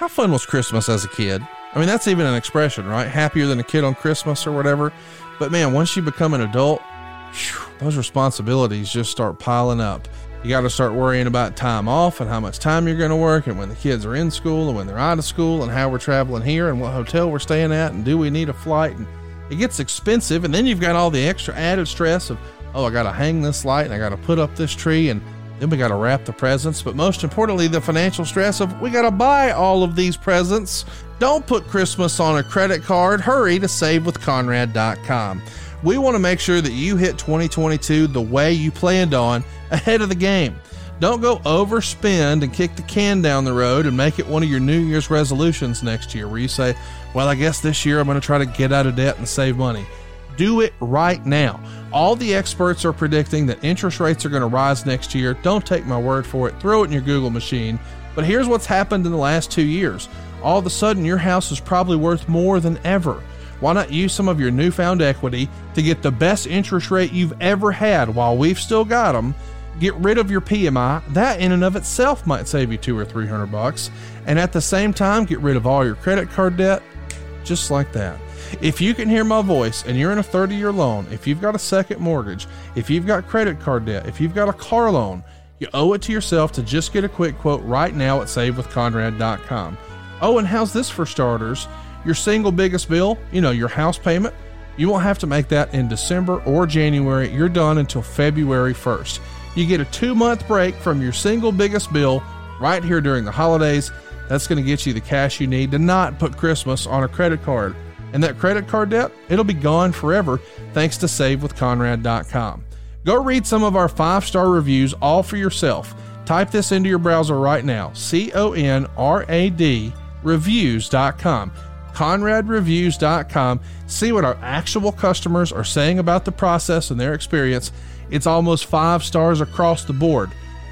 how fun was Christmas as a kid? I mean, that's even an expression, right? Happier than a kid on Christmas or whatever. But man, once you become an adult, whew, those responsibilities just start piling up. You got to start worrying about time off and how much time you're going to work, and when the kids are in school and when they're out of school, and how we're traveling here and what hotel we're staying at, and do we need a flight? And it gets expensive, and then you've got all the extra added stress of, oh, I got to hang this light and I got to put up this tree, and then we got to wrap the presents. But most importantly, the financial stress of we got to buy all of these presents. Don't put Christmas on a credit card. Hurry to savewithconrad.com. We want to make sure that you hit 2022 the way you planned on ahead of the game. Don't go overspend and kick the can down the road and make it one of your New Year's resolutions next year where you say, Well, I guess this year I'm going to try to get out of debt and save money. Do it right now. All the experts are predicting that interest rates are going to rise next year. Don't take my word for it. Throw it in your Google machine. But here's what's happened in the last two years. All of a sudden, your house is probably worth more than ever. Why not use some of your newfound equity to get the best interest rate you've ever had while we've still got them? Get rid of your PMI. That in and of itself might save you two or three hundred bucks. And at the same time, get rid of all your credit card debt just like that. If you can hear my voice and you're in a 30 year loan, if you've got a second mortgage, if you've got credit card debt, if you've got a car loan, you owe it to yourself to just get a quick quote right now at savewithconrad.com. Oh, and how's this for starters? Your single biggest bill, you know, your house payment, you won't have to make that in December or January. You're done until February 1st. You get a two month break from your single biggest bill right here during the holidays. That's going to get you the cash you need to not put Christmas on a credit card. And that credit card debt, it'll be gone forever thanks to SaveWithConrad.com. Go read some of our five star reviews all for yourself. Type this into your browser right now C O N R A D reviews.com. ConradReviews.com. See what our actual customers are saying about the process and their experience. It's almost five stars across the board.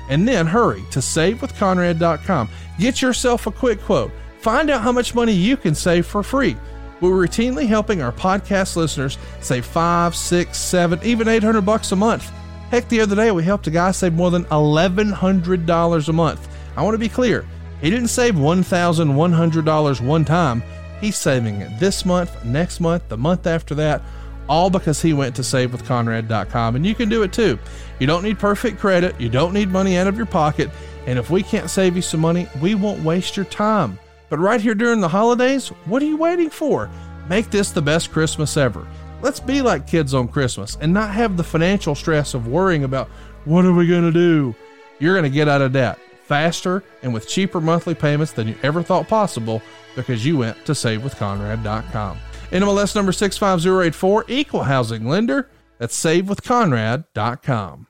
And then hurry to SaveWithConrad.com. Get yourself a quick quote. Find out how much money you can save for free. We're routinely helping our podcast listeners save five, six, seven, even eight hundred bucks a month. Heck, the other day we helped a guy save more than eleven hundred dollars a month. I want to be clear. He didn't save one thousand one hundred dollars one time. He's saving it this month, next month, the month after that, all because he went to savewithconrad.com. And you can do it too. You don't need perfect credit, you don't need money out of your pocket. And if we can't save you some money, we won't waste your time. But right here during the holidays, what are you waiting for? Make this the best Christmas ever. Let's be like kids on Christmas and not have the financial stress of worrying about what are we going to do? You're going to get out of debt faster and with cheaper monthly payments than you ever thought possible because you went to savewithconrad.com. NMLS number 65084, equal housing lender. That's savewithconrad.com.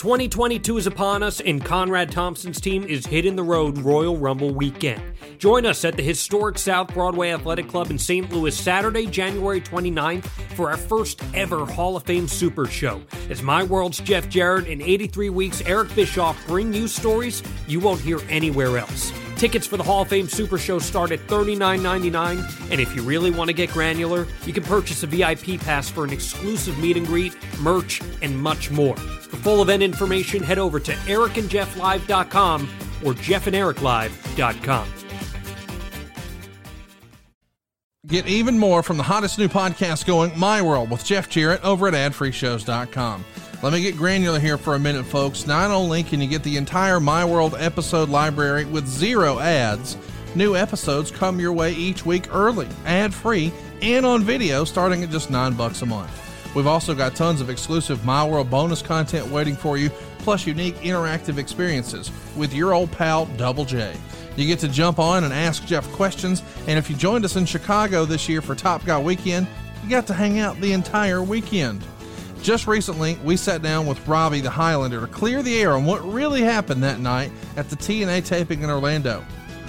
2022 is upon us, and Conrad Thompson's team is hitting the road Royal Rumble weekend. Join us at the historic South Broadway Athletic Club in St. Louis Saturday, January 29th for our first ever Hall of Fame Super Show. As My World's Jeff Jarrett and 83 Weeks Eric Bischoff bring you stories you won't hear anywhere else. Tickets for the Hall of Fame Super Show start at $39.99, and if you really want to get granular, you can purchase a VIP pass for an exclusive meet and greet, merch, and much more. For full event information, head over to ericandjefflive.com or jeffanderic.live.com. Get even more from the hottest new podcast going, My World, with Jeff Jarrett over at adfreeshows.com. Let me get granular here for a minute, folks. Not only can you get the entire My World episode library with zero ads, new episodes come your way each week early, ad free, and on video starting at just nine bucks a month. We've also got tons of exclusive My World bonus content waiting for you, plus unique interactive experiences with your old pal Double J. You get to jump on and ask Jeff questions, and if you joined us in Chicago this year for Top Guy Weekend, you got to hang out the entire weekend. Just recently, we sat down with Robbie the Highlander to clear the air on what really happened that night at the TNA taping in Orlando.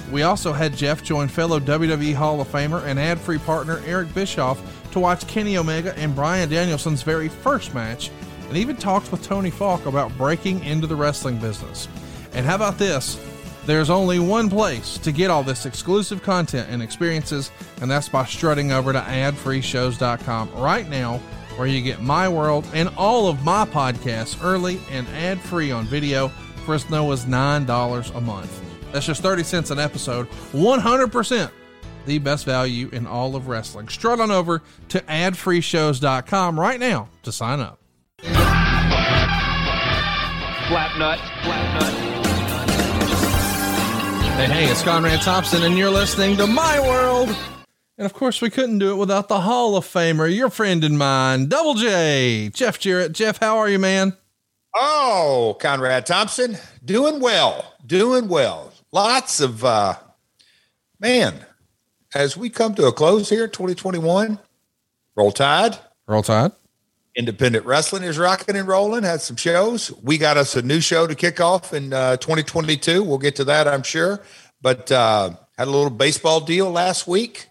We also had Jeff join fellow WWE Hall of Famer and ad free partner Eric Bischoff to watch Kenny Omega and Bryan Danielson's very first match, and even talked with Tony Falk about breaking into the wrestling business. And how about this? There's only one place to get all this exclusive content and experiences, and that's by strutting over to adfreeshows.com right now, where you get my world and all of my podcasts early and ad free on video for as low as $9 a month. That's just 30 cents an episode. 100% the best value in all of wrestling. Strut on over to adfreeshows.com right now to sign up. Flap nut, flap nut. Hey, hey, it's Conrad Thompson, and you're listening to My World. And of course, we couldn't do it without the Hall of Famer, your friend and mine, Double J, Jeff Jarrett. Jeff, how are you, man? Oh, Conrad Thompson, doing well, doing well. Lots of, uh, man, as we come to a close here, 2021, roll tide. Roll Tide. Independent wrestling is rocking and rolling. Had some shows. We got us a new show to kick off in uh, 2022. We'll get to that, I'm sure. But uh, had a little baseball deal last week.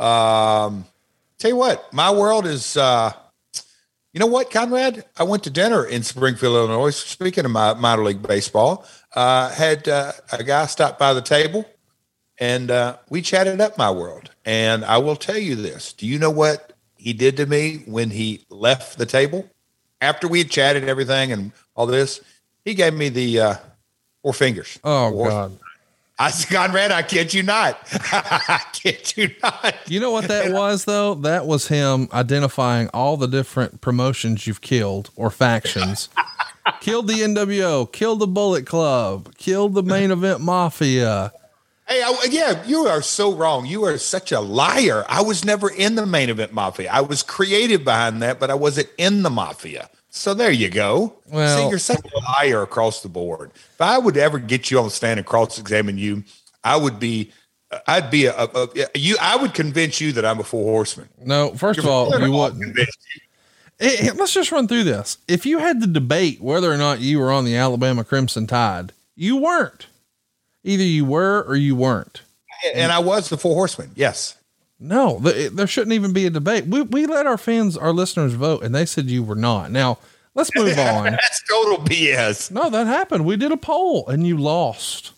Um, tell you what, my world is. Uh, you know what, Conrad? I went to dinner in Springfield, Illinois. Speaking of my minor league baseball, uh, had uh, a guy stop by the table, and uh, we chatted up my world. And I will tell you this: Do you know what he did to me when he left the table after we had chatted everything and all this? He gave me the uh, four fingers. Oh, Four- God. I said, Conrad, I kid you not. I kid you not. You know what that was, though? That was him identifying all the different promotions you've killed or factions. killed the NWO, killed the Bullet Club, killed the main event Mafia. Hey, I, yeah, you are so wrong. You are such a liar. I was never in the main event mafia. I was creative behind that, but I wasn't in the mafia. So there you go. Well- See, you're such a liar across the board. If I would ever get you on the stand and cross-examine you, I would be, uh, I'd be a, a, a you. I would convince you that I'm a four horseman. No, first of all, you wouldn't. You. Hey, hey, let's just run through this. If you had to debate whether or not you were on the Alabama Crimson Tide, you weren't. Either you were or you weren't. And I was the four horseman. Yes. No, th- there shouldn't even be a debate. We, we let our fans, our listeners vote, and they said you were not. Now, let's move on. That's total BS. No, that happened. We did a poll and you lost.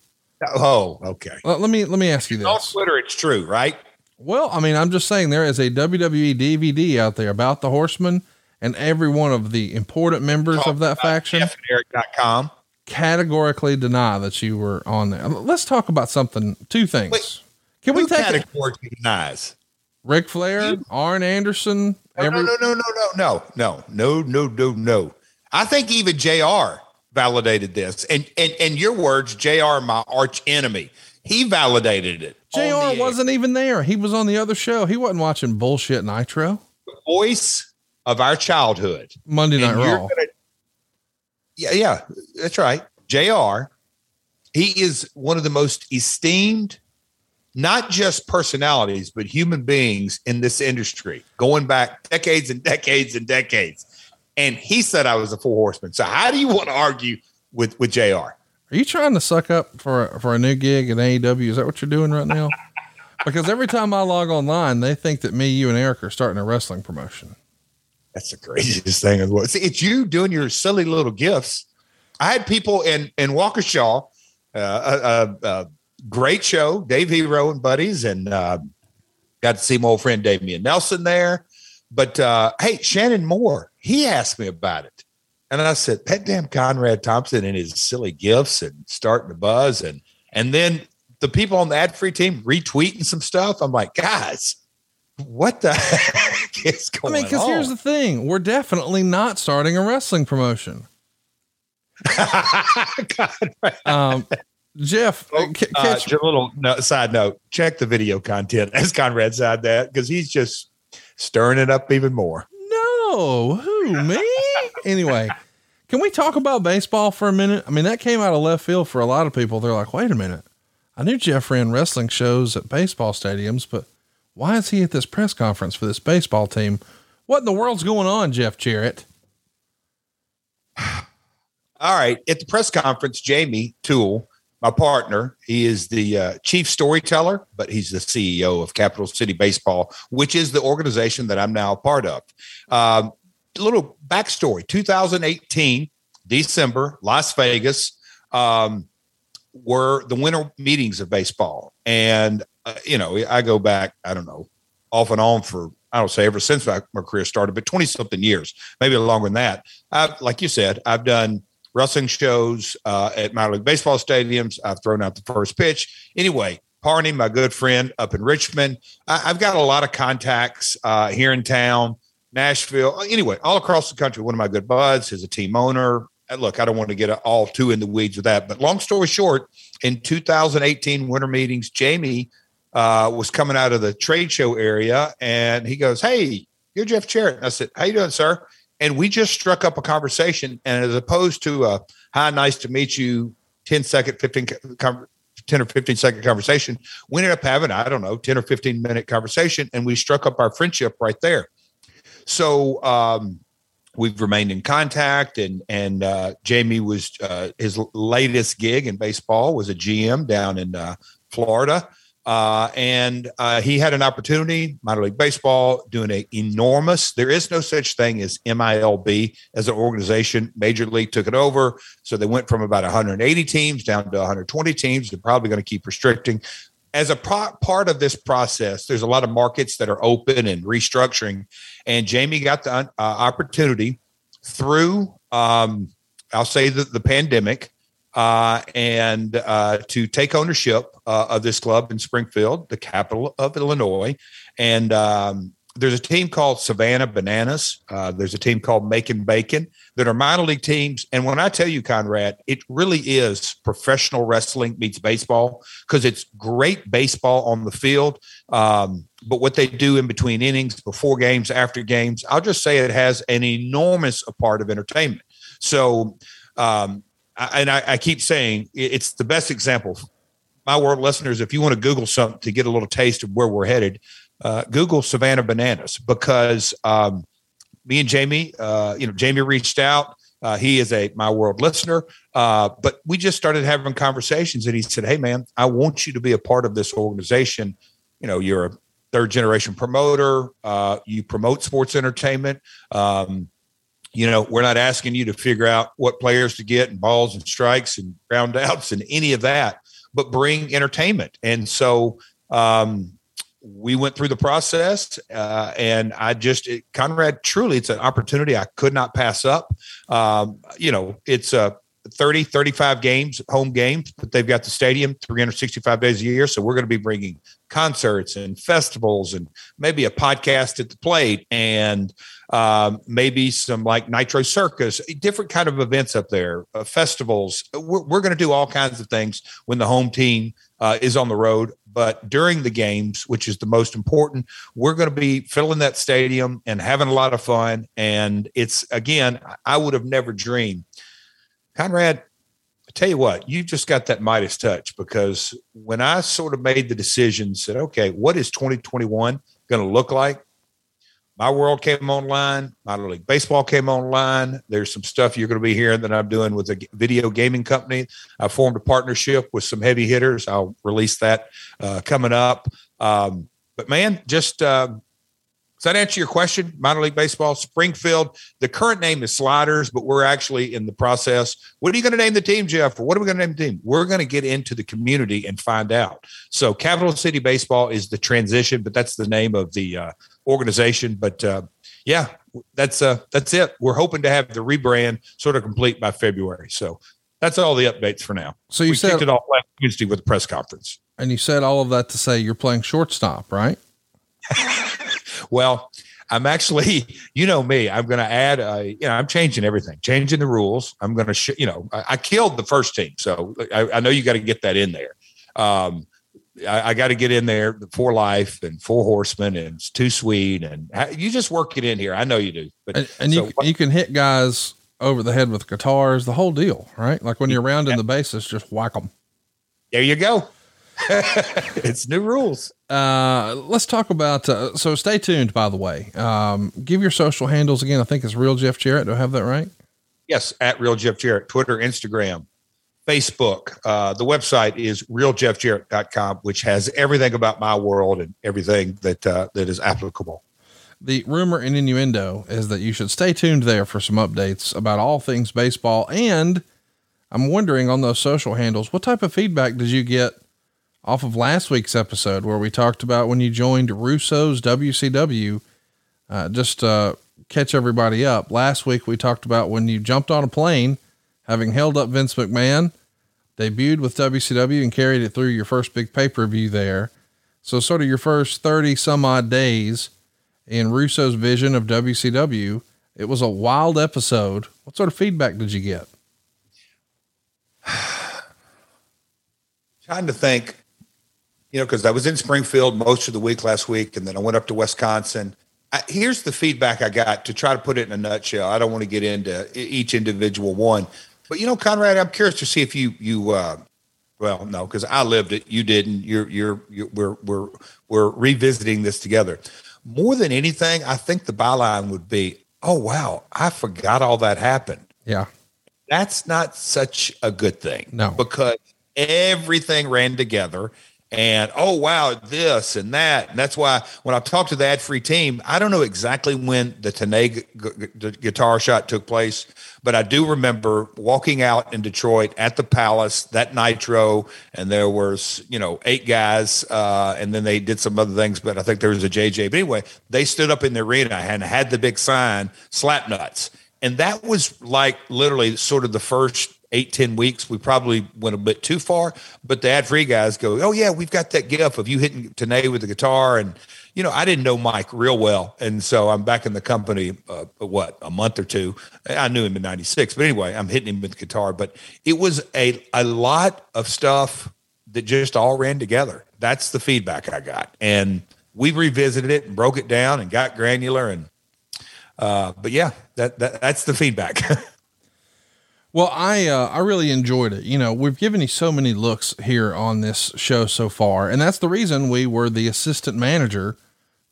Oh, okay. Let, let me let me ask you this. On. Twitter, it's true, right? Well, I mean, I'm just saying there is a WWE DVD out there about the Horsemen, and every one of the important members of that faction Eric.com. categorically deny that you were on there. Let's talk about something. Two things. Wait, Can we Who take it? categorically denies? Ric Flair, Arn Anderson, No, every no, no, no, no, no, no, no, no, no, no. I think even Jr. validated this, and and and your words, Jr. My arch enemy. He validated it. Jr. wasn't even there. He was on the other show. He wasn't watching bullshit Nitro. the voice of our childhood. Monday Night And Raw. gonna- yeah, yeah, that's right. Jr. He is one of the most esteemed, not just personalities, but human beings in this industry, going back decades and decades and decades. And he said I was a four horseman. So how do you want to argue with with Jr. Are you trying to suck up for for a new gig at AEW? Is that what you're doing right now? Because every time I log online, they think that me, you, and Eric are starting a wrestling promotion. That's the craziest thing in the world. See, it's you doing your silly little gifts. I had people in in Waukesha, uh, a, a great show, Dave Hero and buddies, and uh, got to see my old friend Damian Nelson there. But uh, hey, Shannon Moore, he asked me about it, and I said, "That damn Conrad Thompson and his silly gifts and starting to buzz, and and then the people on the ad free team retweeting some stuff. I'm like, guys." What the heck is going on? I mean, because here's the thing: we're definitely not starting a wrestling promotion. Um, Jeff, Oh, c- Uh, catch, just a little no, side note: check the video content as Conrad said that because he's just stirring it up even more. no, who me? anyway, can we talk about baseball for a minute? I mean, that came out of left field for a lot of people. They're like, wait a minute, I knew Jeff ran wrestling shows at baseball stadiums, but why is he at this press conference for this baseball team? What in the world's going on, Jeff Jarrett? All right, at the press conference, Jamie Toole, my partner, he is the uh, chief storyteller, but he's the CEO of Capital City Baseball, which is the organization that I'm now a part of. Um, little backstory: 2018, December, Las Vegas. Um, were the winter meetings of baseball. And, uh, you know, I go back, I don't know, off and on for, I don't say ever since my, my career started, but 20 something years, maybe longer than that. I've, like you said, I've done wrestling shows uh, at minor league baseball stadiums. I've thrown out the first pitch. Anyway, Parney, my good friend up in Richmond. I, have got a lot of contacts uh, here in town, Nashville, anyway, all across the country. One of my good buds is a team owner. Look, I don't want to get all too in the weeds with that, but long story short, in 2018 winter meetings, Jamie uh, was coming out of the trade show area, and he goes, "Hey, you're Jeff Jarrett." And I said, "How you doing, sir?" And we just struck up a conversation, and as opposed to a "Hi, nice to meet you," 10 second, 15 10 or 15 second conversation. We ended up having, I don't know, 10 or 15 minute conversation, and we struck up our friendship right there. So um, we've remained in contact, and and uh, Jamie was uh, his latest gig in baseball was a GM down in uh, Florida. Uh, and uh, he had an opportunity, minor league baseball, doing a enormous. There is no such thing as MILB as an organization. Major League took it over, so they went from about 180 teams down to 120 teams. They're probably going to keep restricting. As a pro- part of this process, there's a lot of markets that are open and restructuring, and Jamie got the uh, opportunity through, um, I'll say the, the pandemic uh, and uh, to take ownership uh, of this club in Springfield, the capital of Illinois. And um, there's a team called Savannah Bananas. Uh, there's a team called Macon Bacon that are minor league teams. And when I tell you, Conrad, it really is professional wrestling meets baseball because it's great baseball on the field. Um, but what they do in between innings, before games, after games, I'll just say it has an enormous part of entertainment. So, um, and I, I, keep saying it's the best example. My world listeners, if you want to Google something to get a little taste of where we're headed, uh, Google Savannah Bananas because um, me and Jamie, uh, you know, Jamie reached out. Uh, he is a my world listener, uh, but we just started having conversations, and he said, "Hey, man, I want you to be a part of this organization. You know, you're a third generation promoter. Uh, you promote sports entertainment." Um, you know, we're not asking you to figure out what players to get and balls and strikes and ground outs and any of that, but bring entertainment. And so um, we went through the process, uh, and I just, it, Conrad, truly, it's an opportunity I could not pass up. Um, you know, it's a 30, 35 games, home games, but they've got the stadium 365 days a year. So we're going to be bringing concerts and festivals and maybe a podcast at the plate and um, maybe some like Nitro Circus, different kind of events up there, uh, festivals. We're, we're going to do all kinds of things when the home team uh, is on the road. But during the games, which is the most important, we're going to be filling that stadium and having a lot of fun. And it's again, I would have never dreamed, Conrad. Tell you what, you just got that Midas touch because when I sort of made the decision, said, okay, what is 2021 going to look like? my world came online. Minor league baseball came online. There's some stuff you're going to be hearing that I'm doing with a video gaming company. I formed a partnership with some heavy hitters. I'll release that uh, coming up. Um, but man, just uh, does that answer your question? Minor league baseball, Springfield. The current name is Sliders, but we're actually in the process. What are you going to name the team, Jeff? Or what are we going to name the team? We're going to get into the community and find out. So, Capital City Baseball is the transition, but that's the name of the uh, organization. But uh, yeah, that's uh, that's it. We're hoping to have the rebrand sort of complete by February. So that's all the updates for now. So you we said it off last Wednesday with a press conference, and you said all of that to say you're playing shortstop, right? well, I'm actually, you know me, I'm going to add, a, you know, I'm changing everything, changing the rules. I'm going to, sh- you know, I, I, killed the first team. So I, I know you got to get that in there. Um, I, I got to get in there for life and four horsemen and it's too sweet. And you just work it in here. I know you do. But and, and so, you, you can hit guys over the head with guitars, the whole deal, right? Like when you're rounding the bases, just whack them. There you go. it's new rules. Uh, let's talk about, uh, so stay tuned, by the way. Um, give your social handles again. I think it's real Jeff Jarrett. Do I have that right? Yes. At real Jeff Jarrett, Twitter, Instagram, Facebook. Uh, the website is realjeffjarrett.com, which has everything about my world and everything that uh, that is applicable. The rumor and innuendo is that you should stay tuned there for some updates about all things baseball. And I'm wondering on those social handles, what type of feedback did you get off of last week's episode where we talked about when you joined Russo's WCW? Uh, just uh, catch everybody up. Last week we talked about when you jumped on a plane having held up Vince McMahon, debuted with WCW and carried it through your first big pay per view there. So, sort of your first 30 some odd days in Russo's vision of WCW. It was a wild episode. What sort of feedback did you get? Trying to think, you know, because I was in Springfield most of the week last week, and then I went up to Wisconsin. I, here's the feedback I got to try to put it in a nutshell. I don't want to get into each individual one, but you know, Conrad, I'm curious to see if you you uh, well, no, because I lived it, you didn't. You're, you're you're we're we're we're revisiting this together. More than anything, I think the byline would be, "Oh wow, I forgot all that happened." Yeah, that's not such a good thing. No, because everything ran together and oh wow this and that. And that's why when i talked to the ad free team i don't know exactly when the g- guitar shot took place but i do remember walking out in detroit at the palace that nitro and there was you know eight guys uh, and then they did some other things but i think there was a jj but anyway they stood up in the arena and had the big sign slap nuts and that was like literally sort of the first eight ten weeks, we probably went a bit too far. But the ad free guys go, oh yeah, we've got that gif of you hitting Tenay with the guitar, and you know I didn't know Mike real well, and so I'm back in the company. Uh, what a month or two. I knew him in '96, but anyway, I'm hitting him with the guitar. But it was a a lot of stuff that just all ran together. That's the feedback I got, and we revisited it and broke it down and got granular and. Uh, but yeah, that, that that's the feedback. Well, I uh, I really enjoyed it. You know, we've given you so many looks here on this show so far, and that's the reason we were the assistant manager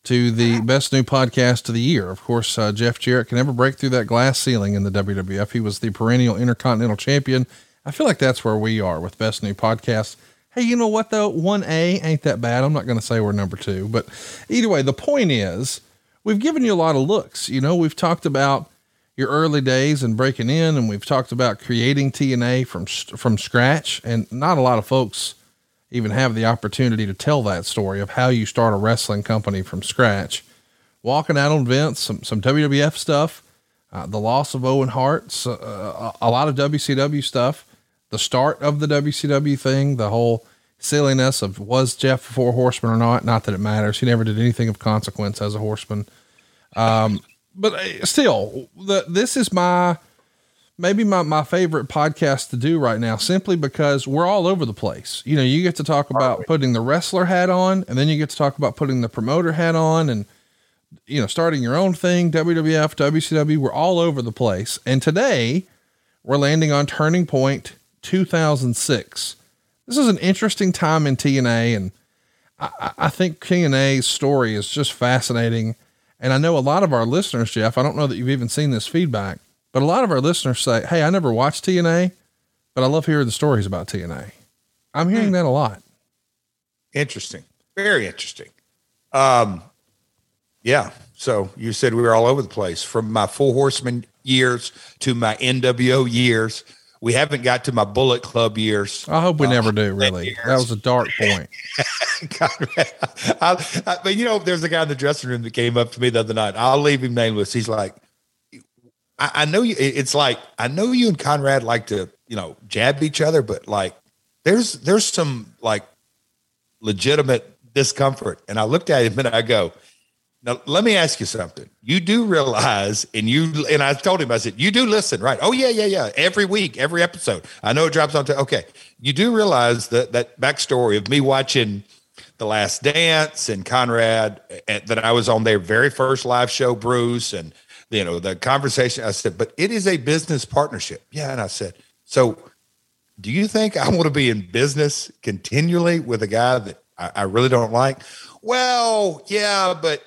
to the best new podcast of the year. Of course, uh, Jeff Jarrett can never break through that glass ceiling in the WWF. He was the perennial intercontinental champion. I feel like that's where we are with best new podcast. Hey, you know what though? One A ain't that bad. I'm not going to say we're number two, but either way, the point is we've given you a lot of looks. You know, we've talked about your early days and breaking in, and we've talked about creating TNA from from scratch, and not a lot of folks even have the opportunity to tell that story of how you start a wrestling company from scratch. Walking out on Vince, some some WWF stuff, uh, the loss of Owen Hart, uh, a lot of WCW stuff, the start of the WCW thing, the whole silliness of was Jeff a four horseman or not. Not that it matters. He never did anything of consequence as a horseman. Um, but uh, still, the, this is my maybe my, my favorite podcast to do right now simply because we're all over the place. You know, you get to talk about putting the wrestler hat on and then you get to talk about putting the promoter hat on and you know, starting your own thing, WWF, WCW, we're all over the place. And today we're landing on Turning Point 2006. This is an interesting time in TNA and I, I think TNA's story is just fascinating and I know a lot of our listeners, Jeff, I don't know that you've even seen this feedback, but a lot of our listeners say, Hey, I never watched TNA, but I love hearing the stories about TNA. I'm hearing hmm. that a lot. Interesting. Very interesting. Um, yeah. So you said we were all over the place from my four horseman years to my NWO years we haven't got to my Bullet Club years. I hope we uh, never do. Really, that was a dark point. I, I, but you know, there's a guy in the dressing room that came up to me the other night. I'll leave him nameless. He's like, I, I know you. It's like I know you and Conrad like to, you know, jab each other, but like, there's there's some like legitimate discomfort. And I looked at him and I go, now, let me ask you something. You do realize, and you and I told him, I said, you do listen, right? Oh yeah, yeah, yeah. Every week, every episode. I know it drops on. T- okay, you do realize that that backstory of me watching The Last Dance and Conrad and, that I was on their very first live show, Bruce, and you know the conversation. I said, but it is a business partnership. Yeah, and I said, so do you think I want to be in business continually with a guy that I, I really don't like? Well, yeah, but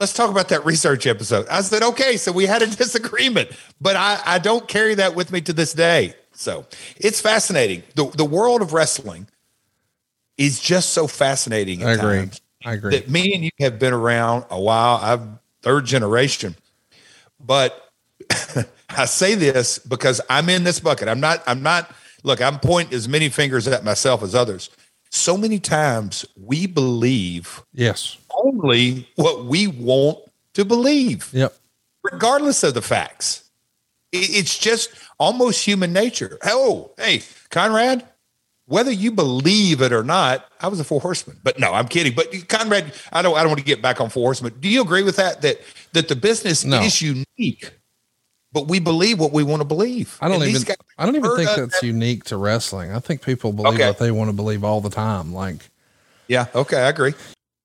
let's talk about that research episode. I said, okay, so we had a disagreement, but I, I don't carry that with me to this day. So it's fascinating. The, the world of wrestling is just so fascinating. I agree. I agree. That me and you have been around a while. I'm third generation, but I say this because I'm in this bucket. I'm not, I'm not, look, I'm pointing as many fingers at myself as others. So many times we believe. Yes only what we want to believe. Yep. Regardless of the facts. It's just almost human nature. Oh, hey, Conrad, whether you believe it or not, I was a four horseman. But no, I'm kidding. But Conrad, I don't I don't want to get back on four horsemen. Do you agree with that? That that the business No. is unique, but we believe what we want to believe. I don't And even. I don't even think that's that- unique to wrestling. I think people believe Okay. what they want to believe all the time. Like Yeah, okay, I agree.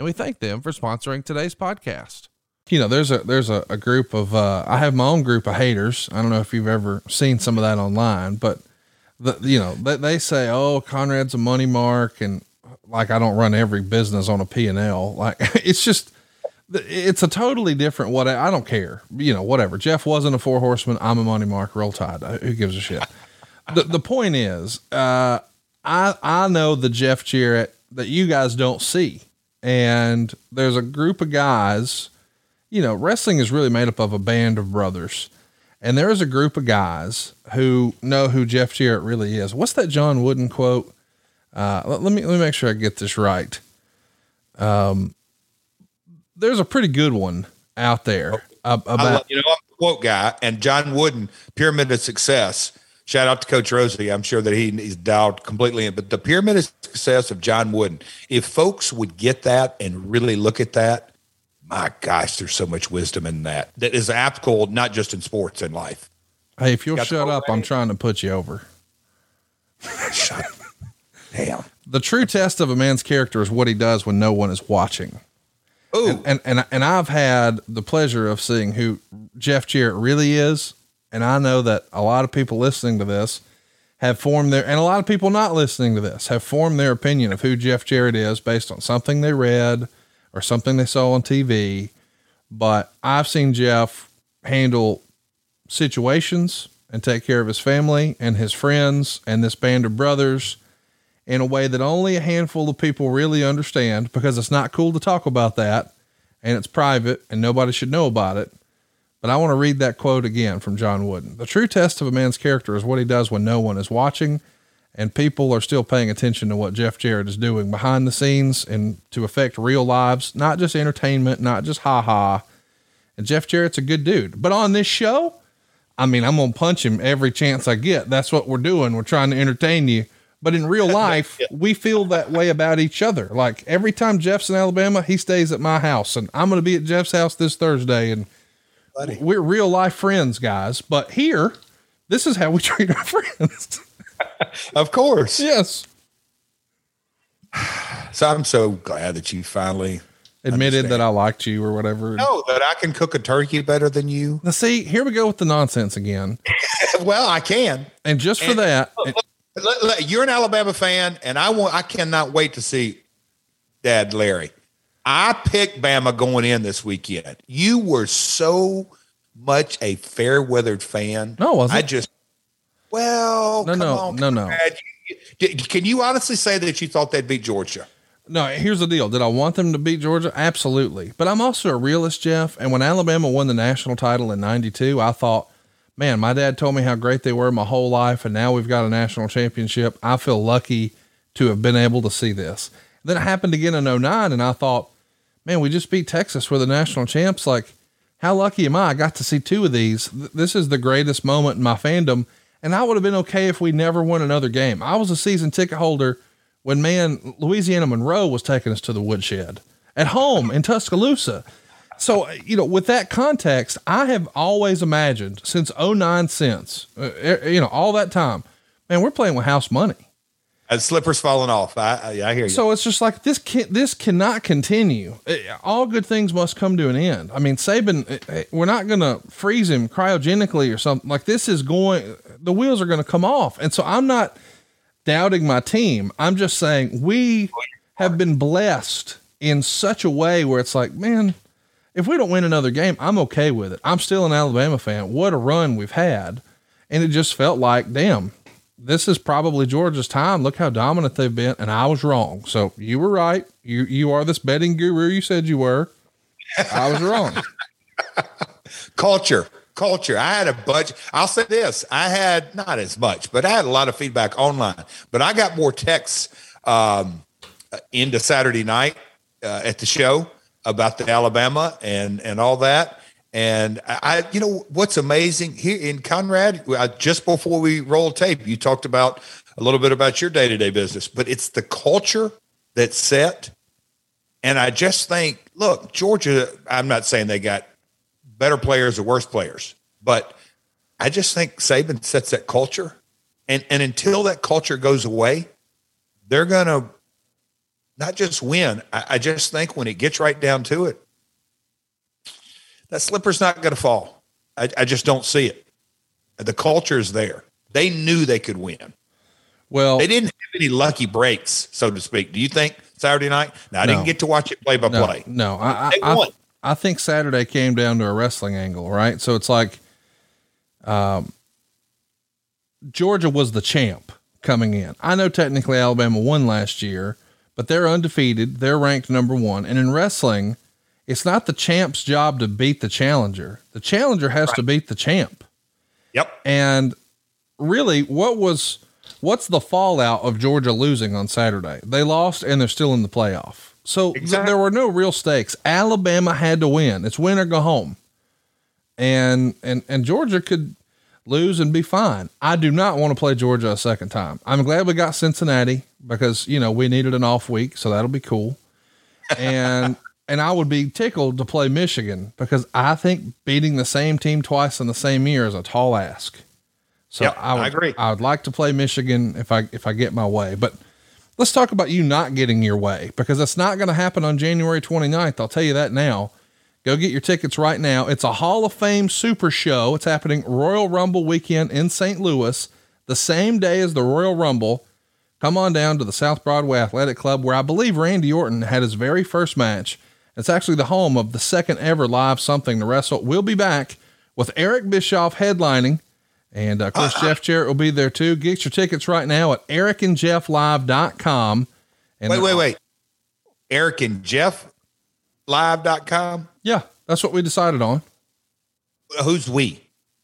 And we thank them for sponsoring today's podcast. You know, there's a there's a, a group of uh, I have my own group of haters. I don't know if you've ever seen some of that online, but the, you know they, they say, "Oh, Conrad's a money mark," and like I don't run every business on a P and L. Like it's just it's a totally different what I don't care. You know, whatever. Jeff wasn't a four horseman. I'm a money mark. Roll tide. Uh, Who gives a shit? the the point is, uh, I I know the Jeff Jarrett that you guys don't see, and there's a group of guys. You know, wrestling is really made up of a band of brothers. And there is a group of guys who know who Jeff Jarrett really is. What's that John Wooden quote? Uh, let, let me let me make sure I get this right. Um, there's a pretty good one out there I about love, you know, I'm a quote guy, and John Wooden, Pyramid of Success. Shout out to Coach Rosie. I'm sure that he, he's dialed completely in. But the Pyramid of Success of John Wooden, if folks would get that and really look at that, my gosh, there's so much wisdom in that that is applicable not just in sports in life. hey, if you'll got shut up, I'm trying to put you over. Shut up. Damn. The true test of a man's character is what he does when no one is watching. Ooh, and and and I've had the pleasure of seeing who Jeff Jarrett really is, and I know that a lot of people listening to this have formed their, and a lot of people not listening to this have formed their opinion of who Jeff Jarrett is based on something they read or something they saw on TV. But I've seen Jeff handle situations and take care of his family and his friends and this band of brothers in a way that only a handful of people really understand because it's not cool to talk about that and it's private and nobody should know about it. But I want to read that quote again from John Wooden. The true test of a man's character is what he does when no one is watching and people are still paying attention to what Jeff Jarrett is doing behind the scenes and to affect real lives, not just entertainment, not just ha ha. And Jeff Jarrett's a good dude. But on this show, I mean, I'm going to punch him every chance I get. That's what we're doing. We're trying to entertain you. But in real life, we feel that way about each other. Like every time Jeff's in Alabama, he stays at my house, and I'm going to be at Jeff's house this Thursday. And buddy. we're real life friends, guys. But here, this is how we treat our friends. Of course. yes. So I'm so glad that you finally Admitted Understand. that I liked you or whatever. No, that I can cook a turkey better than you. Now, see, here we go with the nonsense again. well, I can. And just for And- that, Let- let- You're an Alabama fan, and I want. I cannot wait to see Dad Larry. I picked Bama going in this weekend. You were so much a fair weathered fan. No, was I just. Well, No, come no, on, no, no. Conrad. You- you- Can you honestly say that you thought they'd beat Georgia? No, here's the deal. Did I want them to beat Georgia? Absolutely. But I'm also a realist, Jeff. And when Alabama won the national title in 92, I thought, man, my dad told me how great they were my whole life. And now we've got a national championship. I feel lucky to have been able to see this. Then it happened again in 09. And I thought, man, we just beat Texas. We're the national champs. Like, how lucky am I? I got to see two of these. This is the greatest moment in my fandom. And I would have been okay if we never won another game. I was a season ticket holder when man Louisiana Monroe was taking us to the woodshed at home in Tuscaloosa. So, you know, with that context, I have always imagined since 09 since, uh, you know, all that time, man, we're playing with house money. Slippers falling off. I, I, I hear you. So it's just like this can this cannot continue. Uh, All good things must come to an end. I mean, Saban, uh, uh, we're not going to freeze him cryogenically or something. Like this is going, the wheels are going to come off. And so I'm not doubting my team. I'm just saying we have been blessed in such a way where it's like, man, if we don't win another game, I'm okay with it. I'm still an Alabama fan. What a run we've had. And it just felt like, damn, this is probably Georgia's time. Look how dominant they've been. And I was wrong. So you were right. You, you are this betting guru you said you were. I was wrong. culture, culture. I had a bunch. I'll say this: I had not as much, but I had a lot of feedback online. But I got more texts um, into Saturday night uh, at the show about the Alabama and and all that. And I, you know, what's amazing here in Conrad, uh, just before we roll tape, you talked about a little bit about your day to day business, but it's the culture that's set. And I just think, look, Georgia, I'm not saying they got better players or worse players, but I just think Saban sets that culture. And, and until that culture goes away, they're going to not just win. I, I just think when it gets right down to it, that slipper's not going to fall. I, I just don't see it. The culture is there. They knew they could win. Well, they didn't have any lucky breaks, so to speak. Do you think Saturday night? Now I no, didn't get to watch it play by no, play. No, I, I, I, think Saturday came down to a wrestling angle, right? So it's like, um, Georgia was the champ coming in. I know technically Alabama won last year, but they're undefeated. They're ranked number one. And in wrestling, it's not the champ's job to beat the challenger. The challenger has right. to beat the champ. Yep. And really, what was what's the fallout of Georgia losing on Saturday? They lost and they're still in the playoff. So exactly. th- there were no real stakes. Alabama had to win. It's win or go home. And and and Georgia could lose and be fine. I do not want to play Georgia a second time. I'm glad we got Cincinnati because, you know, we needed an off week, so that'll be cool. And and I would be tickled to play Michigan because I think beating the same team twice in the same year is a tall ask. So yep, I, would, I agree. I would like to play Michigan if I if I get my way. But let's talk about you not getting your way because it's not going to happen on January 29th. I'll tell you that now. Go get your tickets right now. It's a Hall of Fame super show. It's happening Royal Rumble weekend in St. Louis, the same day as the Royal Rumble. Come on down to the South Broadway Athletic Club where I believe Randy Orton had his very first match it's actually the home of the second ever live something to wrestle. We'll be back with Eric Bischoff headlining. And uh, of course, uh, Jeff Jarrett will be there too. Get your tickets right now at ericandjefflive.com. And wait, wait, wait. Eric and Jeff live.com. Yeah, that's what we decided on. Who's we?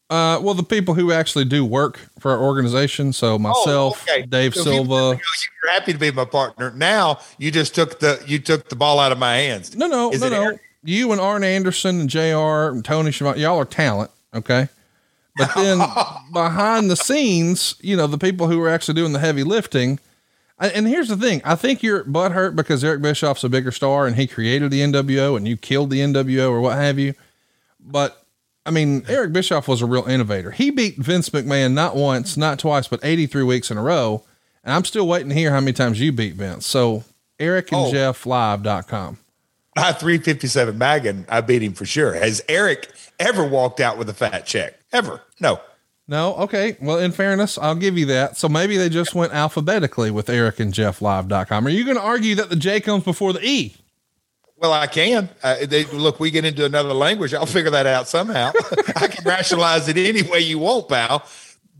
Uh, well, the people who actually do work for our organization. So oh, myself, oh, okay. Dave so Silva. You're happy to be my partner. Now you just took the you took the ball out of my hands. No, no, Is no, no. Eric? You and Arn Anderson and Jr. and Tony Schiavone, y'all are talent. Okay. But then behind the scenes, you know, the people who are actually doing the heavy lifting. And here's the thing. I think you're butthurt because Eric Bischoff's a bigger star and he created the NWO and you killed the NWO or what have you. But I mean, Eric Bischoff was a real innovator. He beat Vince McMahon not once, not twice, but 83 weeks in a row. And I'm still waiting to hear how many times you beat Vince. So Eric and oh. Jeff live.com. My 357 Magan, I beat him for sure. Has Eric ever walked out with a fat check? Ever? No. No. Okay. Well, in fairness, I'll give you that. So maybe they just went alphabetically with Eric and Jeff live.com. Are you going to argue that the J comes before the E? Well, I can. Uh, they, look, we get into another language. I'll figure that out somehow. I can rationalize it any way you want, pal.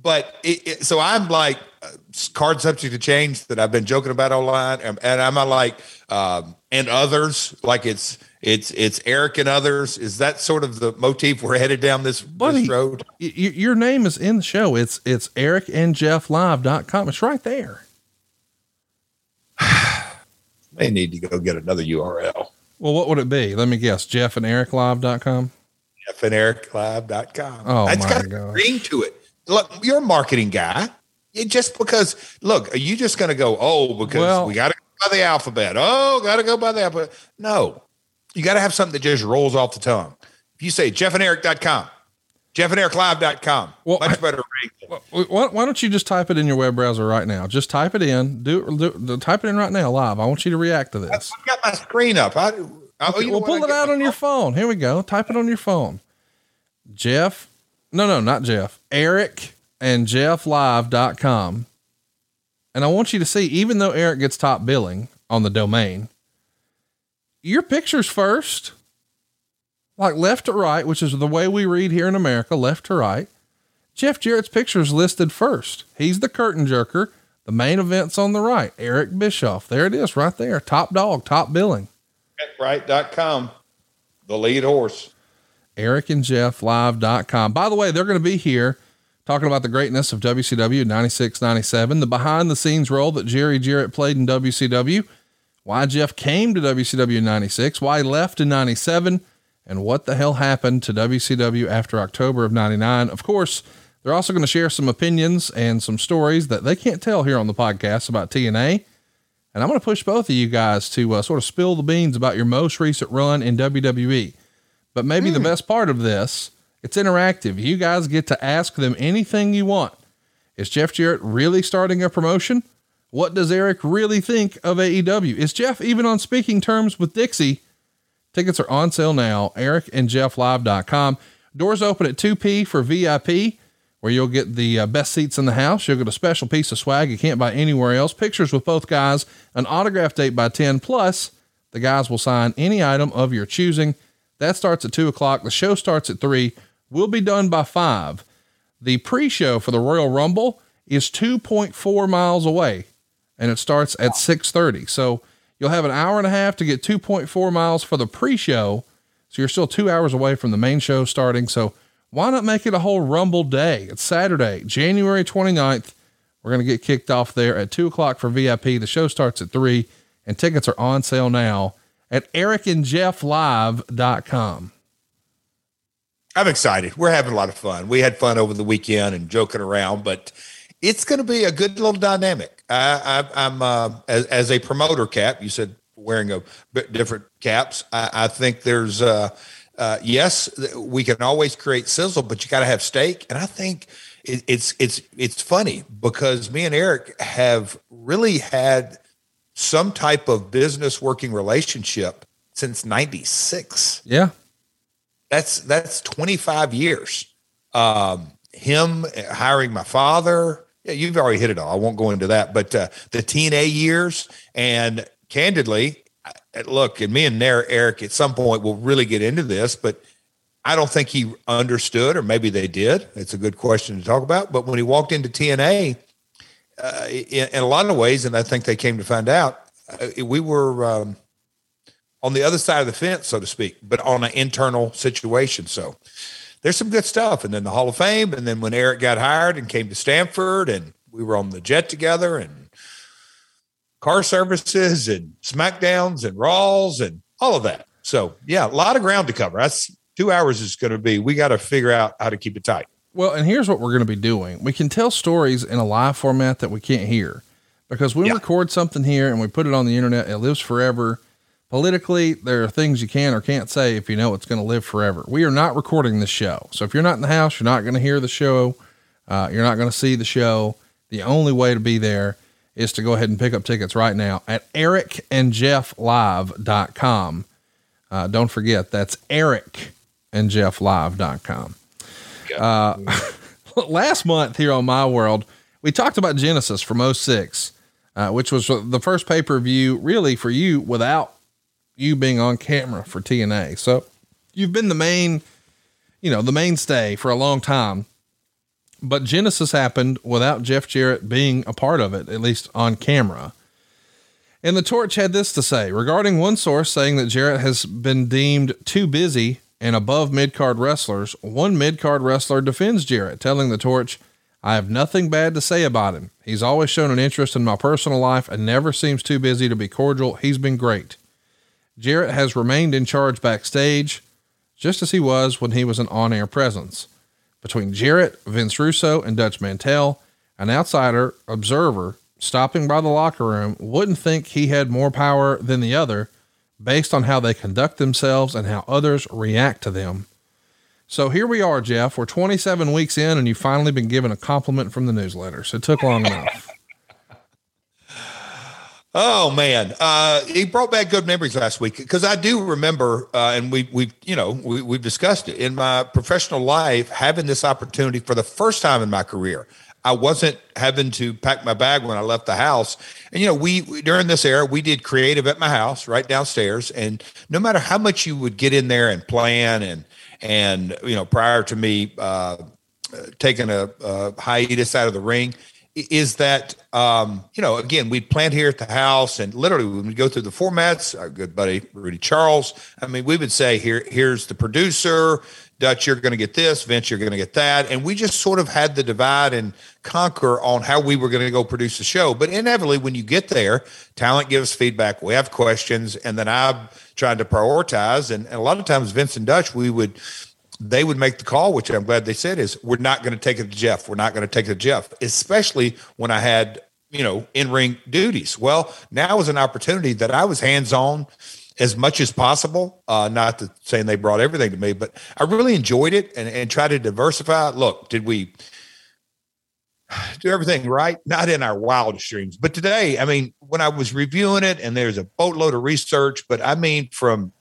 But it, it, so I'm like uh, card subject to change that I've been joking about online, and, and I'm like um, and others like it's it's it's Eric and others. Is that sort of the motif we're headed down this, Buddy, this road? Y- your name is in the show. It's it's Eric and Jeff Live.com. It's right there. May need to go get another URL. Well, what would it be? Let me guess. Jeff and Eric live.com. Jeff and Eric live.com. Oh, it's my got God. a ring to it. Look, you're a marketing guy. It just because, look, are you just going to go, oh, because well, we got to go by the alphabet. Oh, got to go by the alphabet. No, you got to have something that just rolls off the tongue. If you say Jeff and jeffanderic.com, jeffanderic.live.com, well, much better why, why, don't you just type it in your web browser right now? Just type it in. Do, do, type it in right now live. I want you to react to this. I've got my screen up. I, I, okay, well, pull it out on your phone. Here we go. Type it on your phone. Jeff. No, no, not Jeff. Eric and jefflive.com. And I want you to see, even though Eric gets top billing on the domain, your picture's first, like left to right, which is the way we read here in America, left to right. Jeff Jarrett's picture is listed first. He's the curtain jerker. The main event's on the right. Eric Bischoff. There it is right there. Top dog, top billing. Right.com, the lead horse. Eric and Jeff live.com. By the way, they're going to be here talking about the greatness of WCW 96 97, the behind the scenes role that Jerry Jarrett played in WCW, why Jeff came to WCW 96, why he left in 97, and what the hell happened to WCW after October of 99. Of course, they're also going to share some opinions and some stories that they can't tell here on the podcast about TNA. And I'm going to push both of you guys to uh, sort of spill the beans about your most recent run in WWE. But maybe mm. the hmm. best part of this, it's interactive. You guys get to ask them anything you want. Is Jeff Jarrett really starting a promotion? What does Eric really think of AEW? Is Jeff even on speaking terms with Dixie? Tickets are on sale now. Eric and Jeff Live.com. Doors open at 2P for VIP where you'll get the uh, best seats in the house. You'll get a special piece of swag you can't buy anywhere else. Pictures with both guys, an autographed 8 by 10 plus the guys will sign any item of your choosing. That starts at two o'clock. The show starts at three. We'll be done by five. The pre-show for the Royal Rumble is 2.4 miles away and it starts at 6:30. So you'll have an hour and a half to get 2.4 miles for the pre-show. So you're still 2 hours away from the main show starting. So why not make it a whole Rumble day? It's Saturday, January 29th. We're going to get kicked off there at two o'clock for VIP. The show starts at three, and tickets are on sale now at ericandjefflive.com. I'm excited. We're having a lot of fun. We had fun over the weekend and joking around, but it's going to be a good little dynamic. I, am uh, as, as, a promoter cap. You said wearing a bit different caps. I, I think there's uh, uh, yes, we can always create sizzle, but you got to have steak. And I think it, it's it's it's funny because me and Eric have really had some type of business working relationship since '96. Yeah, that's that's 25 years. Um, him hiring my father. Yeah, you've already hit it all. I won't go into that, but uh, the TNA years and candidly, look, and me and there, Eric at some point will really get into this, but I don't think he understood, or maybe they did. It's a good question to talk about. But when he walked into TNA, uh, in, in, a lot of ways, and I think they came to find out, uh, we were um, on the other side of the fence, so to speak, but on an internal situation. So there's some good stuff. And then the Hall of Fame, and then when Eric got hired and came to Stamford, and we were on the jet together, and car services and SmackDowns and Raws and all of that. So yeah, a lot of ground to cover. That's two hours is going to be. We got to figure out how to keep it tight. Well, and here's what we're going to be doing. We can tell stories in a live format that we can't hear because we yeah. record something here and we put it on the internet. It lives forever. Politically, there are things you can or can't say if you know it's going to live forever. We are not recording this show. So if you're not in the house, you're not going to hear the show. Uh, you're not going to see the show. The only way to be there is to go ahead and pick up tickets right now at ericandjefflive.com. Uh, don't forget, that's ericandjefflive.com. Uh, last month here on My World, we talked about Genesis from 06, uh, which was the first pay per view really for you without you being on camera for TNA. So you've been the main, you know, the mainstay for a long time but Genesis happened without Jeff Jarrett being a part of it, at least on camera. And the Torch had this to say regarding one source saying that Jarrett has been deemed too busy and above mid card wrestlers. One mid card wrestler defends Jarrett, telling the Torch, I have nothing bad to say about him. He's always shown an interest in my personal life and never seems too busy to be cordial. He's been great. Jarrett has remained in charge backstage, just as he was when he was an on air presence. Between Jarrett, Vince Russo, and Dutch Mantell, an outsider observer stopping by the locker room wouldn't think he had more power than the other based on how they conduct themselves and how others react to them. So here we are, Jeff. We're 27 weeks in, and you've finally been given a compliment from the newsletter. So It took long enough. Oh man, uh, he brought back good memories last week because I do remember, uh, and we we you know we we've discussed it in my professional life having this opportunity for the first time in my career. I wasn't having to pack my bag when I left the house, and you know we during this era we did creative at my house right downstairs, and no matter how much you would get in there and plan and and you know prior to me. Uh, taking a, a, hiatus out of the ring is that um, you know again we'd plan here at the house and literally when we go through the formats our good buddy rudy charles i mean we would say here here's the producer dutch you're going to get this vince you're going to get that. And we just sort of had the divide and conquer on how we were going to go produce the show. But inevitably when you get there talent gives feedback. We have questions and then i'm trying to prioritize and, and a lot of times vince and dutch we would they would make the call, which I'm glad they said is we're not going to take it to Jeff. We're not going to take it to Jeff, especially when I had, you know, in ring duties. Well, now is an opportunity that I was hands on as much as possible. Uh, not to saying they brought everything to me, but I really enjoyed it and, and try to diversify. Look, did we do everything right? Not in our wildest dreams, but today, I mean, when I was reviewing it and there's a boatload of research, but I mean, from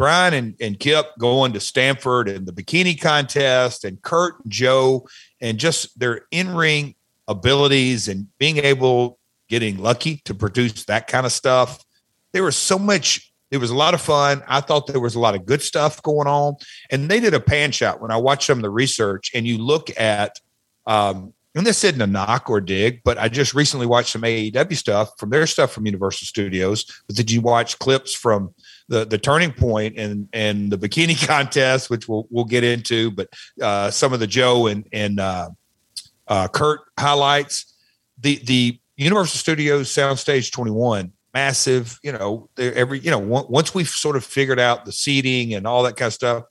Brian and, and Kip going to Stamford and the bikini contest and Kurt and Joe and just their in-ring abilities and being able getting lucky to produce that kind of stuff. There was so much it was a lot of fun. I thought there was a lot of good stuff going on. And they did a pan shot when I watched some of the research and you look at um, and this isn't a knock or dig, but I just recently watched some AEW stuff from their stuff from Universal Studios. But did you watch clips from the the turning point and and the bikini contest, which we'll we'll get into, but uh, some of the Joe and and uh, uh, Kurt highlights. The the Universal Studios Soundstage 21, massive. You know, every you know once we've sort of figured out the seating and all that kind of stuff,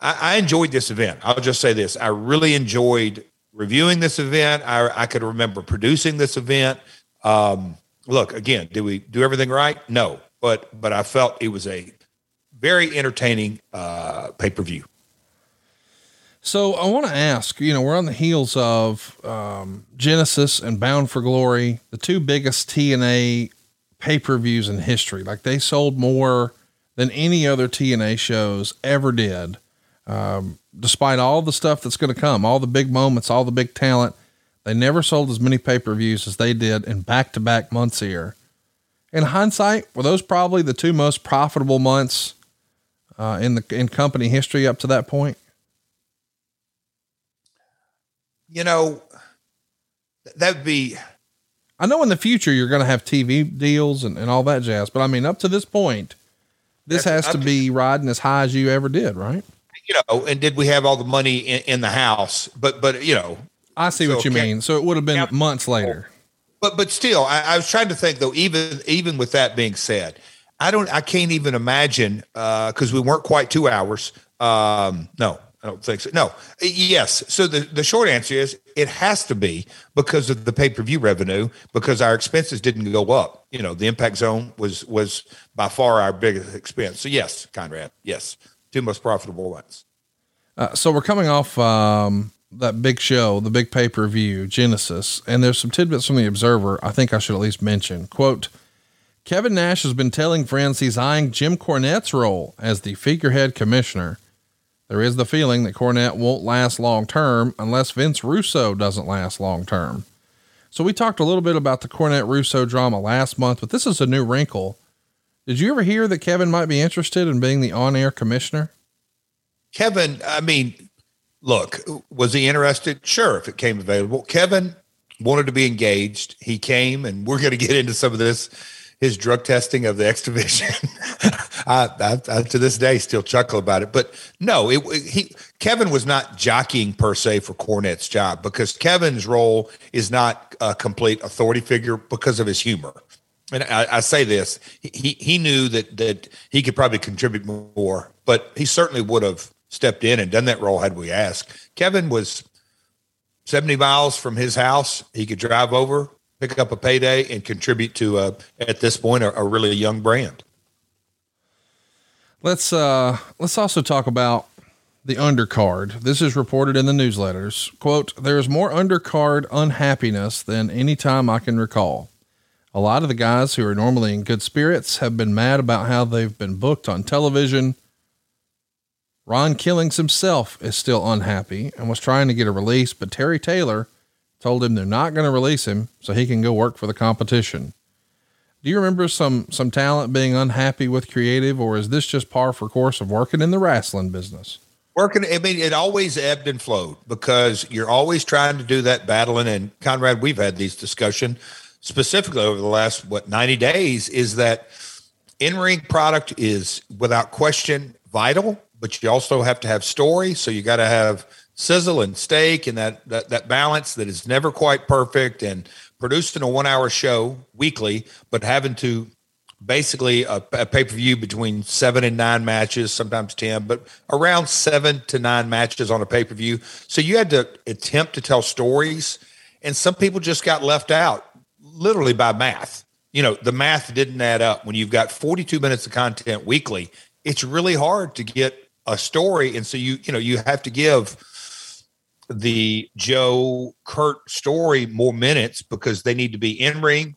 I, I enjoyed this event. I'll just say this: I really enjoyed reviewing this event. I I could remember producing this event. Um, look again, did we do everything right? No, but but I felt it was a very entertaining uh, pay per view. So I want to ask, you know, we're on the heels of um, Genesis and Bound for Glory, the two biggest TNA pay per views in history. Like they sold more than any other TNA shows ever did. Um, despite all the stuff that's going to come, all the big moments, all the big talent, they never sold as many pay per views as they did in back to back months here in hindsight, were those probably the two most profitable months uh, in the in company history up to that point? You know, that'd be. I know in the future you're going to have TV deals and, and all that jazz, but I mean, up to this point, this has to be riding as high as you ever did, right? You know, and did we have all the money in, in the house? But, but you know, I see so what you mean. So it would have been months later. But but still, I, I, was trying to think though. Even even with that being said, I don't. I can't even imagine because uh, we weren't quite two hours. Um, no, I don't think so. No, yes. So the, the short answer is it has to be because of the pay per view revenue because our expenses didn't go up. You know, the impact zone was was by far our biggest expense. So yes, Conrad, yes, two most profitable ones. Uh, so we're coming off um, that big show, the big pay per view, Genesis, and there's some tidbits from the Observer I think I should at least mention. Quote Kevin Nash has been telling friends he's eyeing Jim Cornette's role as the figurehead commissioner. There is the feeling that Cornette won't last long term unless Vince Russo doesn't last long term. So we talked a little bit about the Cornette Russo drama last month, but this is a new wrinkle. Did you ever hear that Kevin might be interested in being the on air commissioner? Kevin, I mean, look, was he interested? Sure, if it came available. Kevin wanted to be engaged. He came, and we're going to get into some of this. His drug testing of the X division. I, I, I, to this day still chuckle about it. But no, it, he Kevin was not jockeying per se for Cornette's job because Kevin's role is not a complete authority figure because of his humor. And I, I say this: he he knew that that he could probably contribute more, but he certainly would have stepped in and done that role had we asked. Kevin was 70 miles from his house. He could drive over, pick up a payday, and contribute to, a, at this point, a, a really young brand. Let's uh, let's also talk about the undercard. This is reported in the newsletters. Quote, there's more undercard unhappiness than any time I can recall. A lot of the guys who are normally in good spirits have been mad about how they've been booked on television Ron Killings himself is still unhappy and was trying to get a release, but Terry Taylor told him they're not going to release him so he can go work for the competition. Do you remember some some talent being unhappy with creative, or is this just par for course of working in the wrestling business? working. I mean, it always ebbed and flowed because you're always trying to do that battling. And Conrad, we've had these discussion specifically over the last what 90 days is that in-ring product is without question vital, but you also have to have story. So you got to have sizzle and steak and that, that that balance that is never quite perfect and producing a one-hour show weekly, but having to basically uh, a, a pay per view between seven and nine matches, sometimes 10, but around seven to nine matches on a pay per view. So you had to attempt to tell stories, and some people just got left out literally by math. You know, the math didn't add up. When you've got 42 minutes of content weekly, it's really hard to get a story. And so you, you know, you have to give the Joe Kurt story more minutes because they need to be in ring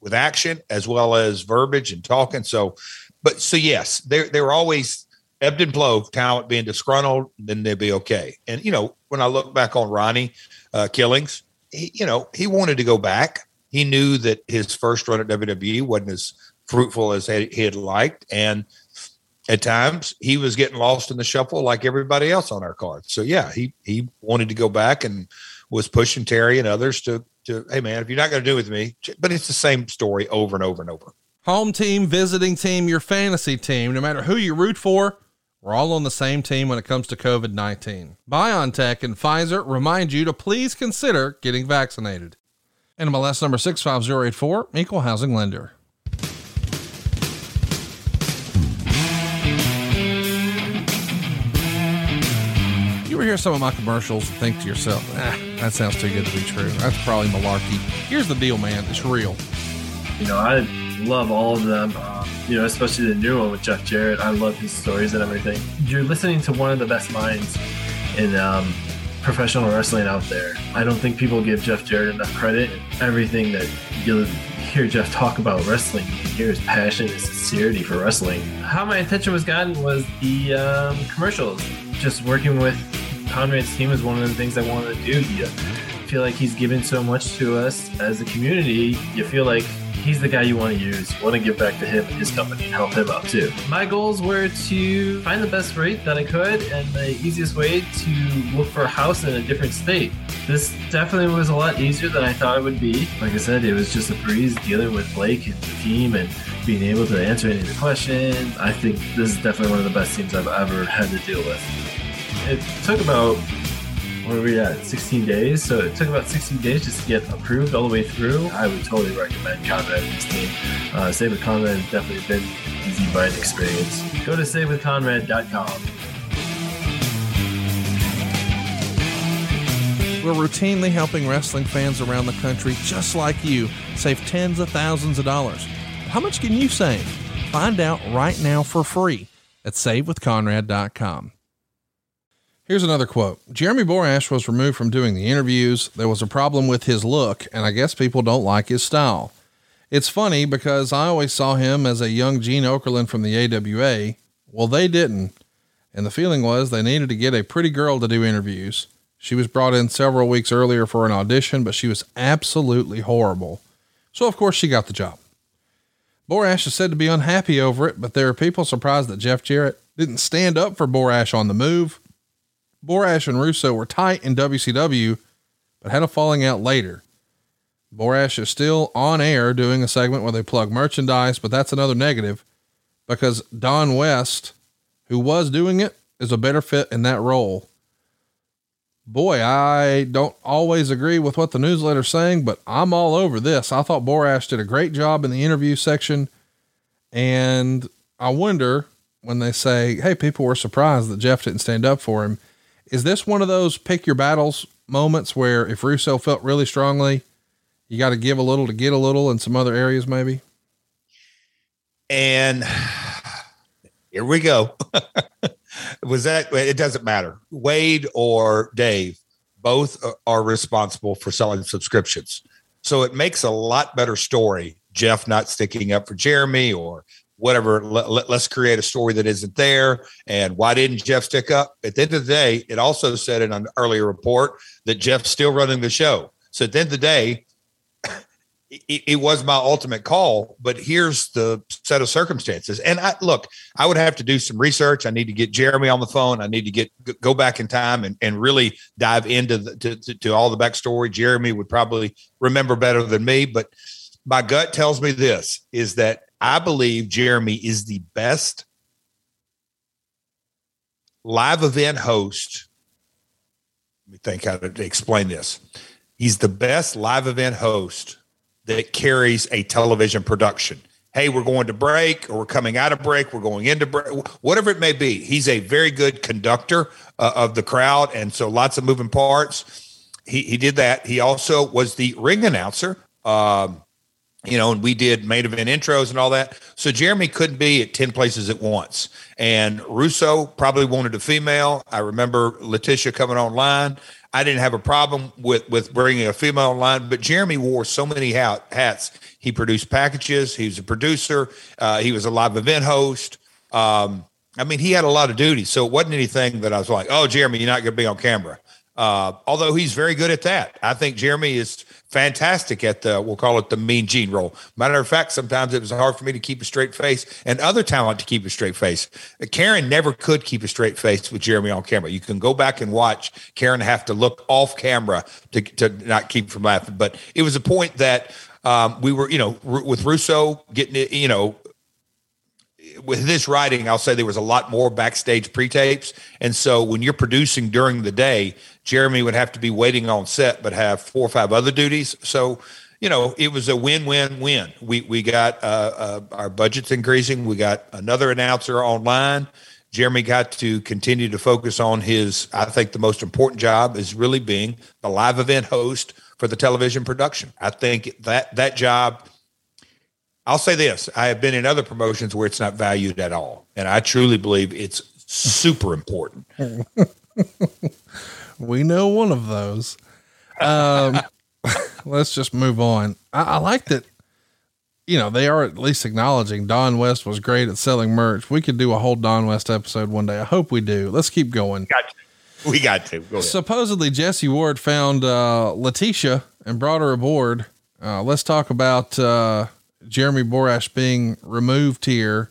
with action as well as verbiage and talking. So, but so yes, they they were always ebbed and flowed. Talent being disgruntled, then they'd be okay. And you know, when I look back on Ronnie uh, Killings, he, you know, he wanted to go back. He knew that his first run at WWE wasn't as fruitful as he had liked, and at times he was getting lost in the shuffle like everybody else on our card. So yeah, he he wanted to go back and was pushing Terry and others to to, hey man, if you're not going to do it with me, but it's the same story over and over and over. Home team, visiting team, your fantasy team, no matter who you root for, we're all on the same team when it comes to COVID 19. BioNTech and Pfizer remind you to please consider getting vaccinated. NMLS number 65084, equal housing lender. Ever hear some of my commercials and think to yourself, ah, that sounds too good to be true? That's probably malarkey. Here's the deal, man. It's real. You know, I love all of them. Um, you know, especially the new one with Jeff Jarrett. I love his stories and everything. You're listening to one of the best minds in um, professional wrestling out there. I don't think people give Jeff Jarrett enough credit. Everything that you hear Jeff talk about wrestling, you hear his passion, his sincerity for wrestling. How my attention was gotten was the um, commercials. Just working with Conrad's team is one of the things I wanted to do. You feel like he's given so much to us as a community. You feel like he's the guy you want to use. You want to give back to him and his company and help him out too. My goals were to find the best rate that I could and the easiest way to look for a house in a different state. This definitely was a lot easier than I thought it would be. Like I said, it was just a breeze dealing with Blake and the team and being able to answer any of the questions. I think this is definitely one of the best teams I've ever had to deal with it took about where are we at 16 days so it took about 16 days just to get approved all the way through i would totally recommend conrad and his team uh, save with conrad has definitely been easy buying experience go to savewithconrad.com We're routinely helping wrestling fans around the country, just like you, save tens of thousands of dollars. How much can you save? Find out right now for free at savewithconrad.com. Here's another quote. Jeremy Borash was removed from doing the interviews. There was a problem with his look, and I guess people don't like his style. It's funny because I always saw him as a young Gene Okerlund from the AWA. Well, they didn't. And the feeling was they needed to get a pretty girl to do interviews. She was brought in several weeks earlier for an audition, but she was absolutely horrible. So, of course, she got the job. Borash is said to be unhappy over it, but there are people surprised that Jeff Jarrett didn't stand up for Borash on the move. Borash and Russo were tight in WCW, but had a falling out later. Borash is still on air doing a segment where they plug merchandise, but that's another negative because Don West, who was doing it, is a better fit in that role. Boy, I don't always agree with what the newsletter's saying, but I'm all over this. I thought Borash did a great job in the interview section. And I wonder when they say, hey, people were surprised that Jeff didn't stand up for him is this one of those pick your battles moments where if Russo felt really strongly, you got to give a little to get a little in some other areas, maybe? And here we go. Was that it? Doesn't matter. Wade or Dave, both are responsible for selling subscriptions. So it makes a lot better story. Jeff not sticking up for Jeremy or whatever. Let, us create a story that isn't there. And why didn't Jeff stick up? At the end of the day, it also said in an earlier report that Jeff's still running the show. So at the end of the day, it, it, was my ultimate call, but here's the set of circumstances. And I look, I would have to do some research. I need to get Jeremy on the phone. I need to get go back in time and, and really dive into the, to, to, to all the backstory. Jeremy would probably remember better than me, but my gut tells me this is that I believe Jeremy is the best live event host. Let me think how to explain this. He's the best live event host that carries a television production. Hey, we're going to break, or we're coming out of break, we're going into break, whatever it may be. He's a very good conductor uh, of the crowd, and so lots of moving parts. He he did that. He also was the ring announcer. Um, you know, and we did main event intros and all that. So Jeremy couldn't be at 10 places at once. And Russo probably wanted a female. I remember Leticia coming online I didn't have a problem with with bringing a female online, but Jeremy wore so many hat, hats. He produced packages. He was a producer. Uh, he was a live event host. Um, I mean, he had a lot of duties, so it wasn't anything that I was like, "Oh, Jeremy, you're not going to be on camera." Uh, although he's very good at that, I think Jeremy is fantastic at the we'll call it the mean gene role. Matter of fact, sometimes it was hard for me to keep a straight face and other talent to keep a straight face. Karen never could keep a straight face with Jeremy on camera. You can go back and watch Karen have to look off camera to to not keep from laughing. But it was a point that um, we were, you know, with Russo getting it, you know, with this writing, I'll say there was a lot more backstage pre-tapes, and so when you're producing during the day, Jeremy would have to be waiting on set, but have four or five other duties. So, you know, it was a win-win-win. We we got uh, uh, our budgets increasing. We got another announcer online. Jeremy got to continue to focus on his, I think, the most important job is really being the live event host for the television production. I think that that job I'll say this I have been in other promotions where it's not valued at all. And I truly believe it's super important. we know one of those. Um, let's just move on. I, I, like that, you know, they are at least acknowledging Don West was great at selling merch. We could do a whole Don West episode one day. I hope we do. Let's keep going. Got we got to. Go Supposedly, Jesse Ward found uh, Leticia and brought her aboard. Uh, let's talk about uh, Jeremy Borash being removed here,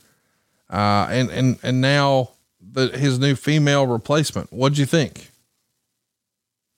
uh, and and and now the his new female replacement. What'd you think?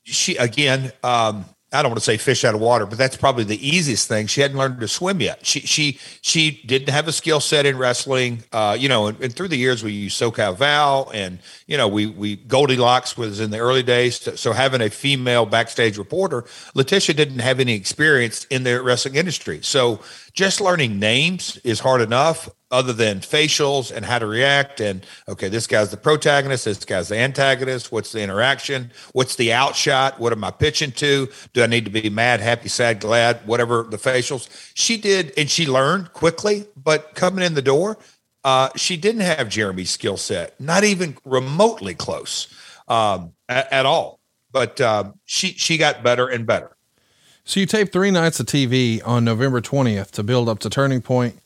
She again. Um, I don't want to say fish out of water, but that's probably the easiest thing. She hadn't learned to swim yet. She she she didn't have a skill set in wrestling. Uh, you know, and, and, through the years we used SoCal Val, and you know we we Goldilocks was in the early days. So having a female backstage reporter, Leticia didn't have any experience in the wrestling industry. So just learning names is hard enough other than facials and how to react and okay this guy's the protagonist this guy's the antagonist what's the interaction what's the outshot what am i pitching to do i need to be mad happy sad glad whatever the facials. She did and she learned quickly but coming in the door uh, she didn't have jeremy's skill set not even remotely close um, at, at, all. But um, she she got better and better. So you taped three nights of TV on November 20th to build up to Turning Point.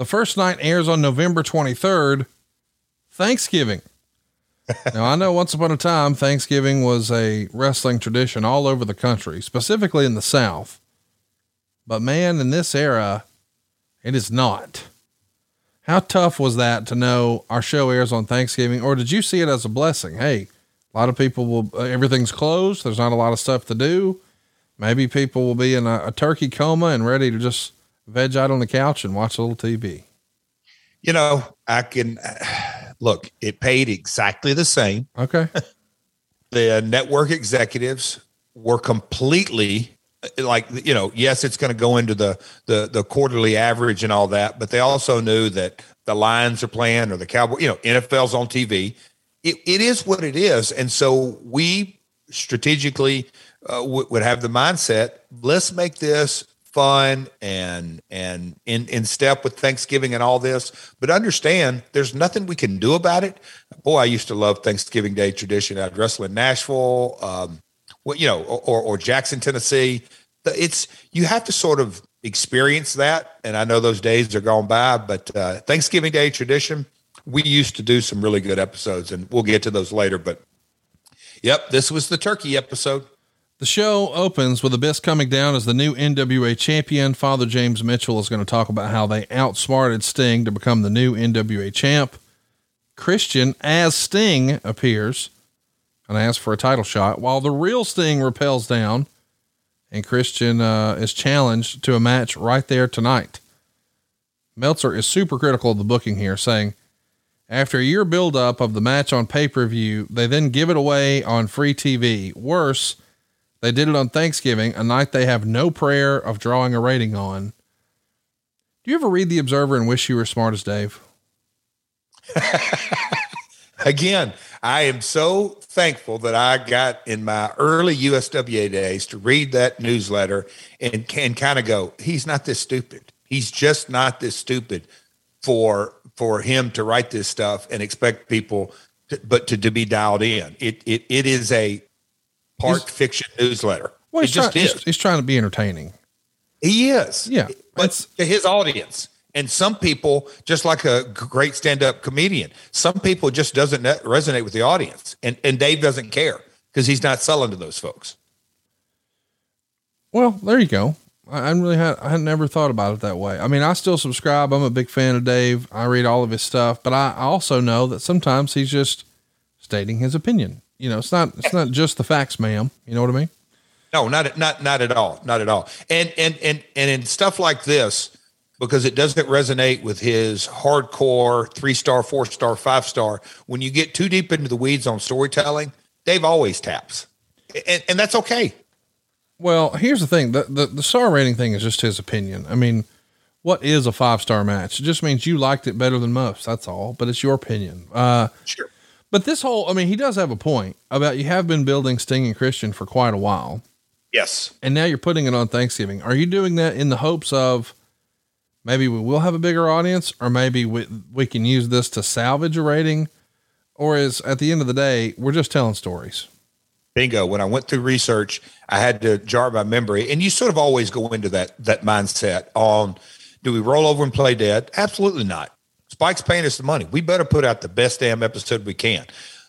The first night airs on November 23rd, Thanksgiving. now I know once upon a time Thanksgiving was a wrestling tradition all over the country, specifically in the South. But man, in this era, it is not. How tough was that to know our show airs on Thanksgiving, or did you see it as a blessing? Hey, a lot of people will, uh, everything's closed. There's not a lot of stuff to do. Maybe people will be in a, a turkey coma and ready to just veg out on the couch and watch a little TV. You know, I can look, it paid exactly the same. Okay. the network executives were completely like you know yes it's going to go into the, the the quarterly average and all that but they also knew that the lions are playing or the cowboy you know nfl's on tv it, it is what it is and so we strategically uh, w- would have the mindset let's make this fun and and in in step with Thanksgiving and all this. But understand, there's nothing we can do about it. Boy, I used to love Thanksgiving Day tradition. I'd wrestle in Nashville, um, well, you know, or, or Jackson, Tennessee. It's you have to sort of experience that, and I know those days are gone by. But uh, Thanksgiving Day tradition, we used to do some really good episodes, and we'll get to those later. But yep, this was the turkey episode. The show opens with Abyss coming down as the new NWA champion. Father James Mitchell is going to talk about how they outsmarted Sting to become the new NWA champ. Christian, as Sting, appears and asks for a title shot, while the real Sting repels down, and Christian uh, is challenged to a match right there tonight. Meltzer is super critical of the booking here, saying, after a year buildup of the match on pay per view, they then give it away on free TV. Worse, they did it on Thanksgiving, a night they have no prayer of drawing a rating on. Do you ever read The Observer and wish you were smart as Dave? Again, I am so thankful that I got in my early USWA days to read that newsletter and can kind of go, he's not this stupid. He's just not this stupid for for him to write this stuff and expect people to, but to, to be dialed in. It it it is a part he's, fiction newsletter. Well, he's, try, he's, he's, trying to be entertaining. He is. Yeah. But to his audience. And some people, just like a great stand-up comedian, some people just doesn't resonate with the audience. And and Dave doesn't care because he's not selling to those folks. Well, there you go. I really had, I had never thought about it that way. I mean, I still subscribe. I'm a big fan of Dave. I read all of his stuff, but I also know that sometimes he's just stating his opinion you know, it's not it's not just the facts, ma'am. You know what I mean? No, not not not at all, not at all. And and and and in stuff like this, because it doesn't resonate with his hardcore three star, four star, five star. When you get too deep into the weeds on storytelling, Dave always taps, and, and that's okay. Well, here's the thing: the, the the star rating thing is just his opinion. I mean, what is a five star match? It just means you liked it better than most. That's all. But it's your opinion. Uh, sure. But this whole, I mean, he does have a point about you have been building Sting and Christian for quite a while. Yes. And now you're putting it on Thanksgiving. Are you doing that in the hopes of maybe we will have a bigger audience or maybe we, we can use this to salvage a rating? Or is at the end of the day, we're just telling stories? Bingo. When I went through research, I had to jar my memory. And you sort of always go into that that mindset on do we roll over and play dead? Absolutely not. Spike's paying us the money. We better put out the best damn episode we can.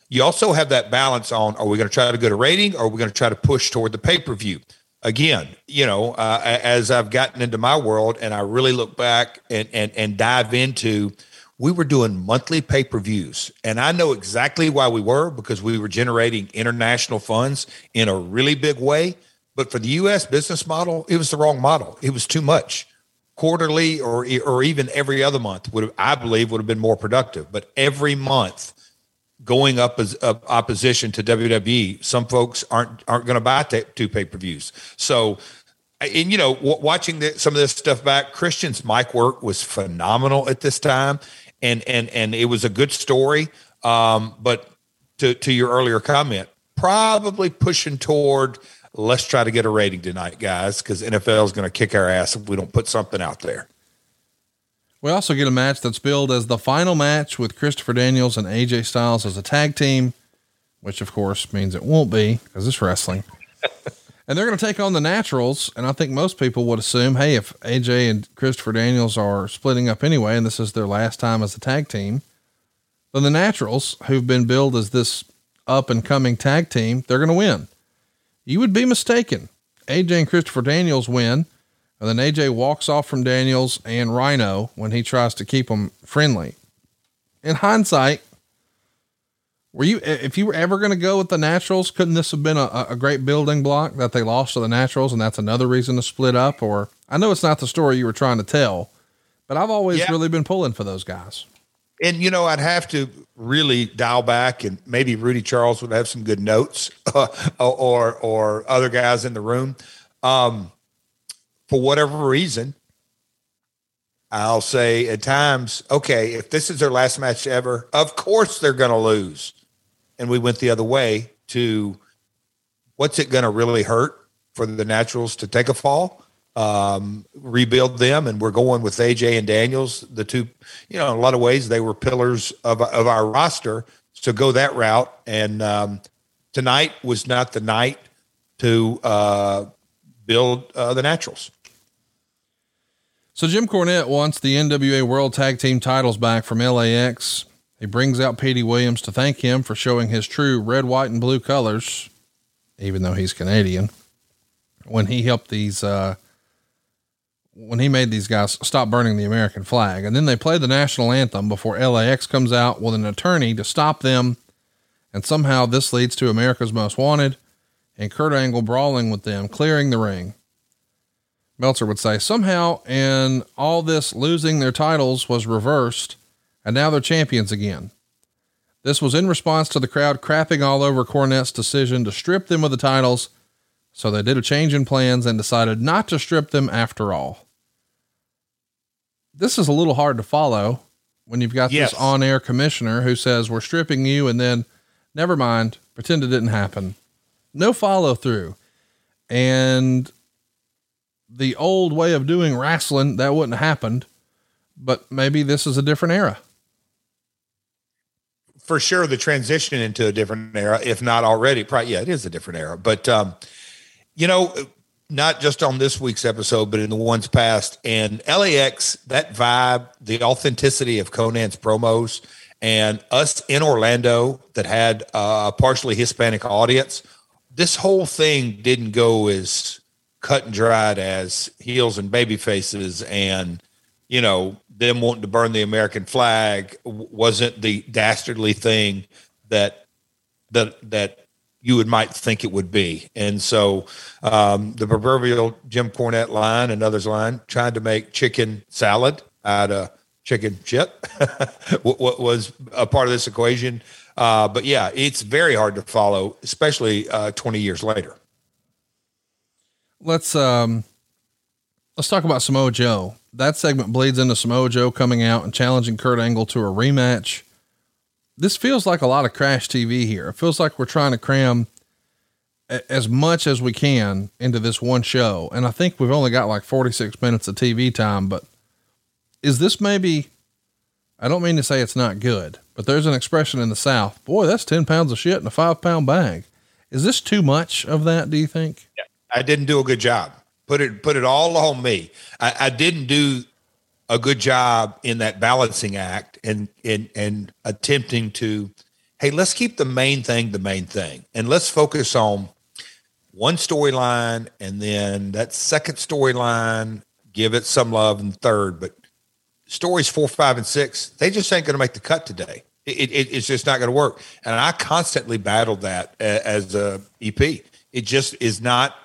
You also have that balance on are we going to try to get a rating or are we going to try to push toward the pay per view? Again, you know, uh, as I've gotten into my world and I really look back and, and, and dive into, we were doing monthly pay per views. And I know exactly why we were because we were generating international funds in a really big way. But for the US business model, it was the wrong model. It was too much quarterly or or even every other month would have, I believe would have been more productive. But every month going up as uh, opposition to WWE, some folks aren't aren't going to buy t- two pay per views. So, and you know, watching the, some of this stuff back, Christian's mic work was phenomenal at this time, and and and it was a good story. Um, but to to your earlier comment, probably pushing toward let's try to get a rating tonight, guys, because NFL is going to kick our ass if we don't put something out there. We also get a match that's billed as the final match with Christopher Daniels and AJ Styles as a tag team, which of course means it won't be because it's wrestling. and they're going to take on the Naturals. And I think most people would assume, hey, if AJ and Christopher Daniels are splitting up anyway, and this is their last time as a tag team, then the Naturals, who've been billed as this up and coming tag team, they're going to win. You would be mistaken. AJ and Christopher Daniels win, and then AJ walks off from Daniels and Rhino when he tries to keep them friendly. In hindsight, were you if you were ever going to go with the Naturals? Couldn't this have been a, a great building block that they lost to the Naturals, and that's another reason to split up? Or I know it's not the story you were trying to tell, but I've always yeah. really been pulling for those guys. And you know, I'd have to really dial back, and maybe Rudy Charles would have some good notes, uh, or or other guys in the room. Um, for whatever reason, I'll say at times, okay, if this is their last match ever, of course they're going to lose. And we went the other way to what's it going to really hurt for the Naturals to take a fall? Um, rebuild them. And we're going with AJ and Daniels, the two, you know, in a lot of ways, they were pillars of, of our roster. So go that route. And um, tonight was not the night to uh, build uh, the Naturals. So Jim Cornette wants the NWA World Tag Team titles back from LAX. He brings out Petey Williams to thank him for showing his true red, white, and blue colors, even though he's Canadian. when he helped these, uh, when he made these guys stop burning the American flag. And then they play the national anthem before LAX comes out with an attorney to stop them. And somehow this leads to America's Most Wanted and Kurt Angle brawling with them, clearing the ring. Meltzer would say somehow, and all this losing their titles was reversed, and now they're champions again. This was in response to the crowd crapping all over Cornette's decision to strip them of the titles so they did a change in plans and decided not to strip them after all. This is a little hard to follow when you've got yes. this on air commissioner who says, We're stripping you, and then never mind, pretend it didn't happen. No follow through. And the old way of doing wrestling, that wouldn't have happened. But maybe this is a different era. For sure, the transition into a different era, if not already, probably, yeah, it is a different era. But, um, you know, not just on this week's episode, but in the ones past. And LAX, that vibe, the authenticity of Konnan's promos, and us in Orlando that had a partially Hispanic audience, this whole thing didn't go as cut and dried as heels and baby faces and, you know, them wanting to burn the American flag wasn't the dastardly thing that that that you would might think it would be. And so um, the proverbial Jim Cornette line and others line trying to make chicken salad out of chicken shit what was a part of this equation. Uh, but yeah, it's very hard to follow, especially uh, 20 years later. Let's um, let's talk about Samoa Joe. That segment bleeds into Samoa Joe coming out and challenging Kurt Angle to a rematch this feels like a lot of crash TV here. It feels like we're trying to cram a- as much as we can into this one show. And I think we've only got like 46 minutes of TV time, but is this maybe, I don't mean to say it's not good, but there's an expression in the South, boy, that's 10 pounds of shit in a five pound bag. Is this too much of that? Do you think? Yeah, I didn't do a good job. Put it, put it all on me. I, I didn't do a good job in that balancing act and and and attempting to hey let's keep the main thing the main thing. And let's focus on one storyline and then that second storyline give it some love and third. But stories four five and six they just ain't going to make the cut today. It, it, it's just not going to work. And i constantly battled that uh, as a ep it just is not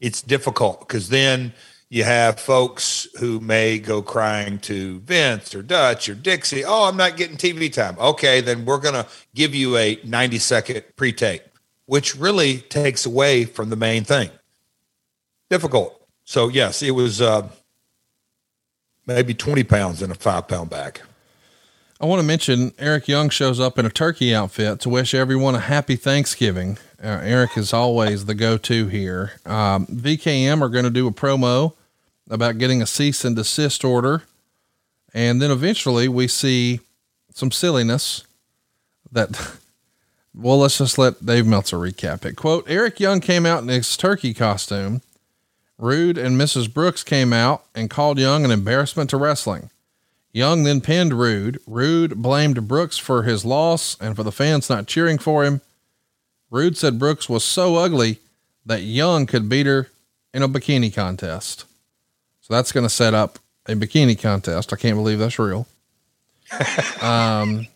it's difficult because then you have folks who may go crying to Vince or Dutch or Dixie, oh, I'm not getting TV time. Okay, then we're going to give you a 90 second pre tape, which really takes away from the main thing. Difficult. So, yes, it was uh, maybe 20 pounds in a five pound bag. I want to mention Eric Young shows up in a turkey outfit to wish everyone a happy Thanksgiving. Uh, Eric is always the go-to here. Um, VKM are going to do a promo about getting a cease and desist order. And then eventually we see some silliness that, well, let's just let Dave Meltzer recap it. Quote, Eric Young came out in his turkey costume. Roode and Mrs. Brooks came out and called Young an embarrassment to wrestling. Young then pinned Roode. Roode blamed Brooks for his loss and for the fans not cheering for him. Roode said Brooks was so ugly that Young could beat her in a bikini contest. So that's going to set up a bikini contest. I can't believe that's real. um,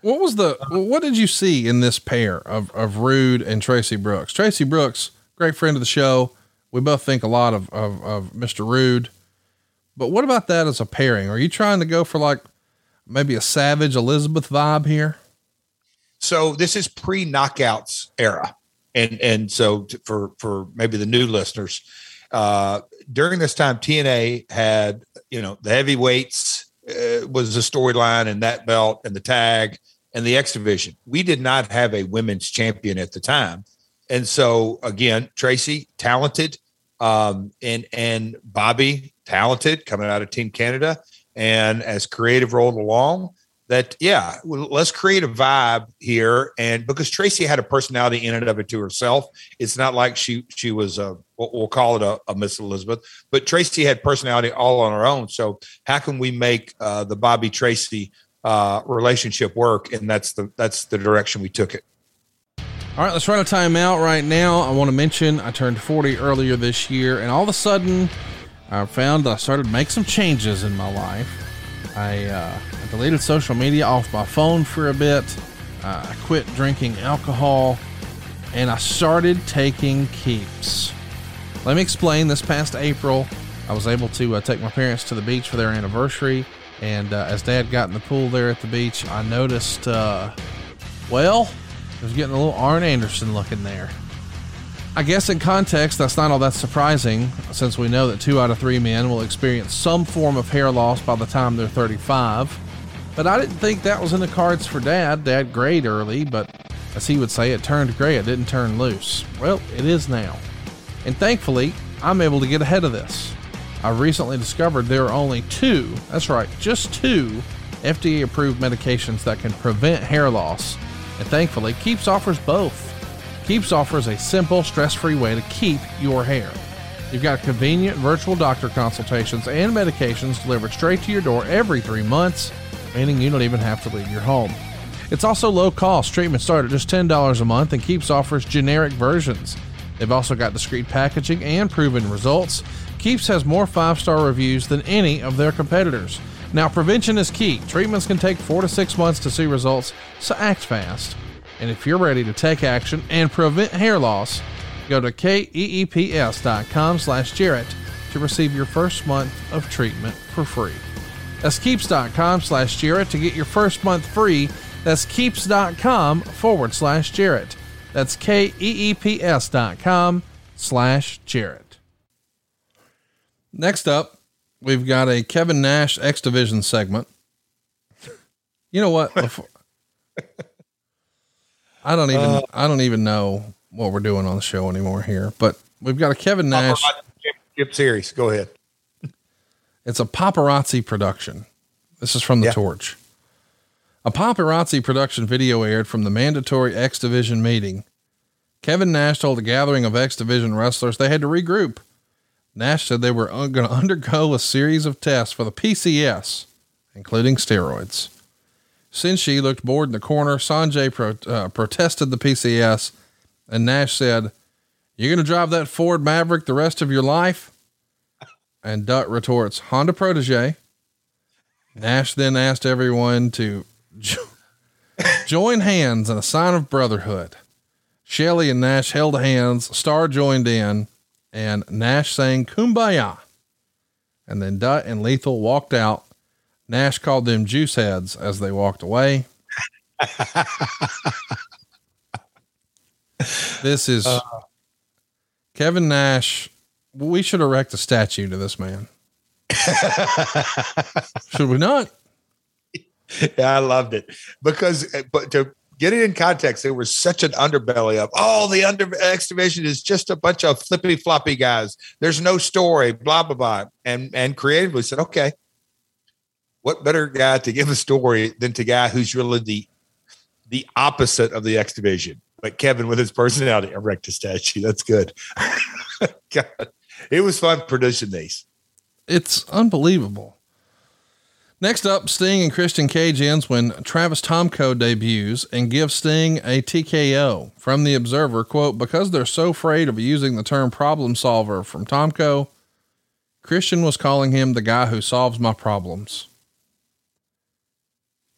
what was the, what did you see in this pair of, of Roode and Tracy Brooks? Tracy Brooks, great friend of the show. We both think a lot of, of, of Mr. Roode, but what about that as a pairing? Are you trying to go for like maybe a savage Elizabeth vibe here? So this is pre knockouts era. And, and so for, for maybe the new listeners, uh, during this time, TNA had, you know, the heavyweights uh, was the storyline and that belt and the tag and the X division. We did not have a women's champion at the time. And so again, Tracy, talented, um, and, and Bobby, talented, coming out of Team Canada. And as creative rolled along, that yeah well, let's create a vibe here and because tracy had a personality in and of it to herself it's not like she she was a we'll call it a, a miss elizabeth but tracy had personality all on her own so how can we make uh, the bobby tracy uh, relationship work and that's the that's the direction we took it All right, let's run a timeout right now. I want to mention I turned 40 earlier this year, and all of a sudden, I found that I started to make some changes in my life. I, uh, I deleted social media off my phone for a bit. Uh, I quit drinking alcohol, and I started taking keeps. Let me explain. This past April, I was able to uh, take my parents to the beach for their anniversary, and uh, as Dad got in the pool there at the beach, I noticed, uh, well, it was getting a little Arn Anderson looking there. I guess in context, that's not all that surprising, since we know that two out of three men will experience some form of hair loss by the time they're 35. But I didn't think that was in the cards for Dad. Dad grayed early, but as he would say, it turned gray, it didn't turn loose. Well, it is now. And thankfully, I'm able to get ahead of this. I recently discovered there are only two, that's right, just two FDA approved medications that can prevent hair loss and thankfully, Keeps offers both. Keeps offers a simple, stress free way to keep your hair. You've got convenient virtual doctor consultations and medications delivered straight to your door every three months, meaning you don't even have to leave your home. It's also low cost. Treatments start at just $10 a month and Keeps offers generic versions. They've also got discreet packaging and proven results. Keeps has more five star reviews than any of their competitors. Now, prevention is key. Treatments can take four to six months to see results, so act fast. And if you're ready to take action and prevent hair loss, go to keeps.com slash Jarrett to receive your first month of treatment for free. That's keeps.com slash Jarrett to get your first month free. That's keeps.com forward slash Jarrett. That's K-E-E-P-S.com slash Jarrett. Next up, we've got a Kevin Nash X Division segment. You know what? Before, I don't even uh, I don't even know what we're doing on the show anymore here, but we've got a Kevin Nash Skip series. Go ahead. It's a paparazzi production. This is from the yeah. Torch. A paparazzi production video aired from the mandatory X Division meeting. Kevin Nash told a gathering of X Division wrestlers they had to regroup Nash said they were going to undergo a series of tests for the PCS, including steroids. Senshi looked bored in the corner. Sonjay pro, uh, protested the PCS, and Nash said, You're going to drive that Ford Maverick the rest of your life? And Dutt retorts, Honda Protege. Nash then asked everyone to jo- join hands in a sign of brotherhood. Shelley and Nash held hands. Star joined in and Nash sang Kumbaya. And then Dutt and Lethal walked out. Nash called them juice heads as they walked away. this is uh, Kevin Nash. We should erect a statue to this man. should we not? Yeah, I loved it because, but to get it in context, there was such an underbelly of, oh, the under excavation is just a bunch of flippy floppy guys. There's no story, blah, blah, blah. And and creatively said, okay, what better guy to give a story than to guy who's really the the opposite of the X division? But Kevin with his personality, erect a statue. That's good. God, it was fun producing these. It's unbelievable. Next up, Sting and Christian Cage ends when Travis Tomko debuts and gives Sting a TKO. From the Observer, quote, because they're so afraid of using the term problem solver from Tomko, Christian was calling him the guy who solves my problems.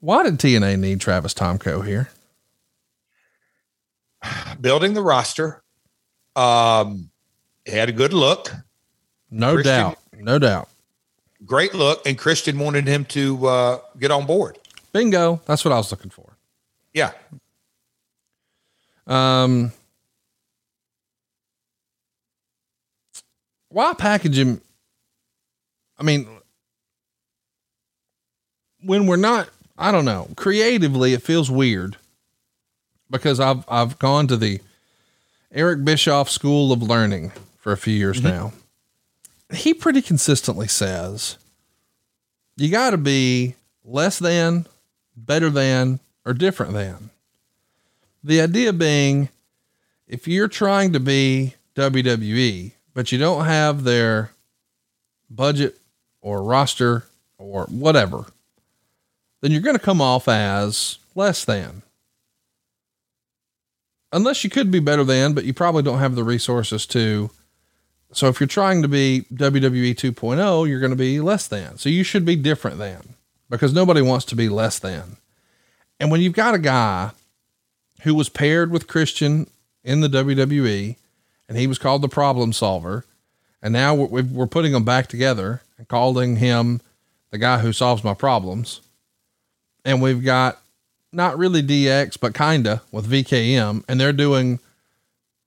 Why did TNA need Travis Tomko here? Building the roster. Um, had a good look. No Christian, doubt. No doubt great look, and Christian wanted him to uh, get on board. Bingo. That's what I was looking for. Yeah. Um, why package him? I mean, when we're not, I don't know, creatively, it feels weird because I've, I've gone to the Eric Bischoff School of Learning for a few years mm-hmm. now he pretty consistently says you got to be less than, better than, or different than. The idea being if you're trying to be WWE, but you don't have their budget or roster or whatever, then you're going to come off as less than. unless you could be better than, but you probably don't have the resources to. So if you're trying to be WWE 2.0, you're going to be less than. So you should be different than because nobody wants to be less than. And when you've got a guy who was paired with Christian in the WWE and he was called the problem solver, and now we're, we're putting them back together and calling him the guy who solves my problems. And we've got not really DX, but kinda with VKM, and they're doing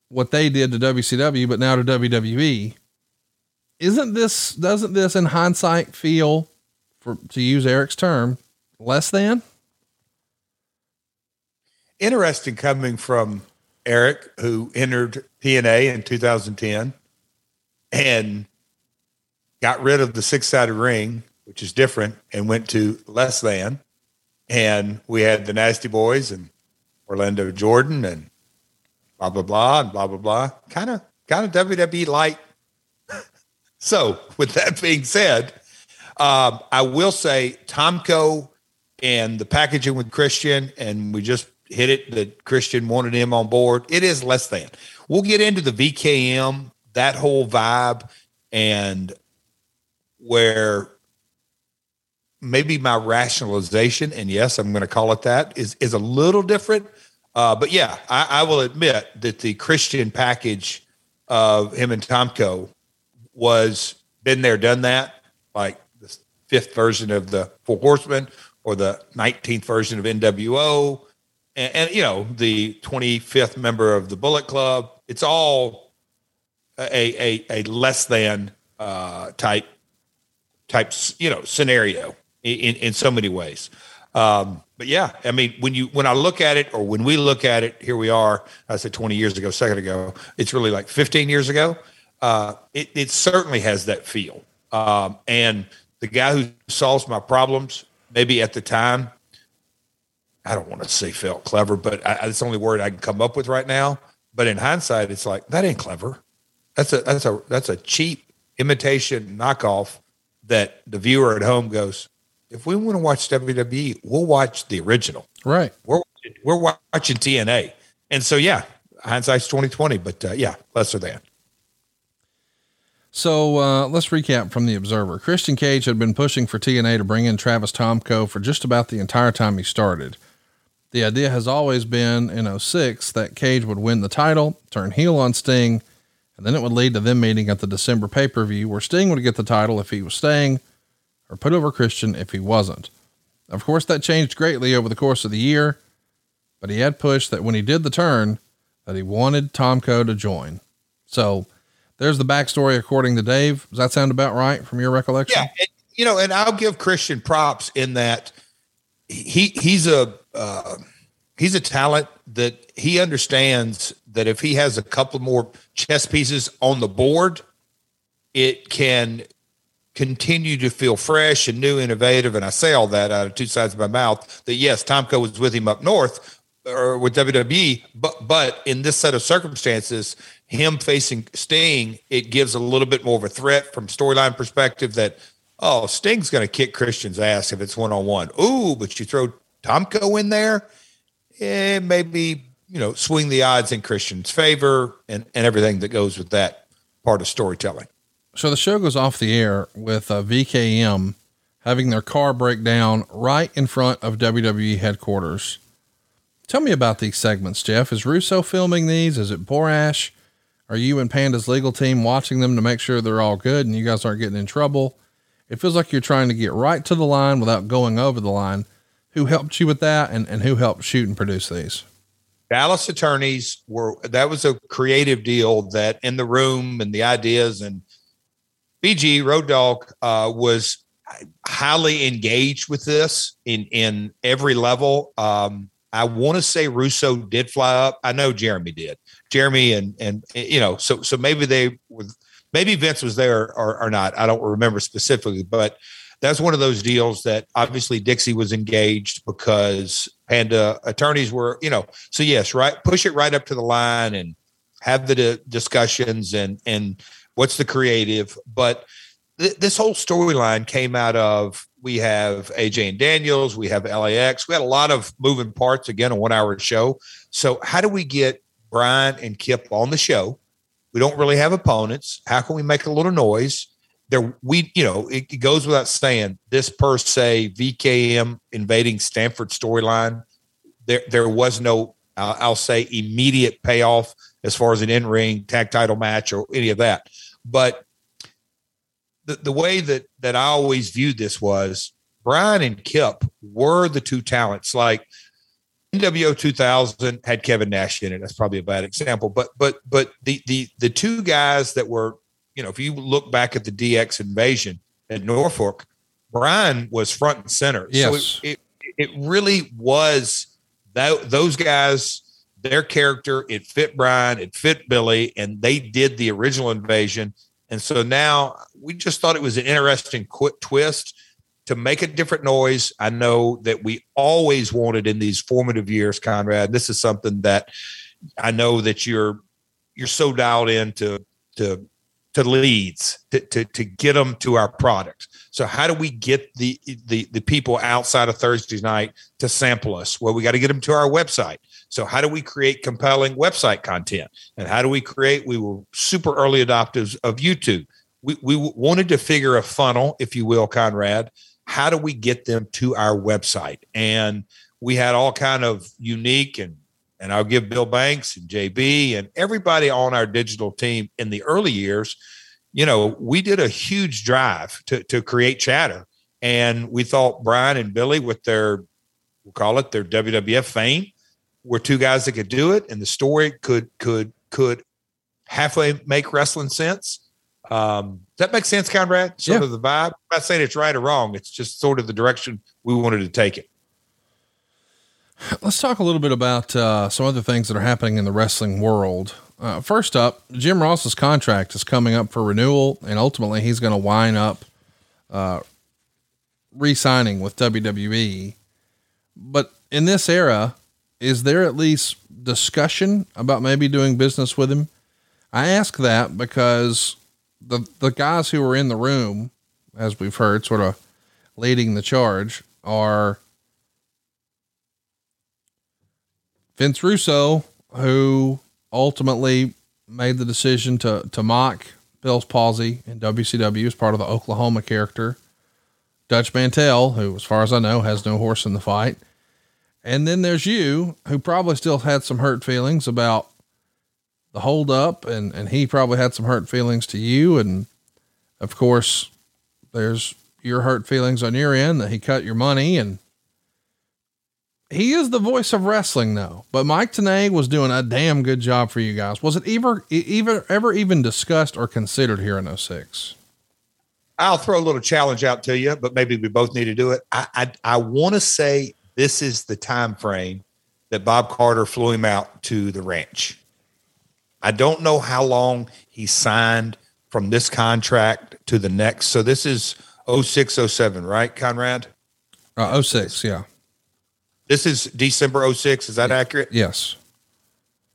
what they did to WCW, but now to WWE. Isn't this, doesn't this in hindsight feel, for to use Eric's term, less than? Interesting coming from Eric, who entered TNA in 2010 and got rid of the six sided ring, which is different, and went to less than and we had the Nasty Boys and Orlando Jordan and blah blah blah and blah blah blah. Kind of kind of WWE light. so with that being said, um, I will say Tomko and the packaging with Christian, and we just hit it that Christian wanted him on board. It is less than. We'll get into the VKM, that whole vibe, and where maybe my rationalization, and yes, I'm going to call it that, is is a little different. Uh, but yeah, I, I, will admit that the Christian package of him and Tomko was been there, done that, like the fifth version of the Four Horsemen or the 19th version of NWO, and, and you know the 25th member of the Bullet Club. It's all a a, a less than uh, type types you know scenario in, in so many ways. Um, but yeah, I mean, when you when I look at it, or when we look at it, here we are. I said 20 years ago, second ago. It's really like 15 years ago. Uh, it, it certainly has that feel. Um, and the guy who solves my problems, maybe at the time, I don't want to say felt clever, but I, that's the only word I can come up with right now. But in hindsight, it's like that ain't clever. That's a that's a that's a cheap imitation knockoff that the viewer at home goes, if we want to watch WWE, we'll watch the original. Right. We're we're watching TNA, and so yeah, hindsight's twenty twenty, but uh, yeah, lesser than. So uh, let's recap from the Observer. Christian Cage had been pushing for TNA to bring in Travis Tomko for just about the entire time he started. The idea has always been in 06 that Cage would win the title, turn heel on Sting, and then it would lead to them meeting at the December pay per view where Sting would get the title if he was staying, or put over Christian if he wasn't. Of course, that changed greatly over the course of the year, but he had pushed that when he did the turn, that he wanted Tomko to join. So there's the backstory according to Dave. Does that sound about right from your recollection? Yeah, and, you know, and I'll give Christian props in that he he's a uh, he's a talent that he understands that if he has a couple more chess pieces on the board, it can continue to feel fresh and new, innovative. And I say all that out of two sides of my mouth that yes, Tomko was with him up north or with WWE, but but in this set of circumstances, him facing Sting, it gives a little bit more of a threat from storyline perspective that oh, Sting's going to kick Christian's ass if it's one on one. Ooh, but you throw Tomko in there, eh, maybe you know swing the odds in Christian's favor and and everything that goes with that part of storytelling. So the show goes off the air with uh, VKM having their car break down right in front of WWE headquarters. Tell me about these segments, Jeff. Is Russo filming these? Is it Borash? Are you and Panda's legal team watching them to make sure they're all good and you guys aren't getting in trouble? It feels like you're trying to get right to the line without going over the line. Who helped you with that and, and who helped shoot and produce these? Dallas attorneys were that was a creative deal that in the room and the ideas and BG Road Dogg uh, was highly engaged with this in in every level. Um, I want to say Russo did fly up. I know Jeremy did. Jeremy and and you know, so so maybe they were maybe Vince was there or, or not. I don't remember specifically, but that's one of those deals that obviously Dixie was engaged because Panda attorneys were, you know, so yes, right, push it right up to the line and have the discussions and and what's the creative but th- this whole storyline came out of we have aj and daniels we have lax we had a lot of moving parts again a one hour show so how do we get Brian and Kip on the show. We don't really have opponents. How can we make a little noise? There, we, you know, it, it goes without saying this per se VKM invading Stamford storyline. There, there was no, uh, I'll say, immediate payoff as far as an in ring tag title match or any of that. But the, the way that that I always viewed this was Brian and Kip were the two talents. Like NWO 2000 had Kevin Nash in it. That's probably a bad example, but but but the the the two guys that were, you know, if you look back at the DX invasion at Norfolk, Brian was front and center. Yes. So it, it, it really was that those guys, their character, it fit Brian, it fit Billy, and they did the original invasion. And so now we just thought it was an interesting quick twist to make a different noise. I know that we always wanted in these formative years, Conrad. This is something that I know that you're you're so dialed into to to leads to, to, to get them to our product. So how do we get the the the people outside of Thursday night to sample us? Well, we got to get them to our website. So how do we create compelling website content? And how do we create? We were super early adopters of YouTube. We we wanted to figure a funnel, if you will, Conrad, how do we get them to our website and we had all kind of unique and and i'll give bill banks and jb and everybody on our digital team in the early years you know we did a huge drive to to create chatter and we thought brian and billy with their we'll call it their wwf fame were two guys that could do it and the story could could could halfway make wrestling sense um, does that make sense, Conrad? Sort Yeah. of the vibe. I'm not saying it's right or wrong. It's just sort of the direction we wanted to take it. Let's talk a little bit about uh, some other things that are happening in the wrestling world. Uh, first up, Jim Ross's contract is coming up for renewal, and ultimately he's going to wind up uh, re-signing with WWE. But in this era, is there at least discussion about maybe doing business with him? I ask that because the the guys who are in the room, as we've heard, sort of leading the charge, are Vince Russo, who ultimately made the decision to to mock Bell's palsy in WCW as part of the Oklahoma character. Dutch Mantell, who, as far as I know, has no horse in the fight. And then there's you, who probably still had some hurt feelings about the hold up, and, and he probably had some hurt feelings to you. And of course, there's your hurt feelings on your end that he cut your money and he is the voice of wrestling though. But Mike Tenay was doing a damn good job for you guys. Was it ever, ever, ever even discussed or considered here in 06? I'll throw a little challenge out to you, but maybe we both need to do it. I I, I want to say this is the time frame that Bob Carter flew him out to the ranch. I don't know how long he signed from this contract to the next. So this is 06, 07, right, Conrad? Uh, 06. Yeah. This is December 06. Is that accurate? Yes.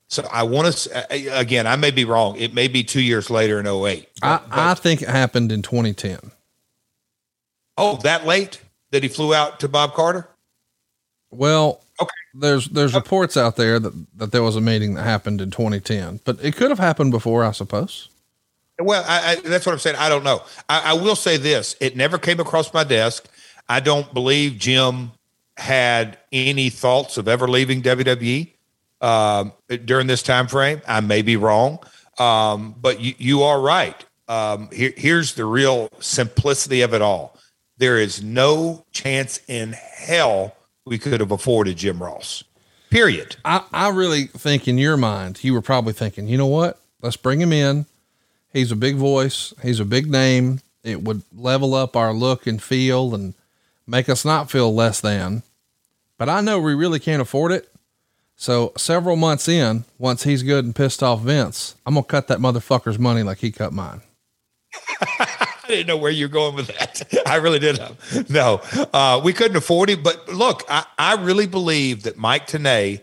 So I want to, again, I may be wrong. It may be two years later in 08. I, But- I think it happened in 2010. oh, that late that he flew out to Bob Carter? Well, Okay. there's, there's reports out there that, that there was a meeting that happened in 2010, but it could have happened before, I suppose. Well, I, I, that's what I'm saying. I don't know. I, I will say this: it never came across my desk. I don't believe Jim had any thoughts of ever leaving WWE um, during this time frame. I may be wrong, um, but you, you are right. Um, here, here's the real simplicity of it all: there is no chance in hell we could have afforded Jim Ross. Period. I, I really think in your mind, you were probably thinking, you know what? Let's bring him in. He's a big voice. He's a big name. It would level up our look and feel and make us not feel less than. But I know we really can't afford it. So several months in, once he's good and pissed off Vince, I'm going to cut that motherfucker's money like he cut mine. I didn't know where you're going with that. I really didn't. No, uh, we couldn't afford him. But look, I, I really believe that Mike Tenay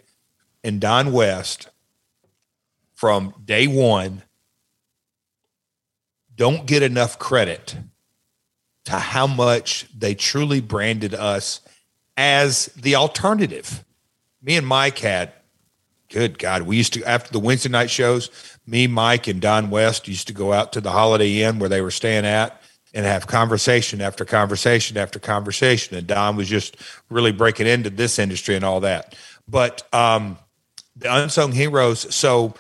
and Don West from day one don't get enough credit to how much they truly branded us as the alternative. Me and Mike had good God, we used to after the Wednesday night shows, me, Mike, and Don West used to go out to the Holiday Inn where they were staying at and have conversation after conversation after conversation. And Don was just really breaking into this industry and all that. But um, the unsung heroes. So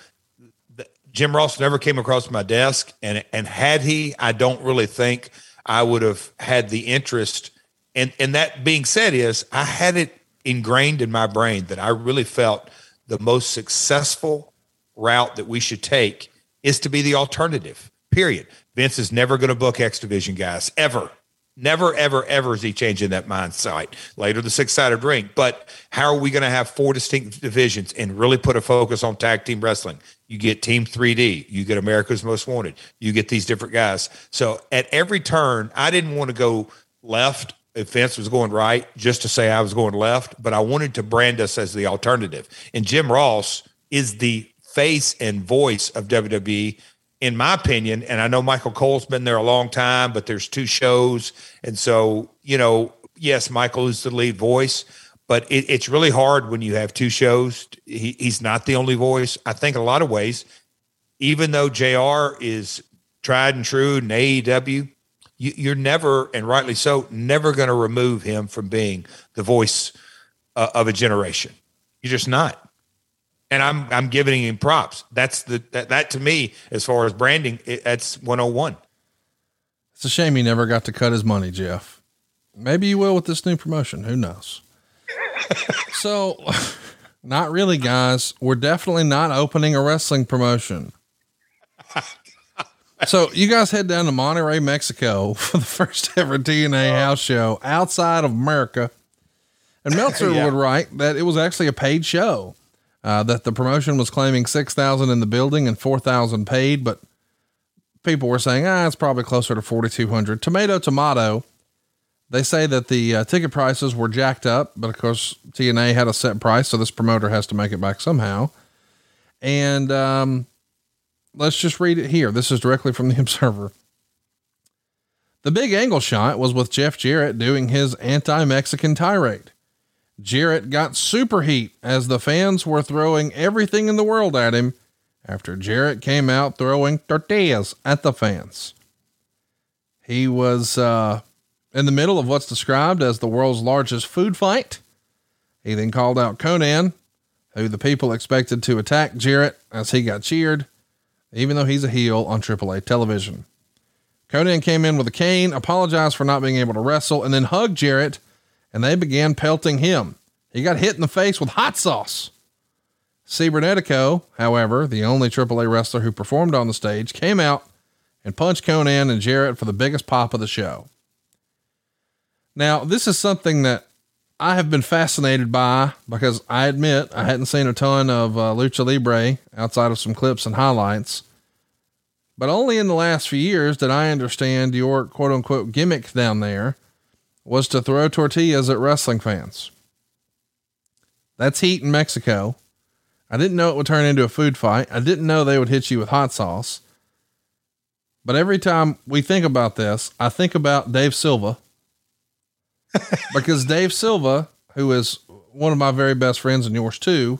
Jim Ross never came across my desk, and and had he, I don't really think I would have had the interest. And and that being said, is I had it ingrained in my brain that I really felt the most successful route that we should take is to be the alternative. Period. Vince is never going to book X Division guys ever. Never, ever, ever is he changing that mindset. Later, the six sided ring. But how are we going to have four distinct divisions and really put a focus on tag team wrestling? You get Team 3D, you get America's Most Wanted, you get these different guys. So at every turn, I didn't want to go left if Vince was going right just to say I was going left, but I wanted to brand us as the alternative. And Jim Ross is the face and voice of WWE in my opinion, and I know Michael Cole's been there a long time, but there's two shows. And so, you know, yes, Michael is the lead voice, but it, it's really hard when you have two shows. He, he's not the only voice. I think a lot of ways, even though JR is tried and true in AEW, you, you're never, and rightly so, never going to remove him from being the voice uh, of a generation. You're just not and I'm I'm giving him props. That's the that, that to me, as far as branding, it, that's 101. It's a shame he never got to cut his money, Jeff. Maybe you will with this new promotion. Who knows? so, not really, guys. We're definitely not opening a wrestling promotion. So you guys head down to Monterrey, Mexico for the first ever TNA house show outside of America. And Meltzer yeah. would write that it was actually a paid show uh, that the promotion was claiming 6,000 in the building and 4,000 paid, but people were saying, ah, it's probably closer to 4,200. Tomato, tomato. They say that the uh, ticket prices were jacked up, but of course, TNA had a set price, so this promoter has to make it back somehow. And um, let's just read it here. This is directly from the Observer. The big angle shot was with Jeff Jarrett doing his anti Mexican tirade. Jarrett got super heat as the fans were throwing everything in the world at him after Jarrett came out throwing tortillas at the fans. He was uh, in the middle of what's described as the world's largest food fight. He then called out Konnan, who the people expected to attack Jarrett as he got cheered, even though he's a heel on AAA television. Konnan came in with a cane, apologized for not being able to wrestle, and then hugged Jarrett and they began pelting him. He got hit in the face with hot sauce. Cibernetico, however, the only AAA wrestler who performed on the stage, came out and punched Konnan and Jarrett for the biggest pop of the show. Now, this is something that I have been fascinated by because I admit I hadn't seen a ton of uh, Lucha Libre outside of some clips and highlights. But only in the last few years did I understand your quote unquote gimmick down there was to throw tortillas at wrestling fans. That's heat in Mexico. I didn't know it would turn into a food fight. I didn't know they would hit you with hot sauce. But every time we think about this, I think about Dave Silva. because Dave Silva, who is one of my very best friends and yours too,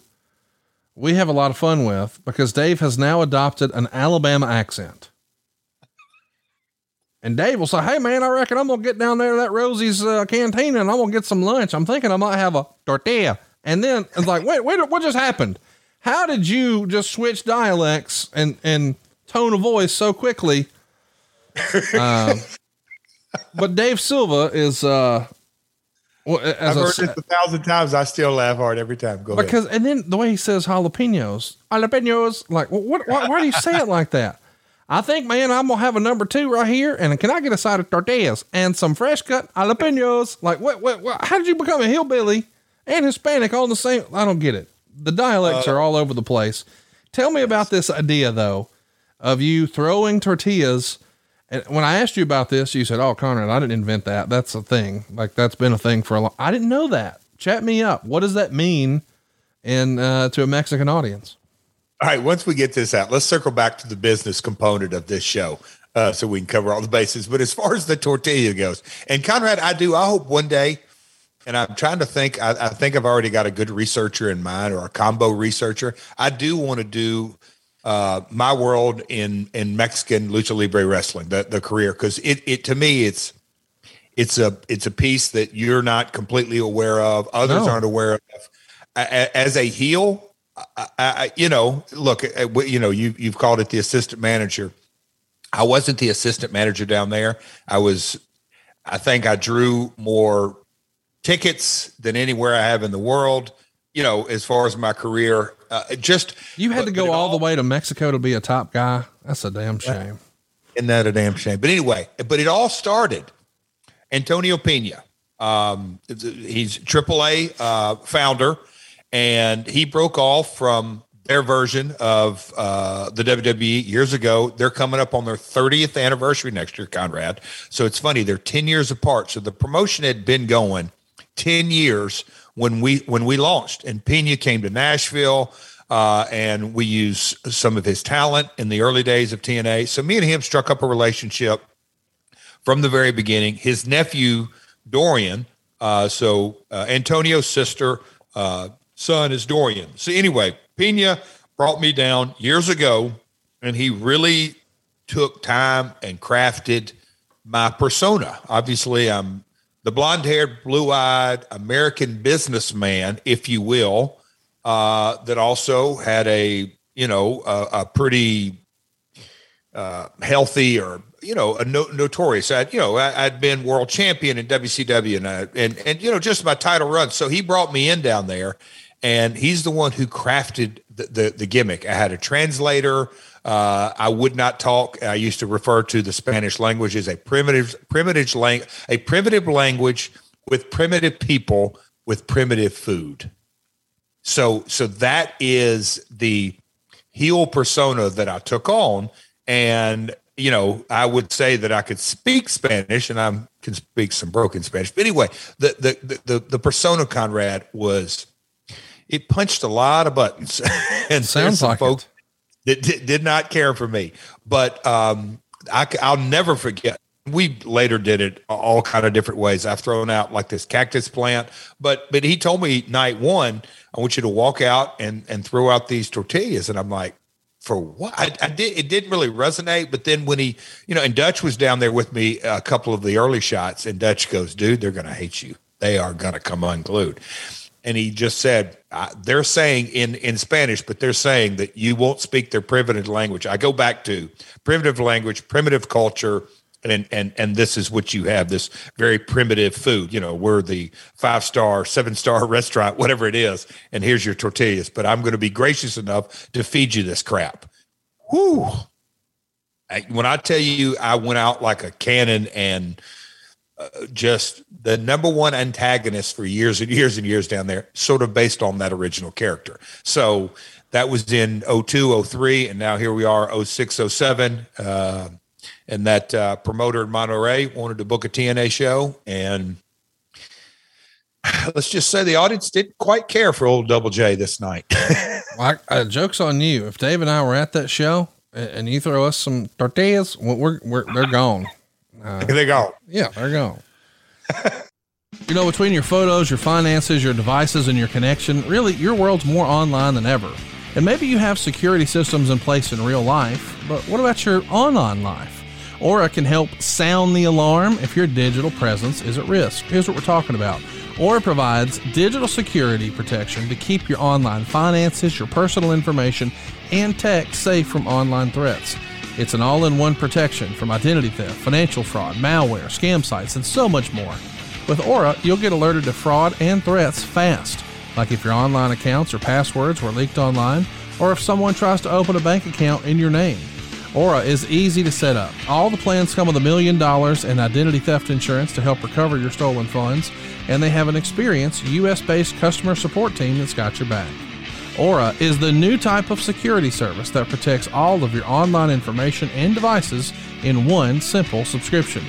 we have a lot of fun with because Dave has now adopted an Alabama accent. And Dave will say, Hey man, I reckon I'm going to get down there to that Rosie's uh, cantina and I'm going to get some lunch. I'm thinking I might have a tortilla. And then it's like, wait, wait, what just happened? How did you just switch dialects and, and tone of voice so quickly? uh, but Dave Silva is, uh, well, I've heard this a thousand times. I still laugh hard every time. Go because, ahead. and then the way he says jalapenos, jalapenos, like, what, what, why do you say it like that? I think, man, I'm gonna have a number two right here, and can I get a side of tortillas and some fresh cut jalapenos? Like, what, what, what how did you become a hillbilly and Hispanic all in the same? I don't get it. The dialects uh, are all over the place. Tell me about this idea though, of you throwing tortillas. And when I asked you about this, you said, "Oh, Conrad, I didn't invent that. That's a thing. Like that's been a thing for a long." I didn't know that. Chat me up. What does that mean and uh, to a Mexican audience? All right, once we get this out, let's circle back to the business component of this show uh, so we can cover all the bases. But as far as the tortilla goes, and Conrad, I do, I hope one day, and I'm trying to think. I, I, think I've already got a good researcher in mind or a combo researcher. I do want to do uh, my world in in Mexican lucha libre wrestling, the the career, because it it to me it's it's a it's a piece that you're not completely aware of, others no. aren't aware of. As a heel, I, I, you know, look, uh, you know, you you've called it the assistant manager. I wasn't the assistant manager down there. I was, I think I drew more tickets than anywhere I have in the world. You know, as far as my career, uh, just you had but, to go all, all, the way to Mexico to be a top guy. That's a damn shame. Isn't that a damn shame? But anyway, but it all started. Antonio Pena, um, he's AAA uh, founder, and he broke off from their version of uh, the WWE years ago. They're coming up on their 30th anniversary next year, Conrad. So it's funny, they're 10 years apart. So the promotion had been going 10 years when we when we launched and Pena came to Nashville uh, and we used some of his talent in the early days of TNA. So me and him struck up a relationship from the very beginning. His nephew Dorian, uh, so uh, Antonio's sister uh, son is Dorian. So anyway, Pena brought me down years ago, and he really took time and crafted my persona. Obviously, I'm the blonde haired, blue eyed American businessman, if you will, uh, that also had a, you know, a, a pretty uh, healthy or, you know, a no, notorious. I'd, you know, I, had been world champion in WCW and, I, and, and, you know, just my title run. So he brought me in down there and he's the one who crafted the, the, the gimmick. I had a translator. Uh, I would not talk. I used to refer to the Spanish language as a primitive, primitive lang- a primitive language with primitive people with primitive food. So, so that is the heel persona that I took on, and you know, I would say that I could speak Spanish, and I can speak some broken Spanish. But anyway, the the the, the persona Conrad was it punched a lot of buttons. and sounds like folks that did, did, not care for me. But um, I, I'll never forget. We later did it all kind of different ways. I've thrown out like this cactus plant, but but he told me night one, I want you to walk out and and throw out these tortillas, and I'm like, for what? I, I, did. It didn't really resonate. But then when he, you know, and Dutch was down there with me a couple of the early shots, and Dutch goes, "Dude, they're to hate you. They are to come unglued." And he just said they're saying in in Spanish, but they're saying that you won't speak their primitive language. I go back to primitive language, primitive culture, and and and this is what you have this very primitive food. You know, we're the five star, seven star restaurant, whatever it is, and here's your tortillas. But I'm going to be gracious enough to feed you this crap. Whoo! when I tell you, I went out like a cannon and just the number one antagonist for years and years and years down there, sort of based on that original character. So that was in 02, 03, and now here we are 06, 07. Uh, and that uh, promoter in Monterrey wanted to book a TNA show. And let's just say the audience didn't quite care for old Double J this night. well, I, joke's on you. If Dave and I were at that show and you throw us some tortillas, we're, we're they're gone. Uh, they go. Yeah, they're gone. you know, between your photos, your finances, your devices, and your connection, really, your world's more online than ever. And maybe you have security systems in place in real life, but what about your online life? Aura can help sound the alarm if your digital presence is at risk. Here's what we're talking about. Aura provides digital security protection to keep your online finances, your personal information, and tech safe from online threats. It's an all in one protection from identity theft, financial fraud, malware, scam sites, and so much more. With Aura, you'll get alerted to fraud and threats fast, like if your online accounts or passwords were leaked online, or if someone tries to open a bank account in your name. Aura is easy to set up. All the plans come with a million dollars in identity theft insurance to help recover your stolen funds, and they have an experienced US based customer support team that's got your back. Aura is the new type of security service that protects all of your online information and devices in one simple subscription.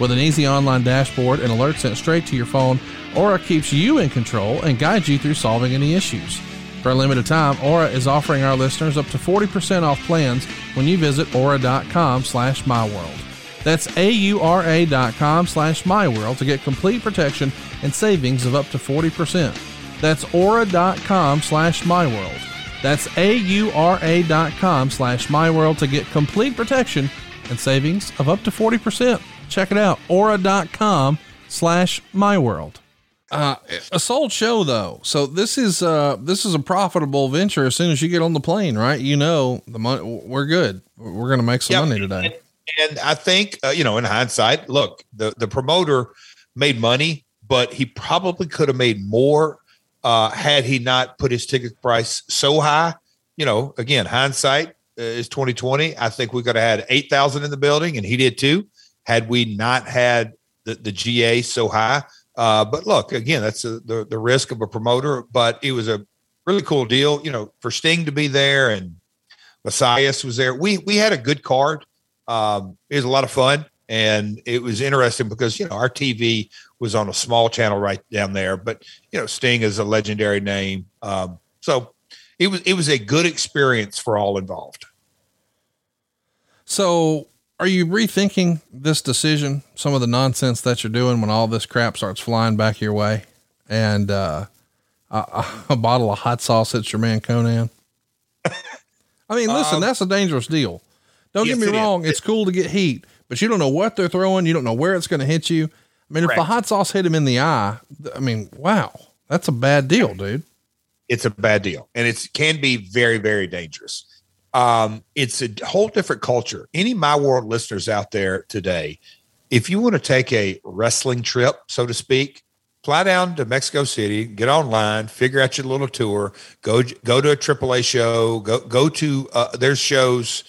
With an easy online dashboard and alerts sent straight to your phone, Aura keeps you in control and guides you through solving any issues. For a limited time, Aura is offering our listeners up to 40% off plans when you visit aura.com slash myworld. That's A-U-R-A dot com slash MyWorld to get complete protection and savings of up to 40%. That's aura.com slash MyWorld. That's A-U-R-A dot com slash MyWorld to get complete protection and savings of up to 40%. Check it out, aura.com slash MyWorld. Uh, a sold show though. So this is, uh, this is a profitable venture as soon as you get on the plane, right? You know, the money, we're good. We're going to make some yep. money today. And I think, uh, you know, in hindsight, look, the, the promoter made money, but he probably could have made more uh, had he not put his ticket price so high. You know, again, hindsight uh, is 2020. I think we could have had 8,000 in the building, and he did too, had we not had the, the GA so high. Uh, but look, again, that's a, the, the risk of a promoter, but it was a really cool deal, you know, for Sting to be there and Mesias was there. We, we had a good card. Um, it was a lot of fun and it was interesting because you know our TV was on a small channel right down there, but you know Sting is a legendary name, um, so it was it was a good experience for all involved. So, are you rethinking this decision? Some of the nonsense that you're doing when all this crap starts flying back your way, and uh, a, a bottle of hot sauce hits your man Konnan. I mean, listen, um, that's a dangerous deal. Don't yes, get me wrong; it's cool to get heat, but you don't know what they're throwing. You don't know where it's going to hit you. I mean, if the hot sauce hit him in the eye, I mean, wow, that's a bad deal, dude. It's a bad deal, and it can be very, very dangerous. Um, it's a whole different culture. Any my world listeners out there today, if you want to take a wrestling trip, so to speak, fly down to Mexico City, get online, figure out your little tour, go go to a AAA show, go go to uh, there's shows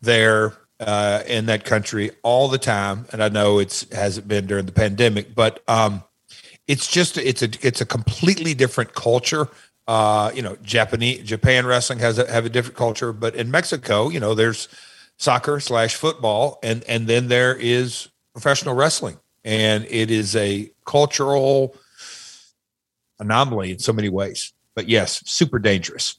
there uh, in that country all the time, and I know it's hasn't been during the pandemic, but um, it's just it's a it's a completely different culture. Uh, you know, Japanese Japan wrestling has a, have a different culture, but in Mexico, you know, there's soccer slash football, and and then there is professional wrestling, and it is a cultural anomaly in so many ways. But yes, super dangerous.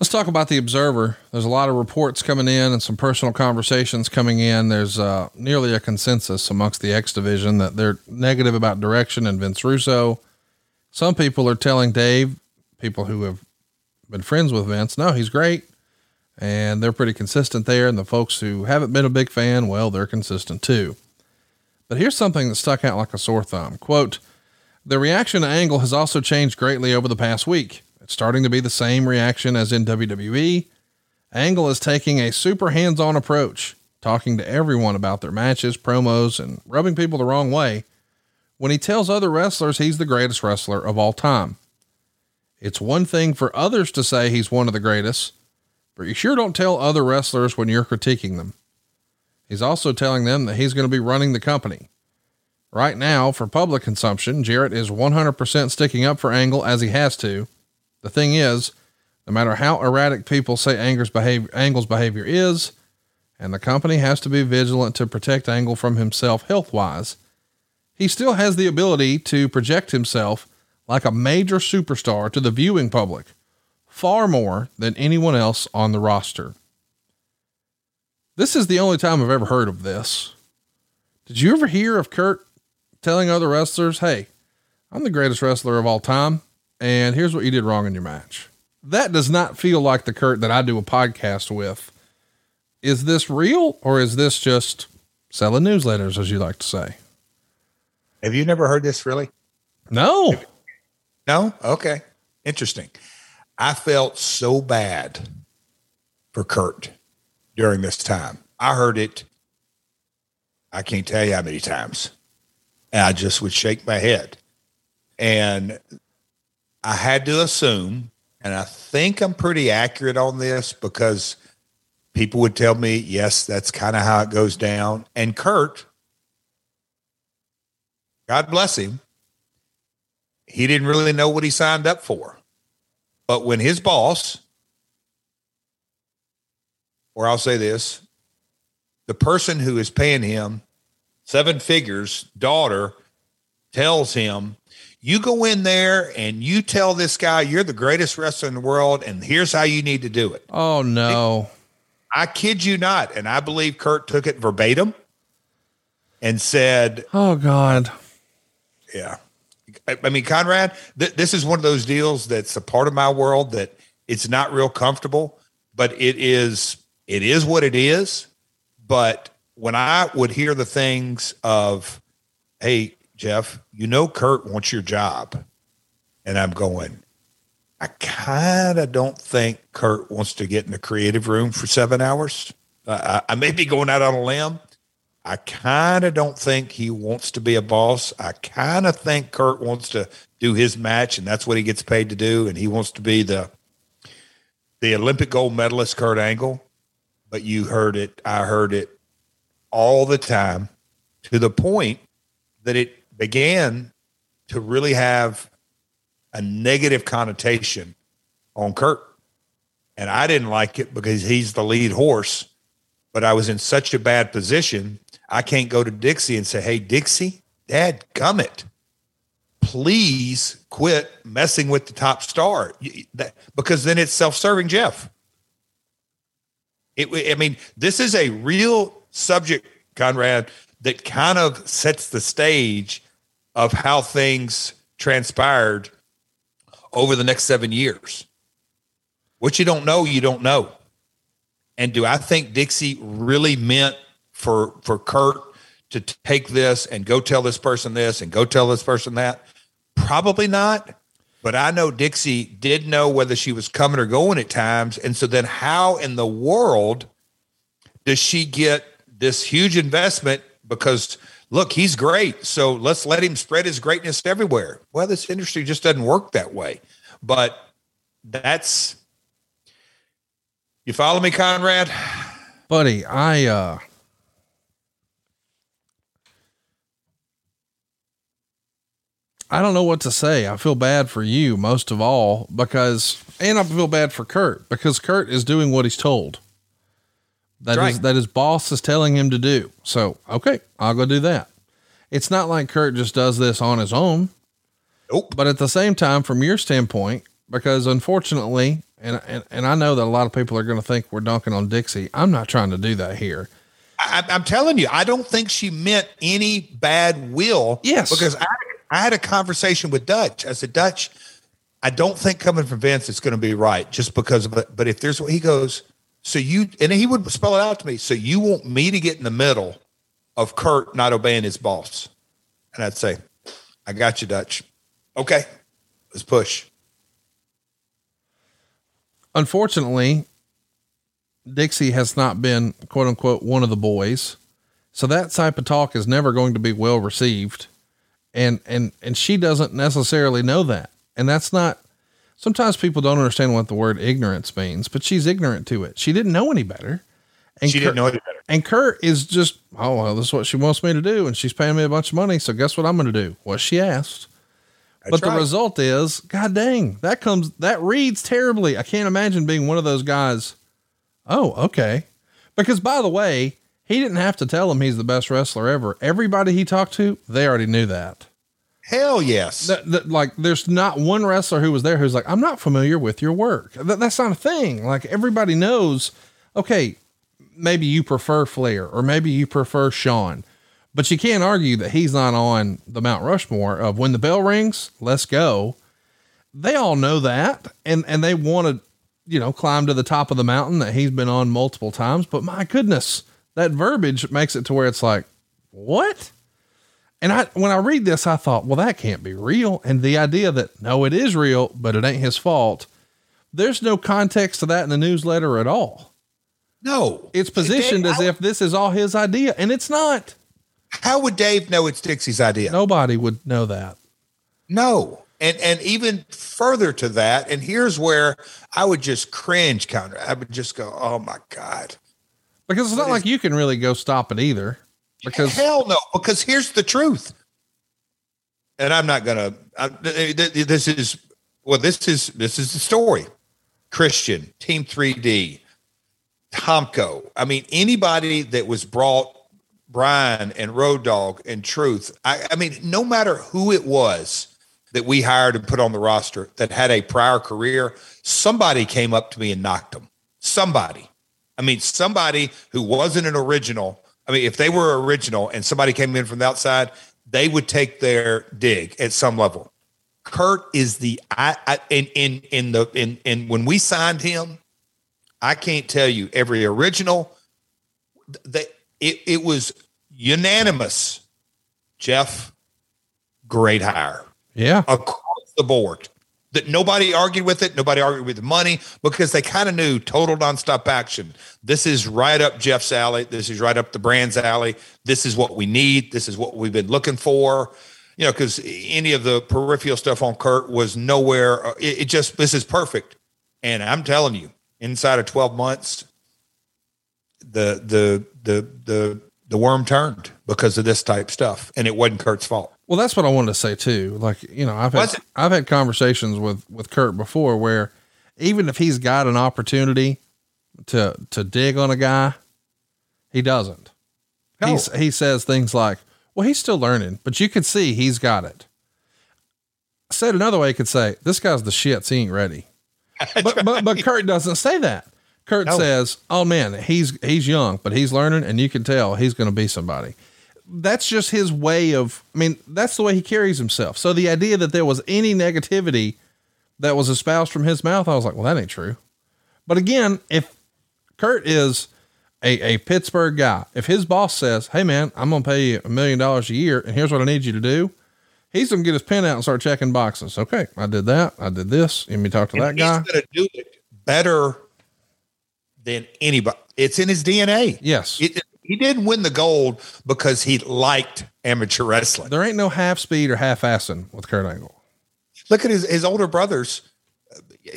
Let's talk about the Observer. There's a lot of reports coming in and some personal conversations coming in. There's uh, nearly a consensus amongst the X division that they're negative about direction and Vince Russo. Some people are telling Dave, people who have been friends with Vince, no, he's great. And they're pretty consistent there. And the folks who haven't been a big fan, well, they're consistent too. But here's something that stuck out like a sore thumb. Quote, the reaction to Angle has also changed greatly over the past week. It's starting to be the same reaction as in WWE. Angle is taking a super hands on approach, talking to everyone about their matches, promos, and rubbing people the wrong way when he tells other wrestlers he's the greatest wrestler of all time. It's one thing for others to say he's one of the greatest, but you sure don't tell other wrestlers when you're critiquing them. He's also telling them that he's going to be running the company. Right now, for public consumption, Jarrett is 100% sticking up for Angle as he has to the thing is, no matter how erratic people say Angle's behavior, Angle's behavior is, and the company has to be vigilant to protect Angle from himself health wise, he still has the ability to project himself like a major superstar to the viewing public, far more than anyone else on the roster. This is the only time I've ever heard of this. Did you ever hear of Kurt telling other wrestlers, hey, I'm the greatest wrestler of all time? And here's what you did wrong in your match. That does not feel like the Kurt that I do a podcast with. Is this real or is this just selling newsletters, as you like to say? Have you never heard this really? No. No? Okay. Interesting. I felt so bad for Kurt during this time. I heard it, I can't tell you how many times. And I just would shake my head. And I had to assume, and I think I'm pretty accurate on this because people would tell me, yes, that's kind of how it goes down. And Kurt, God bless him, he didn't really know what he signed up for. But when his boss, or I'll say this, the person who is paying him seven figures, daughter, tells him you go in there and you tell this guy you're the greatest wrestler in the world, and here's how you need to do it. Oh no. I kid you not, and I believe Kurt took it verbatim and said, "Oh God, yeah." I, mean, Conrad, th- this is one of those deals that's a part of my world that it's not real comfortable, but it is. It is what it is. But when I would hear the things of, "Hey, Jeff, you know Kurt wants your job," and I'm going, I kind of don't think Kurt wants to get in the creative room for seven hours. I, I may be going out on a limb. I kind of don't think he wants to be a boss. I kind of think Kurt wants to do his match, and that's what he gets paid to do. And he wants to be the the Olympic gold medalist, Kurt Angle. But you heard it. I heard it all the time to the point that it began to really have a negative connotation on Kurt. And I didn't like it because he's the lead horse, but I was in such a bad position. I can't go to Dixie and say, Hey, Dixie, dad, come it. Please quit messing with the top star because then it's self serving Jeff. It, I mean, this is a real subject, Conrad, that kind of sets the stage of how things transpired over the next seven years. What you don't know, you don't know. And do I think Dixie really meant for for Kurt to take this and go tell this person this and go tell this person that? Probably not. But I know Dixie did know whether she was coming or going at times. And so then how in the world does she get this huge investment because look, he's great. So let's let him spread his greatness everywhere. Well, this industry just doesn't work that way. But that's you follow me, Conrad? Buddy, I uh I don't know what to say. I feel bad for you most of all because and I feel bad for Kurt because Kurt is doing what he's told. That is, that his boss is telling him to do. So, okay, I'll go do that. It's not like Kurt just does this on his own. Nope. But at the same time, from your standpoint, because unfortunately, and, and, and I know that a lot of people are going to think we're dunking on Dixie. I'm not trying to do that here. I, am telling you, I don't think she meant any bad will. Yes. Because I, I had a conversation with Dutch. I said, Dutch, I don't think coming from Vince it's going to be right just because of it. But if there's what he goes, so you, and he would spell it out to me. So you want me to get in the middle of Kurt not obeying his boss? And I'd say, I got you, Dutch. Okay, let's push. Unfortunately, Dixie has not been quote unquote one of the boys. So that type of talk is never going to be well received. And, and, and she doesn't necessarily know that. And that's not, sometimes people don't understand what the word ignorance means, but she's ignorant to it. She didn't know any better. And she Kurt, didn't know any better. And Kurt is just, oh, well, this is what she wants me to do. And she's paying me a bunch of money. So guess what I'm going to do? What she asked. That's but the result is, God dang, that comes, that reads terribly. I can't imagine being one of those guys. Oh, okay. Because by the way, he didn't have to tell him he's the best wrestler ever. Everybody he talked to, they already knew that. Hell yes. Like, there's not one wrestler who was there who's like, I'm not familiar with your work. That, that's not a thing. Like, everybody knows, okay, maybe you prefer Flair or maybe you prefer Shawn, but you can't argue that he's not on the Mount Rushmore of when the bell rings, let's go. They all know that and, and they want to, you know, climb to the top of the mountain that he's been on multiple times. But my goodness, that verbiage makes it to where it's like, what? And I, when I read this, I thought, well, that can't be real. And the idea that no, it is real, but it ain't his fault. There's no context to that in the newsletter at all. No, it's positioned Dave, as if this is all his idea, and it's not. How would Dave know it's Dixie's idea? Nobody would know that. No. And and even further to that, and here's where I would just cringe counter. I would just go, "Oh my god." Because it's what not is, like you can really go stop it either. Because hell no, because here's the truth. And I'm not going to this is well this is this is the story. Christian, Team 3D, Tomko. I mean, anybody that was brought Brian and Road Dogg and Truth. I, I, mean, no matter who it was that we hired and put on the roster that had a prior career, somebody came up to me and knocked them. Somebody. I mean, somebody who wasn't an original. I mean, if they were original and somebody came in from the outside, they would take their dig at some level. Kurt is the I, I in in in the in in when we signed him, I can't tell you every original that it, it was unanimous. Jeff, great hire. Yeah. Across the board. That nobody argued with it, nobody argued with the money because they kind of knew total nonstop action. This is right up Jeff's alley. This is right up the brand's alley. This is what we need. This is what we've been looking for. You know, because any of the peripheral stuff on Kurt was nowhere. Uh, it, it just this is perfect. And I'm telling you, inside of 12 months, the the the the the worm turned because of this type stuff, and it wasn't Kurt's fault. Well, that's what I wanted to say too. Like, you know, I've had, I've had conversations with, with Kurt before where even if he's got an opportunity to, to dig on a guy, he doesn't. No. He's, he says things like, well, he's still learning, but you can see he's got it. Said another way, he could say, this guy's the shit. He ain't ready. but, right. but, but Kurt doesn't say that. Kurt no. says, "Oh man, he's he's young, but he's learning, and you can tell he's going to be somebody." That's just his way of. I mean, that's the way he carries himself. So the idea that there was any negativity that was espoused from his mouth, I was like, "Well, that ain't true." But again, if Kurt is a, a Pittsburgh guy, if his boss says, "Hey man, I'm going to pay you a million dollars a year, and here's what I need you to do," he's going to get his pen out and start checking boxes. Okay, I did that. I did this. Let me talk to and that guy. He's to do it better than anybody. It's in his DNA. Yes. It, he didn't win the gold because he liked amateur wrestling. There ain't no half speed or half assing with Kurt Angle. Look at his, his older brothers.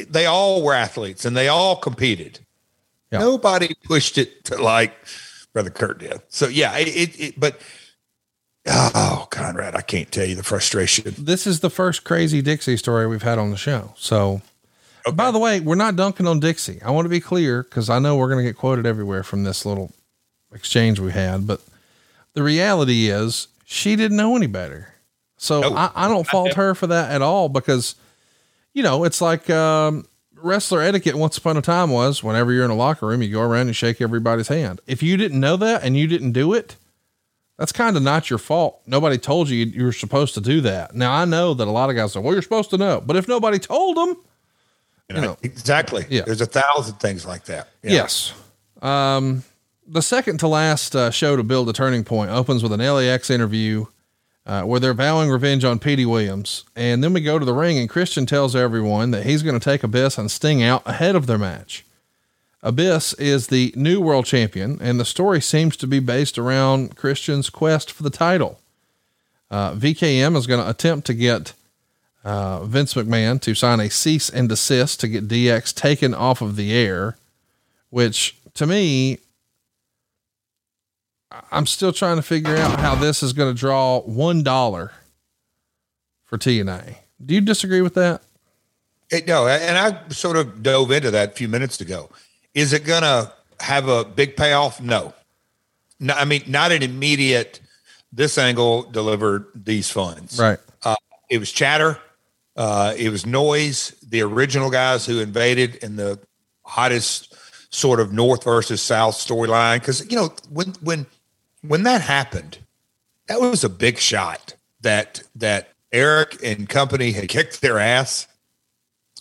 They all were athletes and they all competed. Yeah. Nobody pushed it to like Brother Kurt did. So yeah, it, it, it but oh Conrad, I can't tell you the frustration. This is the first crazy Dixie story we've had on the show. So Okay. By the way, we're not dunking on Dixie. I want to be clear because I know we're going to get quoted everywhere from this little exchange we had. But the reality is, she didn't know any better. So nope. I, I, don't fault her for that at all because, you know, it's like um, wrestler etiquette once upon a time was whenever you're in a locker room, you go around and shake everybody's hand. If you didn't know that and you didn't do it, that's kind of not your fault. Nobody told you you were supposed to do that. Now I know that a lot of guys say, well, you're supposed to know, but if nobody told them, you know, exactly. Yeah. There's a thousand things like that. Yeah. Yes. Um, the second to last uh, show to build a turning point opens with an LAX interview uh, where they're vowing revenge on Petey Williams. And then we go to the ring, and Christian tells everyone that he's going to take Abyss and Sting out ahead of their match. Abyss is the new world champion, and the story seems to be based around Christian's quest for the title. Uh, VKM is going to attempt to get uh, Vince McMahon to sign a cease and desist to get DX taken off of the air, which to me, I'm still trying to figure out how this is going to draw $1 for TNA. Do you disagree with that? It, no, and I sort of dove into that a few minutes ago. Is it going to have a big payoff? No. no. I mean, not an immediate, this angle delivered these funds. Right. Uh, it was chatter. Uh, it was Noise, the original guys who invaded in the hottest sort of North versus South storyline. Because you know when when when that happened, that was a big shot that that Eric and company had kicked their ass,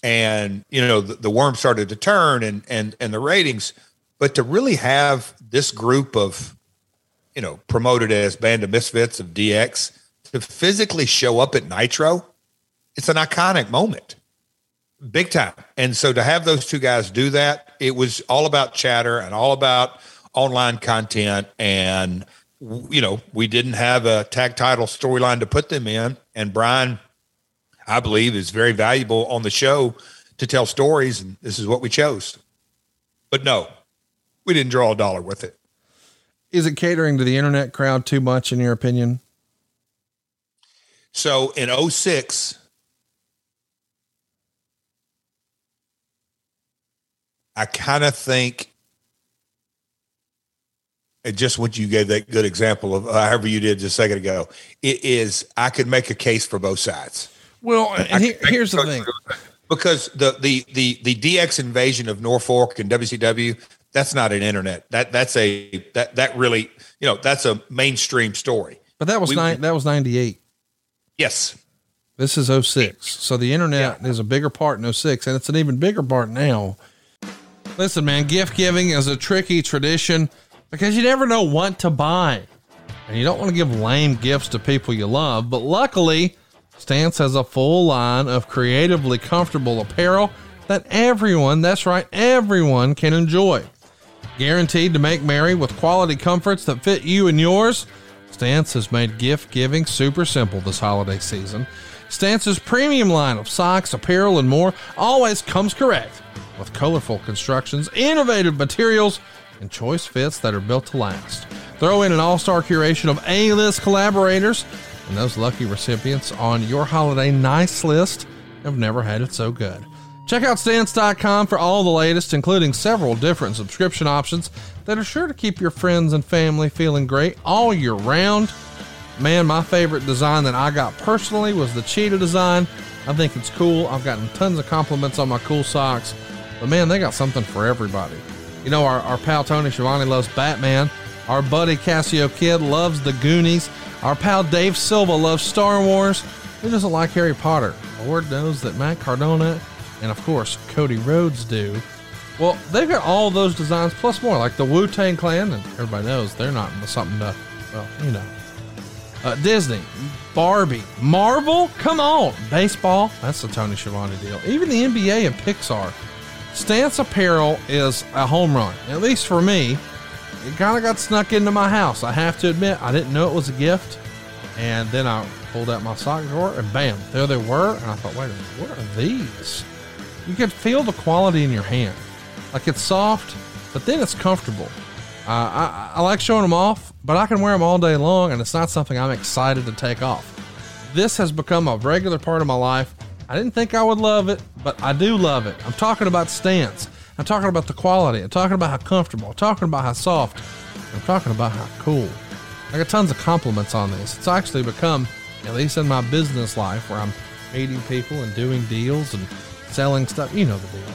and you know the, the worm started to turn and and and the ratings. But to really have this group of, you know, promoted as band of misfits of DX to physically show up at Nitro it's an iconic moment, big time. And so to have those two guys do that, it was all about chatter and all about online content. And, you know, we didn't have a tag title storyline to put them in. And Brian, I believe, is very valuable on the show to tell stories. And this is what we chose. But no, we didn't draw a dollar with it. Is it catering to the internet crowd too much, in your opinion? So in 06, I kind of think just what you gave that good example of uh, however you did just a second ago. It is I could make a case for both sides. Well, and he, here's the thing. Because the, the the the DX invasion of Norfolk and WCW, that's not an internet. That that's a that that really you know that's a mainstream story. But that was We- nine, that was 98. Yes, This is 06. So the internet is a bigger part in 06 and it's an even bigger part now. Listen, man, gift giving is a tricky tradition because you never know what to buy. And you don't want to give lame gifts to people you love, but luckily, Stance has a full line of creatively comfortable apparel that everyone, that's right, everyone can enjoy. Guaranteed to make merry with quality comforts that fit you and yours. Stance has made gift giving super simple this holiday season. Stance's premium line of socks, apparel, and more always comes correct with colorful constructions, innovative materials, and choice fits that are built to last. Throw in an all star curation of A list collaborators, and those lucky recipients on your holiday nice list have never had it so good. Check out stance.com for all the latest, including several different subscription options that are sure to keep your friends and family feeling great all year round. Man, my favorite design that I got personally was the cheetah design. I think it's cool. I've gotten tons of compliments on my cool socks. But man, they got something for everybody. You know, our, our pal Tony Schiavone loves Batman. Our buddy Cassio Kid loves the Goonies. Our pal Dave Silva loves Star Wars. Who doesn't like Harry Potter? Lord knows that Matt Cardona and, of course, Cody Rhodes do. Well, they've got all those designs plus more, like the Wu Tang Clan, and everybody knows they're not something to, well, you know. Uh, Disney, Barbie, Marvel, come on, baseball, that's the Tony Schiavone deal. Even the NBA and Pixar. Stance apparel is a home run, at least for me. It kind of got snuck into my house. I have to admit, I didn't know it was a gift. And then I pulled out my sock drawer and bam, there they were. And I thought, wait a minute, what are these? You can feel the quality in your hand. Like it's soft, but then it's comfortable. Uh, I, I like showing them off, but I can wear them all day long, and it's not something I'm excited to take off. This has become a regular part of my life. I didn't think I would love it, but I do love it. I'm talking about stance. I'm talking about the quality. I'm talking about how comfortable. I'm talking about how soft. I'm talking about how cool. I got tons of compliments on this. It's actually become, at least in my business life, where I'm meeting people and doing deals and selling stuff. You know the deal.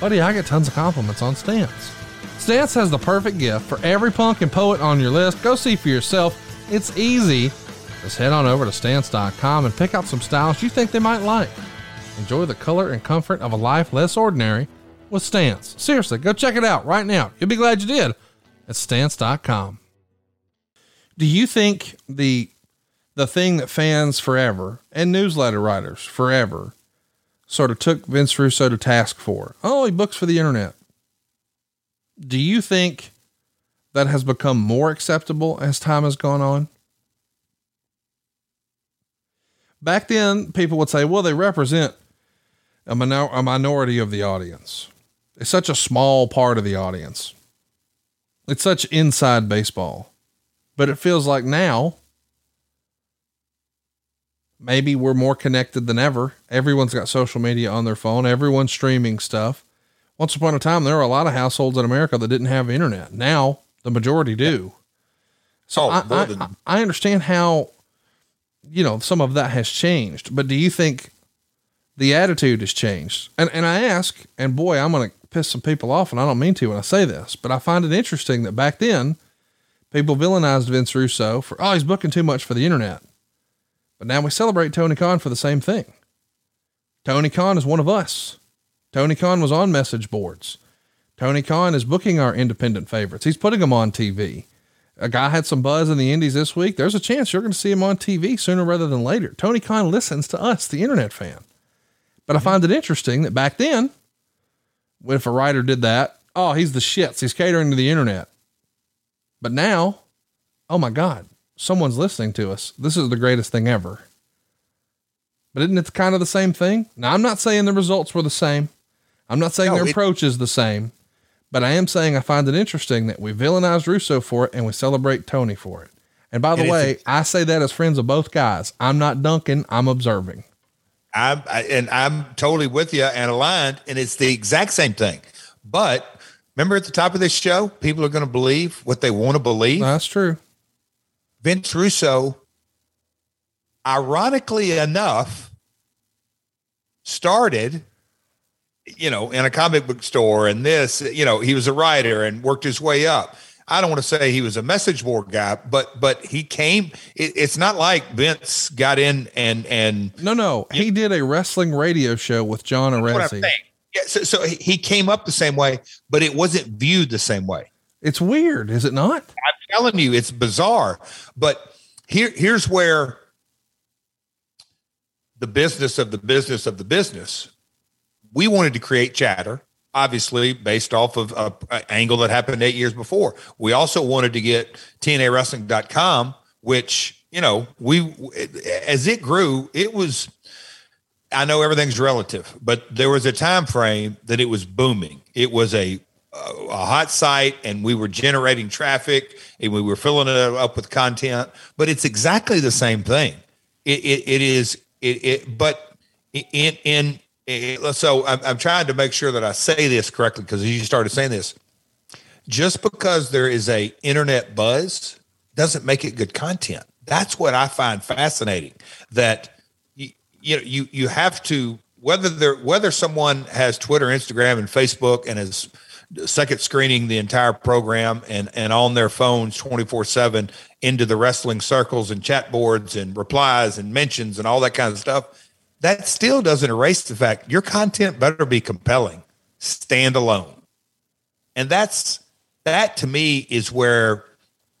Buddy, I get tons of compliments on Stance. Stance has the perfect gift for every punk and poet on your list. Go see for yourself. It's easy. Just head on over to stance.com and pick out some styles you think they might like. Enjoy the color and comfort of a life less ordinary with Stance. Seriously, go check it out right now. You'll be glad you did at stance.com. Do you think the the thing that fans forever and newsletter writers forever sort of took Vince Russo to task for? Oh, he books for the internet. Do you think that has become more acceptable as time has gone on? Back then, people would say, well, they represent a, minor- a minority of the audience. It's such a small part of the audience. It's such inside baseball. But it feels like now, maybe we're more connected than ever. Everyone's got social media on their phone, everyone's streaming stuff. Once upon a time, there were a lot of households in America that didn't have internet. Now, the majority do. So Oh, I, more I, than- I- I understand how, you know, some of that has changed. But do you think the attitude has changed? And and I ask, and boy, I'm going to piss some people off, and I don't mean to when I say this, but I find it interesting that back then, people villainized Vince Russo for oh he's booking too much for the internet. But now we celebrate Tony Khan for the same thing. Tony Khan is one of us. Tony Khan was on message boards. Tony Khan is booking our independent favorites. He's putting them on TV. A guy had some buzz in the Indies this week. There's a chance you're going to see him on TV sooner rather than later. Tony Khan listens to us, the internet fan. But I mm-hmm. find it interesting that back then, if a writer did that, oh, he's the shits. He's catering to the internet. But now, oh my God, someone's listening to us. This is the greatest thing ever. But isn't it kind of the same thing? Now, I'm not saying the results were the same. I'm not saying No, their it- approach is the same, but I am saying I find it interesting that we villainize Russo for it and we celebrate Tony for it. And by the And way, I say that as friends of both guys. I'm not dunking, I'm observing. I'm I, and I'm totally with you and aligned, and it's the exact same thing. But remember, at the top of this show, people are going to believe what they want to believe. That's true. Vince Russo, ironically enough, started you know, in a comic book store and this, you know, he was a writer and worked his way up. I don't want to say he was a message board guy, but but he came. It, it's not like Vince got in and and no, no, he did a wrestling radio show with John Arezzi. Yeah, so, so he came up the same way, but it wasn't viewed the same way. It's weird, is it not? I'm telling you, it's bizarre. But here, here's where the business of the business of the business. We wanted to create chatter, obviously based off of an angle that happened eight years before. We also wanted to get TNAWrestling.com, which you know we as it grew, it was. I know everything's relative, but there was a time frame that it was booming. It was a a hot site and we were generating traffic and we were filling it up with content but it's exactly the same thing it, it, it is it, it but in in it, so I'm, I'm trying to make sure that i say this correctly because you started saying this. Just because there is a internet buzz doesn't make it good content. That's what i find fascinating that you, you know you you have to whether there whether someone has twitter instagram and facebook and is second screening the entire program and and on their phones 24 7 into the wrestling circles and chat boards and replies and mentions and all that kind of stuff that still doesn't erase the fact your content better be compelling stand alone and that's that to me is where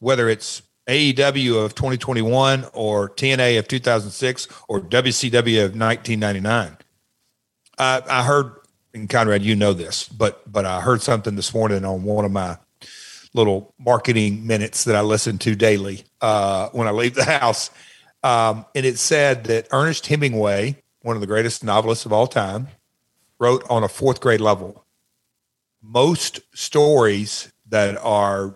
whether it's AEW of 2021 or TNA of 2006 or WCW of 1999 uh, I heard and Conrad, you know this, but but I heard something this morning on one of my little marketing minutes that I listen to daily uh, when I leave the house, um, and it said that Ernest Hemingway, one of the greatest novelists of all time, wrote on a fourth grade level. Most stories that are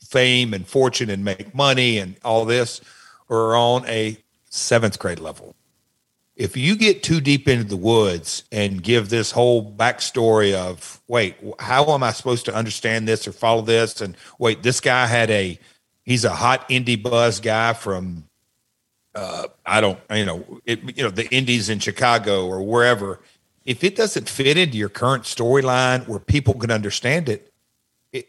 fame and fortune and make money and all this are on a seventh grade level if you get too deep into the woods and give this whole backstory of wait how am i supposed to understand this or follow this and wait this guy had a he's a hot indie buzz guy from uh, i don't you know it, you know the indies in chicago or wherever if it doesn't fit into your current storyline where people can understand it, it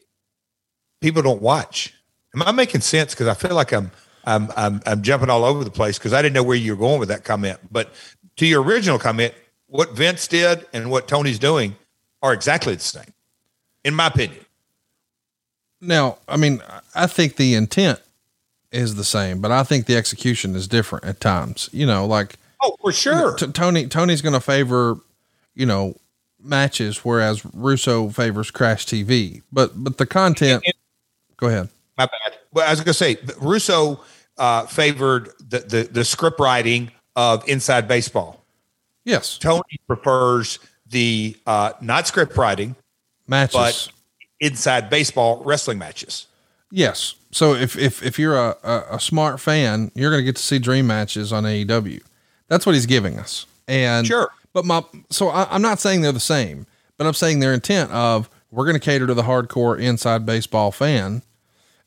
people don't watch am i making sense because i feel like i'm I'm, I'm, I'm jumping all over the place because I didn't know where you were going with that comment. But to your original comment, what Vince did and what Tony's doing are exactly the same, in my opinion. Now, I mean, I think the intent is the same, but I think the execution is different at times. You know, like oh, for sure, t- Tony Tony's going to favor, you know, matches, whereas Russo favors Crash TV. But but the content. It, it, go ahead. My bad. Well, I was going to say Russo uh, favored the, the, the script writing of Inside Baseball. Yes, Tony prefers the uh, not script writing matches, but Inside Baseball wrestling matches. Yes. So if if if you're a, a, a smart fan, you're going to get to see dream matches on AEW. That's what he's giving us. And sure, but my so I, I'm not saying they're the same, but I'm saying their intent of we're going to cater to the hardcore inside baseball fan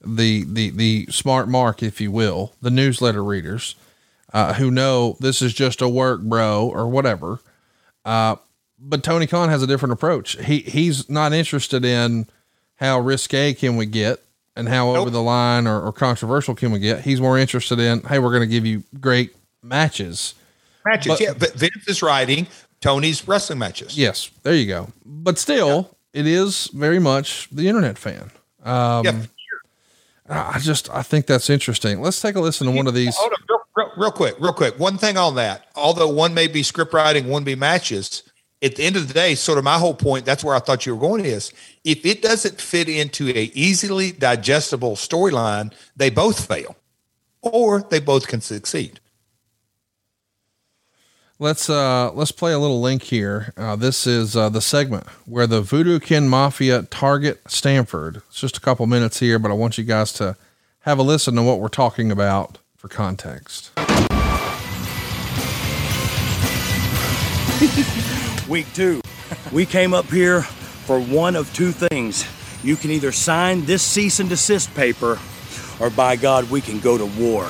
the the the smart mark, if you will, the newsletter readers, uh, who know this is just a work, bro, or whatever. Uh, but Tony Khan has a different approach. He he's not interested in how risque can we get and how nope. over the line or, or, controversial can we get. He's more interested in, hey, we're going to give you great matches. Matches, but, yeah. But Vince is writing Tony's wrestling matches. Yes, there you go. But still, yeah. it is very much the internet fan. Um, yeah. I just I think that's interesting. Let's take a listen to one of these. Hold on, real, real, real, quick, real quick. One thing on that. Although one may be script writing, one be matches. At the end of the day, sort of my whole point. That's where I thought you were going. Is if it doesn't fit into a easily digestible storyline, they both fail, or they both can succeed. Let's uh let's play a little link here. Uh, this is uh, the segment where the Voodoo Kin Mafia target Stamford. It's just a couple minutes here, but I want you guys to have a listen to what we're talking about for context. Week two, we came up here for one of two things. You can either sign this cease and desist paper, or by God, we can go to war.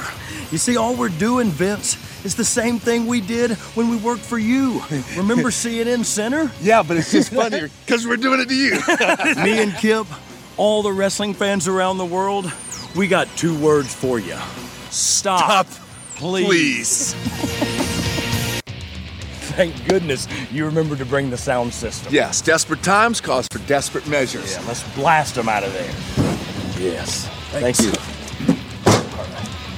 You see, all we're doing, Vince is the same thing we did when we worked for you. Remember CNN Center? Yeah, but it's just funnier because we're doing it to you. Me and Kip, all the wrestling fans around the world, we got two words for you. Stop, Stop, please. Please. Thank goodness you remembered to bring the sound system. Yes, desperate times cause for desperate measures. Yeah, let's blast them out of there. Yes. Thank you.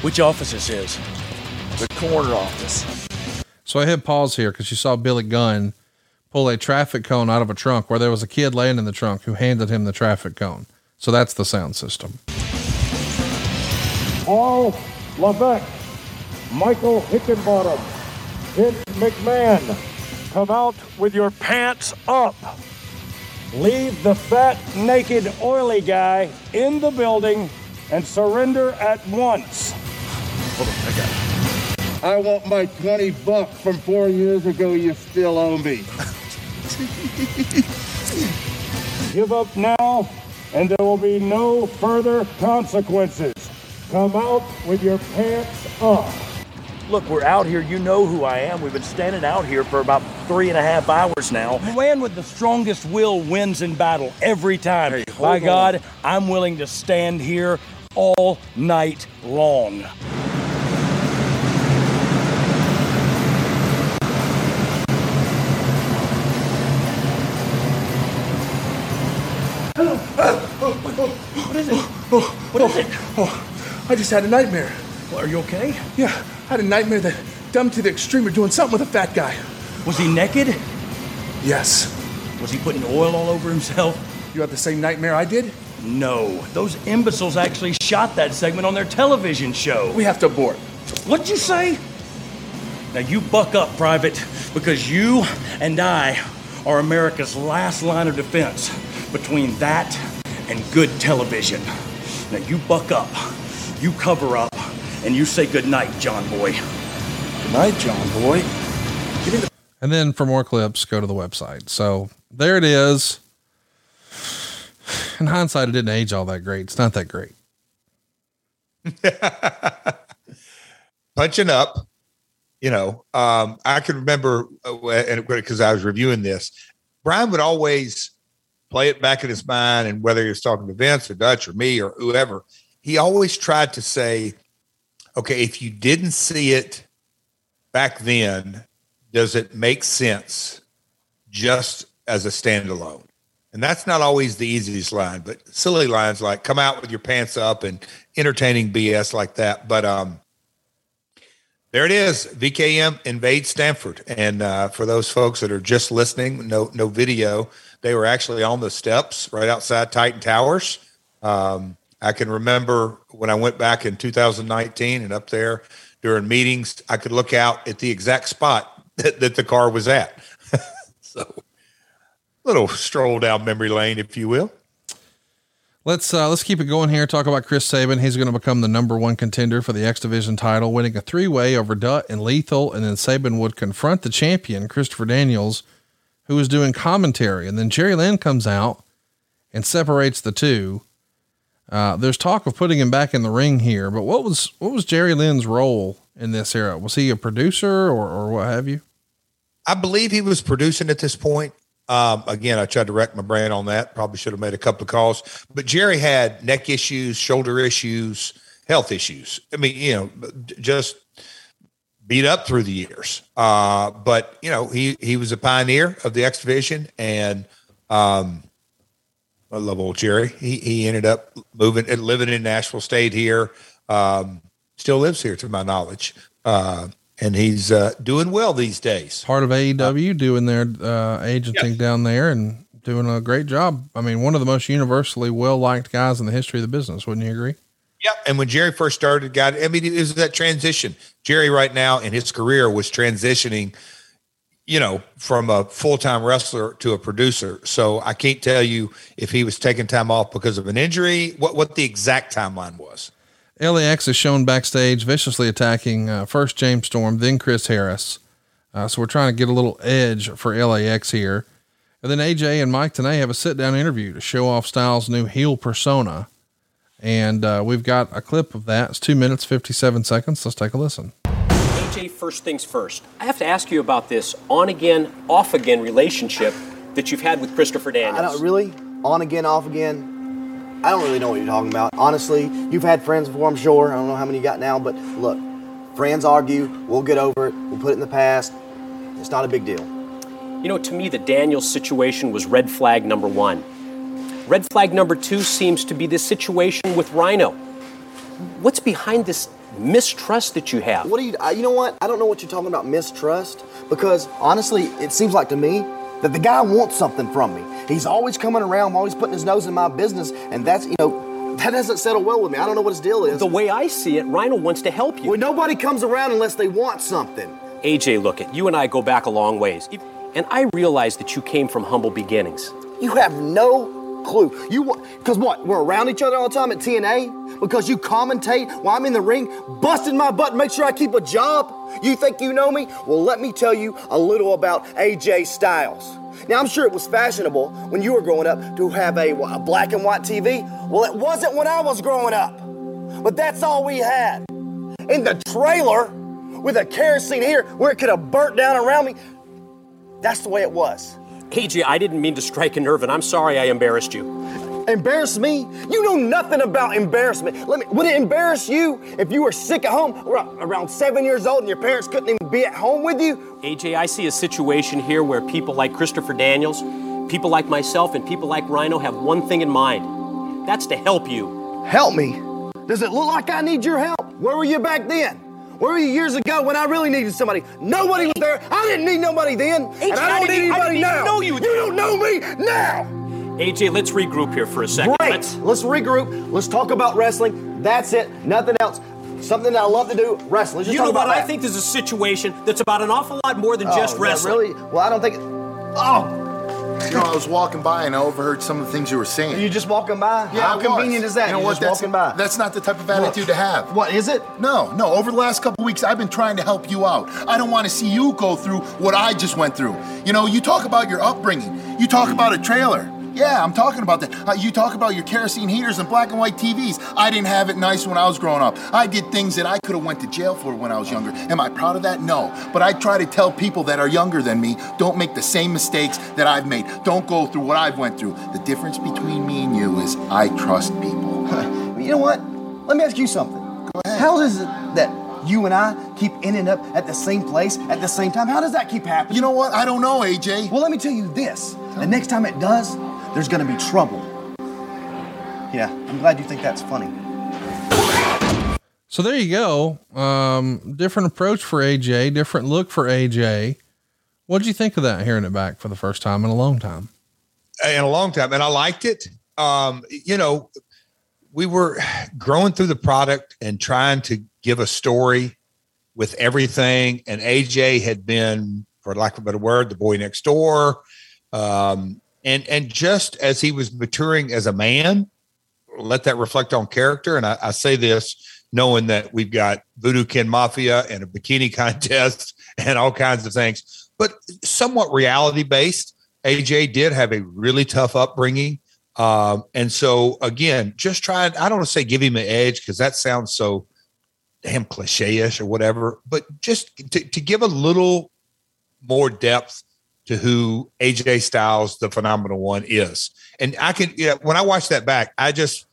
Which office this is his? The corner office. So I hit pause here because you saw Billy Gunn pull a traffic cone out of a trunk where there was a kid laying in the trunk who handed him the traffic cone. So that's the sound system. Paul Levesque, Michael Hickenbottom, Vince McMahon, come out with your pants up. Leave the fat, naked, oily guy in the building and surrender at once. Hold on, I got it. I want my 20 bucks from four years ago you still owe me. Give up now, and there will be no further consequences. Come out with your pants up. Look, we're out here. You know who I am. We've been standing out here for about three and a half hours now. The man with the strongest will wins in battle every time. Hey, By on. God, I'm willing to stand here all night long. What is it? What is it? Oh, I just had a nightmare. Are you okay? Yeah, I had a nightmare that dumb to the extreme of doing something with a fat guy. Was he naked? Yes. Was he putting oil all over himself? You had the same nightmare I did? No. Those imbeciles actually shot that segment on their television show. We have to abort. What'd you say? Now you buck up, Private, because you and I are America's last line of defense between that and good television. Now you buck up, you cover up, and you say goodnight, John Boy. Good night, John boy. And then for more clips, go to the website. So there it is. In hindsight, it didn't age all that great. It's not that great. punching up. You know, um, I can remember, uh, and because I was reviewing this, Brian would always play it back in his mind, and whether he was talking to Vince or Dutch or me or whoever, he always tried to say, "Okay, if you didn't see it back then, does it make sense just as a standalone?" And that's not always the easiest line, but silly lines like "come out with your pants up" and entertaining BS like that. But um, there it is. VKM invade Stamford. And uh, for those folks that are just listening, no no video, they were actually on the steps right outside Titan Towers. Um, I can remember when I went back in 2019 and up there during meetings, I could look out at the exact spot that, that the car was at. so, little stroll down memory lane, if you will. Let's uh, let's keep it going here. Talk about Chris Sabin. He's going to become the number one contender for the X Division title, winning a three way over Dutt and Lethal, and then Sabin would confront the champion Christopher Daniels, who was doing commentary, and then Jerry Lynn comes out and separates the two. Uh, there's talk of putting him back in the ring here, but what was what was Jerry Lynn's role in this era? Was he a producer or or what have you? I believe he was producing at this point. Um, again, I tried to wreck my brain on that. Probably should have made a couple of calls. But Jerry had neck issues, shoulder issues, health issues. I mean, you know, just beat up through the years. Uh, but you know, he he was a pioneer of the X Division, and um, I love old Jerry. He he ended up moving and living in Nashville, stayed here, um, still lives here to my knowledge. Uh, and he's uh, doing well these days. Part of AEW doing their uh, agenting down there and doing a great job. I mean, one of the most universally well liked guys in the history of the business. Wouldn't you agree? Yeah. And when Jerry first started, God, I mean, it was that transition. Jerry, right now in his career, was transitioning, you know, from a full time wrestler to a producer. So I can't tell you if he was taking time off because of an injury, what, what the exact timeline was. LAX is shown backstage viciously attacking uh, first James Storm, then Chris Harris. Uh, so we're trying to get a little edge for LAX here. And then AJ and Mike Tenay have a sit down interview to show off Styles' new heel persona. And uh, we've got a clip of that. It's two minutes, 57 seconds. Let's take a listen. First things first. I have to ask you about this on again, off again relationship that you've had with Christopher Daniels. I don't really on again, off again. I don't really know what you're talking about. Honestly, you've had friends before, I'm sure. I don't know how many you got now, but look, friends argue. We'll get over it. We'll put it in the past. It's not a big deal. You know, to me, the Daniels situation was red flag number one. Red flag number two seems to be this situation with Rhino. What's behind this mistrust that you have? What do you? I, you know what? I don't know what you're talking about mistrust because honestly, it seems like to me that the guy wants something from me. He's always coming around, always putting his nose in my business, and that's you know that doesn't settle well with me. I don't know what his deal is. The way I see it, Rhino wants to help you. Well, nobody comes around unless they want something. AJ, look it. You and I go back a long ways, and I realize that you came from humble beginnings. You have no clue. You because what? We're around each other all the time at TNA because you commentate while I'm in the ring, busting my butt, make sure I keep a job. You think you know me? Well, let me tell you a little about AJ Styles. Now, I'm sure it was fashionable when you were growing up to have a, a black and white TV. Well, it wasn't when I was growing up. But that's all we had. In the trailer, with a kerosene here where it could have burnt down around me, that's the way it was. AJ, I didn't mean to strike a nerve, and I'm sorry I embarrassed you. Embarrass me? You know nothing about embarrassment. Let me. Would it embarrass you if you were sick at home, around seven years old, and your parents couldn't even be at home with you? AJ, I see a situation here where people like Christopher Daniels, people like myself, and people like Rhino have one thing in mind. That's to help you. Help me? Does it look like I need your help? Where were you back then? Where were you years ago when I really needed somebody? Nobody was there. I didn't need nobody then, AJ, and I don't I need didn't- I anybody didn't even now. know you you don't know me now. AJ, let's regroup here for a second. Great. Let's- Let's regroup. Let's talk about wrestling. That's it. Nothing else. Something that I love to do. Wrestling. Let's just you talk know about what? I that. think there's a situation that's about an awful lot more than Oh, just wrestling. Really? Well, I don't think. Oh, You know, I was walking by and I overheard some of the things you were saying. you just walking by? Yeah, How convenient is that? You know You're what? just That's, walking by. that's not the type of attitude to have. What is it? No, no. Over the last couple weeks, I've been trying to help you out. I don't want to see you go through what I just went through. You know, you talk about your upbringing. You talk about a trailer. Yeah, I'm talking about that. Uh, you talk about your kerosene heaters and black and white TVs. I didn't have it nice when I was growing up. I did things that I could have went to jail for when I was younger. Am I proud of that? No. But I try to tell people that are younger than me, don't make the same mistakes that I've made. Don't go through what I've went through. The difference between me and you is I trust people. You know what? Let me ask you something. How is it that you and I keep ending up at the same place at the same time? How does that keep happening? You know what? I don't know, AJ. Well, let me tell you this. The next time it does, there's gonna be trouble. Yeah, I'm glad you think that's funny. So there you go. Um, different approach for AJ, different look for AJ. What'd you think of that hearing it back for the first time in a long time? in a long time, and I liked it. Um, you know, we were growing through the product and trying to give a story with everything. And AJ had been, for lack of a better word, the boy next door. Um, and and just as he was maturing as a man, let that reflect on character. And I, I say this knowing that we've got Voodoo Kin Mafia and a bikini contest and all kinds of things, but somewhat reality based. AJ did have a really tough upbringing. Um, and so again, just trying, I don't want to say give him an edge because that sounds so damn cliche-ish or whatever, but just to, to give a little more depth to who AJ Styles, the phenomenal one, is. And I can, yeah, when I watch that back, I just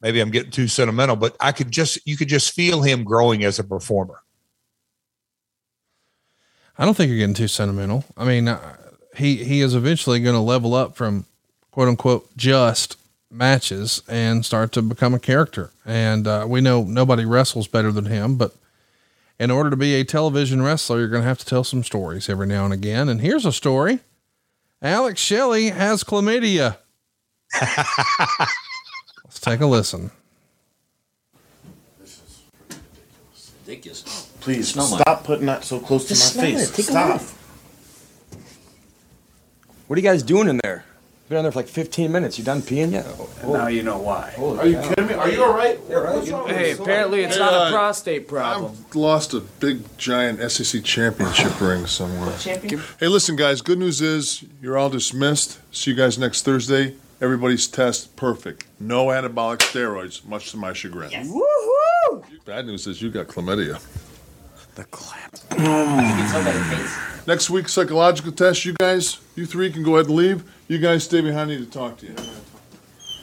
maybe I'm getting too sentimental, but I could just you could just feel him growing as a performer. I don't think you're getting too sentimental. I mean, uh, he he is eventually going to level up from quote unquote just matches and start to become a character. And uh, we know nobody wrestles better than him, but in order to be a television wrestler, you're going to have to tell some stories every now and again. And here's a story: Alex Shelley has chlamydia. Let's take a listen. This is ridiculous. Please Smell mine. stop putting that so close Just to my face. it. Take stop. whiff. What are you guys doing in there? Been in there for like 15 minutes. You done peeing yet? now you know why. Are you kidding me? Are you all right? Hey, apparently it's Hey, not uh, a prostate problem. I've lost a big giant SEC championship ring somewhere. Champion? Hey, listen, guys. Good news is you're all dismissed. See you guys next Thursday. Everybody's test perfect. No anabolic steroids, much to my chagrin. Yes. Woohoo! Bad news is you got chlamydia. The clap. Next week, psychological test. You guys, you three can go ahead and leave. You guys stay behind. I need to talk to you.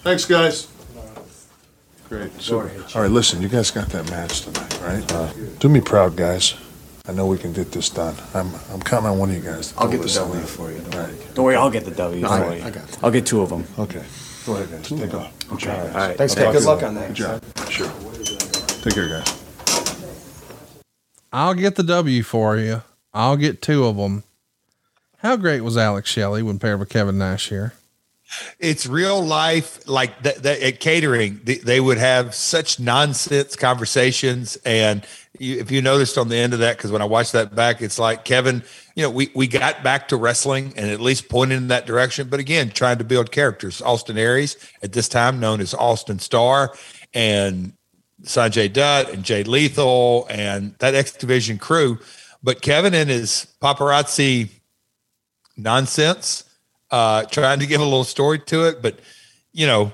Thanks, guys. Great. So, all right, listen, you guys got that match tonight, right? Uh, do me proud, guys. I know we can get this done. I'm I'm counting on one of you guys. To I'll get the W for you. All right. Don't worry, I'll get the W No, for I- you. I got I'll get two of them. Okay. Go ahead, guys. Take off. Okay. All All right. Thanks, Okay, guys. good luck on that. Good job. Sure. Take care, guys. I'll get the W for you. I'll get two of them. How great was Alex Shelley when paired with Kevin Nash here? it's real life like that, that at catering they, they would have such nonsense conversations. And you, if you noticed on the end of that because when i watched that back it's like kevin you know we, we got back to wrestling and at least pointed in that direction. But again trying to build characters. Austin aries at this time known as austin starr and sonjay dutt and jay lethal and that x division crew. But kevin and his paparazzi nonsense uh trying to give a little story to it but you know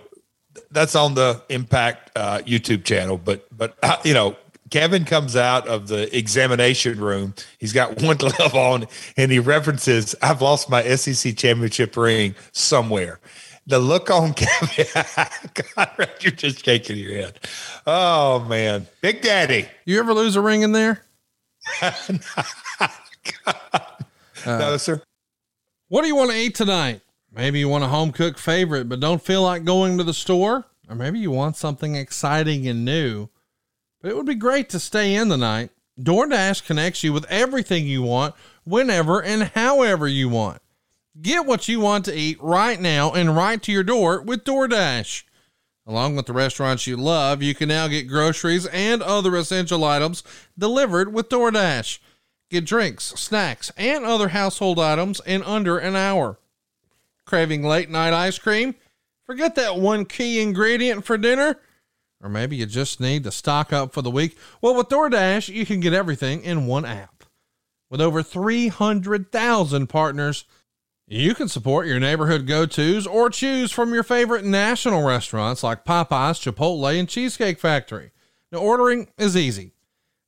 that's on the impact uh youtube channel but but uh, you know kevin comes out of the examination room. He's got one glove on and he references i've lost my sec championship ring somewhere. The look on kevin God, you're just shaking your head. Oh man. Big daddy. You ever lose a ring in there? no sir What do you want to eat tonight? Maybe you want a home cooked favorite, but don't feel like going to the store. Or maybe you want something exciting and new. But it would be great to stay in the night. DoorDash connects you with everything you want, whenever and however you want. Get what you want to eat right now and right to your door with DoorDash. Along with the restaurants you love, you can now get groceries and other essential items delivered with DoorDash. Get drinks, snacks, and other household items in under an hour. Craving late night ice cream? Forget that one key ingredient for dinner? Or maybe you just need to stock up for the week? Well, with DoorDash, you can get everything in one app. With over 300,000 partners, you can support your neighborhood go tos or choose from your favorite national restaurants like Popeyes, Chipotle, and Cheesecake Factory. Now, ordering is easy,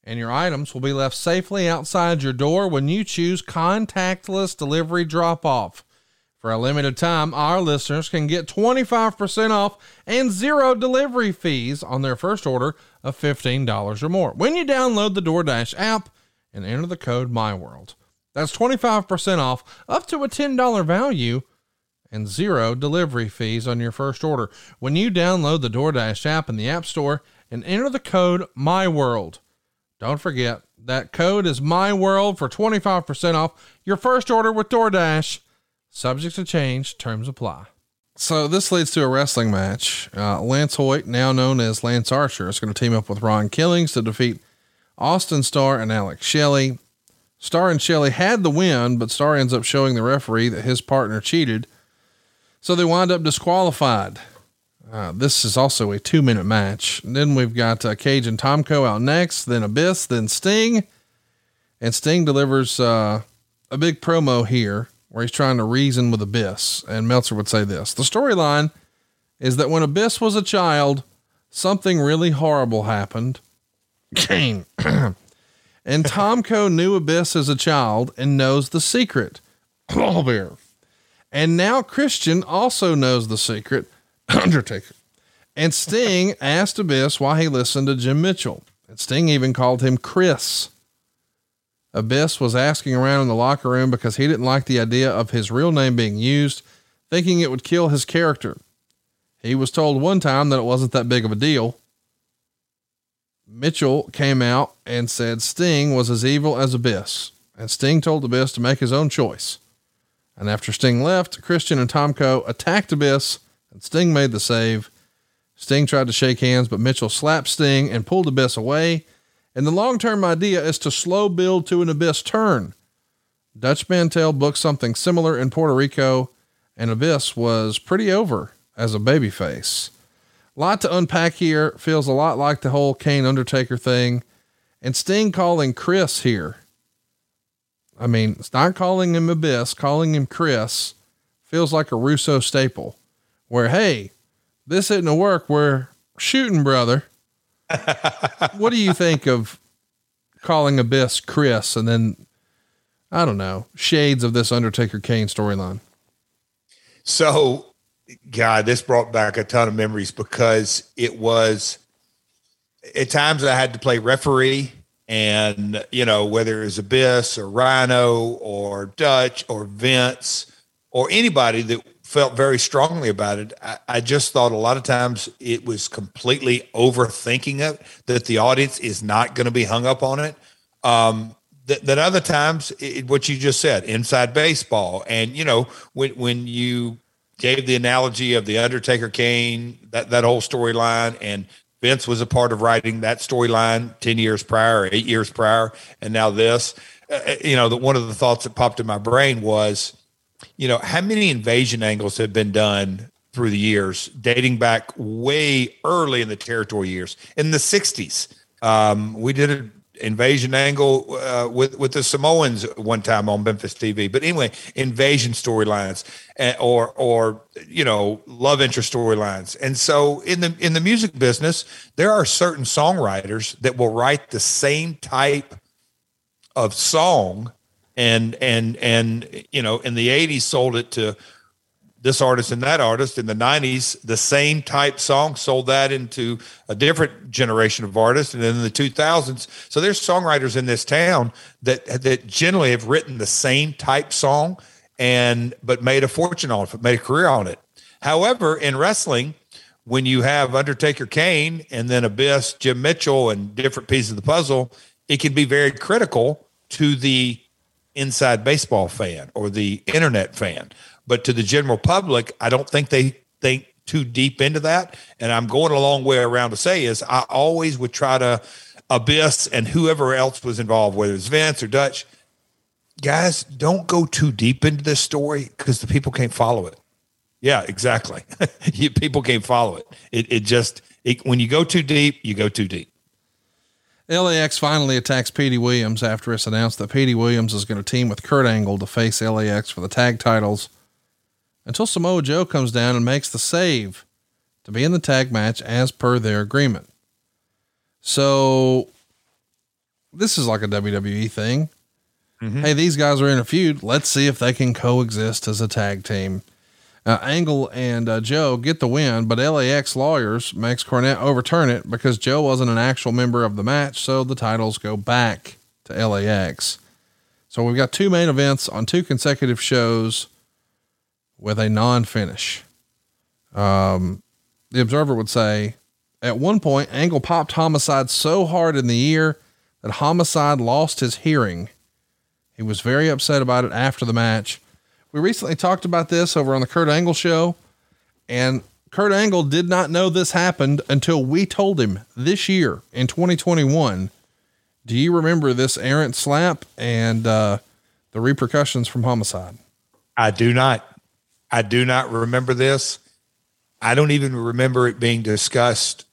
and your items will be left safely outside your door when you choose contactless delivery drop off. For a limited time, our listeners can get 25% off and zero delivery fees on their first order of $15 or more when you download the DoorDash app and enter the code MyWorld. That's 25% off up to a $10 value and zero delivery fees on your first order when you download the DoorDash app in the App Store and enter the code MyWorld. Don't forget that code is MyWorld for 25% off your first order with DoorDash. Subject to change, terms apply. So this leads to a wrestling match. Uh, Lance Hoyt, now known as Lance Archer, is going to team up with Ron Killings to defeat Austin Starr and Alex Shelley. Starr and Shelley had the win, but Starr ends up showing the referee that his partner cheated. So they wind up disqualified. Uh, this is also a two minute match. Then we've got uh, Cage and Tomko out next, then Abyss, then Sting. And Sting delivers uh, a big promo here where he's trying to reason with Abyss. And Meltzer would say this The storyline is that when Abyss was a child, something really horrible happened. Kane. and Tomko knew Abyss as a child and knows the secret. Claw Bear. And now Christian also knows the secret. Undertaker. And Sting asked Abyss why he listened to Jim Mitchell. And Sting even called him Chris. Abyss was asking around in the locker room because he didn't like the idea of his real name being used, thinking it would kill his character. He was told one time that it wasn't that big of a deal. Mitchell came out and said Sting was as evil as Abyss, and Sting told Abyss to make his own choice. And after Sting left, Christian and Tomko attacked Abyss, and Sting made the save. Sting tried to shake hands, but Mitchell slapped Sting and pulled Abyss away. And the long term idea is to slow build to an Abyss turn. Dutch Mantell booked something similar in Puerto Rico, and Abyss was pretty over as a babyface. Lot to unpack here. Feels a lot like the whole Kane Undertaker thing. And Sting calling Chris here. I mean, it's not calling him Abyss, calling him Chris feels like a Russo staple where, hey, this isn't a work. We're shooting, brother. what do you think of calling Abyss Chris, and then I don't know shades of this Undertaker Kane storyline. So, God, this brought back a ton of memories because it was at times I had to play referee, and you know whether it was Abyss or Rhino or Dutch or Vince or anybody that felt very strongly about it. I, I, just thought a lot of times it was completely overthinking it, that the audience is not going to be hung up on it. Um, that, that other times, it, what you just said, inside baseball. And, you know, when, when you gave the analogy of the Undertaker Kane, that, that whole storyline, and Vince was a part of writing that storyline 10 years prior, or eight years prior, and now this, uh, uh you know, the, one of the thoughts that popped in my brain was, you know, how many invasion angles have been done through the years, dating back way early in the territory years. In the 60s, um, we did an invasion angle uh, with, with the Samoans one time on Memphis TV. But anyway, invasion storylines uh, or, or, you know, love interest storylines. And so in the, in the music business, there are certain songwriters that will write the same type of song and and and you know in the 80s sold it to this artist and that artist. In the 90s the same type song sold that into a different generation of artists. And then in the 2000s so there's songwriters in this town that that generally have written the same type song and but made a fortune on it made a career on it. However in wrestling when you have undertaker kane and then abyss jim mitchell and different pieces of the puzzle it can be very critical to the inside baseball fan or the internet fan. But to the general public, I don't think they think too deep into that. And I'm going a long way around to say is I always would try to abyss and whoever else was involved, whether it's Vince or Dutch, guys, don't go too deep into this story because the people can't follow it. Yeah, exactly. people can't follow it. It, it just, it, when you go too deep, you go too deep. LAX finally attacks Petey Williams after it's announced that Petey Williams is going to team with Kurt Angle to face LAX for the tag titles until Samoa Joe comes down and makes the save to be in the tag match as per their agreement. So this is like a WWE thing. Mm-hmm. Hey, these guys are in a feud. Let's see if they can coexist as a tag team. Uh, Angle and uh, Joe get the win, but LAX lawyers makes Cornette overturn it because Joe wasn't an actual member of the match, so the titles go back to LAX. So we've got two main events on two consecutive shows with a non-finish. Um, the Observer would say, at one point, Angle popped Homicide so hard in the ear that Homicide lost his hearing. He was very upset about it after the match we recently talked about this over on the Kurt Angle show, and Kurt Angle did not know this happened until we told him this year in 2021. Do you remember this errant slap and uh, the repercussions from homicide? I do not. I do not remember this. I don't even remember it being discussed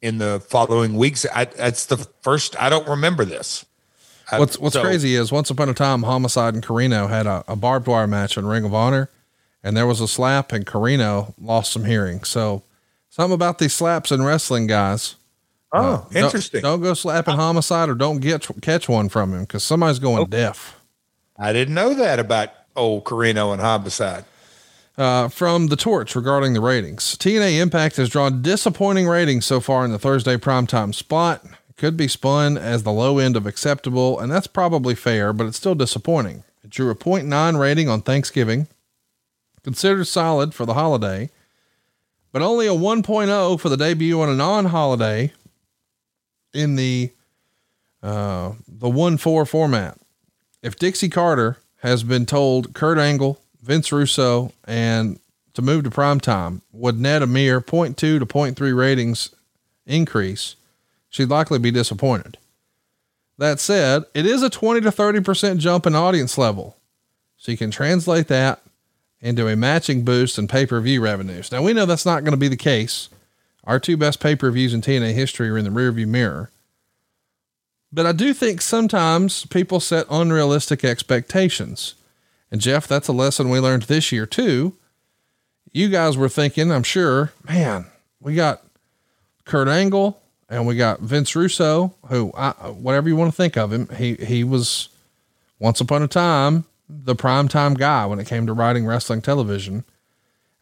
in the following weeks. I, that's the first. I don't remember this. What's What's so, crazy is once upon a time, Homicide and Corino had a, a, barbed wire match in Ring of Honor, and there was a slap, and Corino lost some hearing. So, something about these slaps in wrestling, guys. Oh, uh, interesting. Don't, don't, go slapping Homicide, or don't get catch one from him because somebody's going okay. deaf. I didn't know that about old Corino and Homicide. Uh, from the torch regarding the ratings, TNA Impact has drawn disappointing ratings so far in the Thursday primetime spot could be spun as the low end of acceptable, and that's probably fair, but it's still disappointing. It drew a 0.9 rating on Thanksgiving, considered solid for the holiday, but only a 1.0 for the debut on a non-holiday in the uh, the 1-4 format. If Dixie Carter has been told Kurt Angle, Vince Russo, and to move to prime time would net a mere 0.2 to 0.3 ratings increase, she'd likely be disappointed. That said, it is a 20 to 30% jump in audience level. So you can translate that into a matching boost in pay per view revenues. Now we know that's not going to be the case. Our two best pay per views in TNA history are in the rearview mirror. But I do think sometimes people set unrealistic expectations. And Jeff, that's a lesson we learned this year too. You guys were thinking, I'm sure, man, we got Kurt Angle and we got Vince Russo, who I, whatever you want to think of him, he he was once upon a time the primetime guy when it came to writing wrestling television.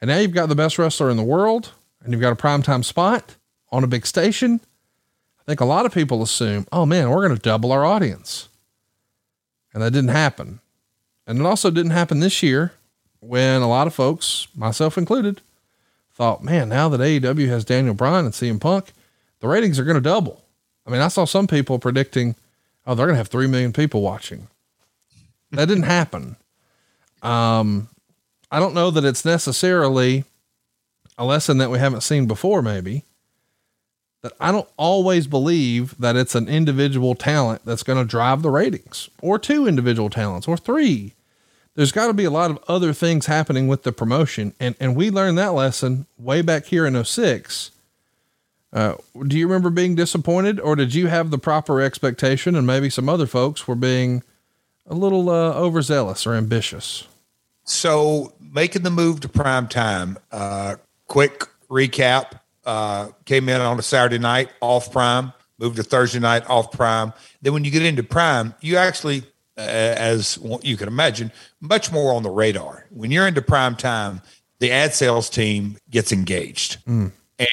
And now you've got the best wrestler in the world and you've got a primetime spot on a big station. I think a lot of people assume, oh man, we're going to double our audience. And that didn't happen. And it also didn't happen this year when a lot of folks, myself included, thought, man, now that AEW has Daniel Bryan and CM Punk, the ratings are going to double. I mean, I saw some people predicting, oh, they're going to have 3 million people watching. That didn't happen. Um, I don't know that it's necessarily a lesson that we haven't seen before, maybe. That I don't always believe that it's an individual talent that's going to drive the ratings, or two individual talents, or three. There's got to be a lot of other things happening with the promotion. And, and we learned that lesson way back here in 06. Uh, do you remember being disappointed, or did you have the proper expectation and maybe some other folks were being a little uh, overzealous or ambitious? So making the move to prime time, uh, quick recap, uh, came in on a Saturday night off prime, moved to Thursday night off prime. Then when you get into prime, you actually, uh, as you can imagine, much more on the radar. When you're into prime time, the ad sales team gets engaged. Mm.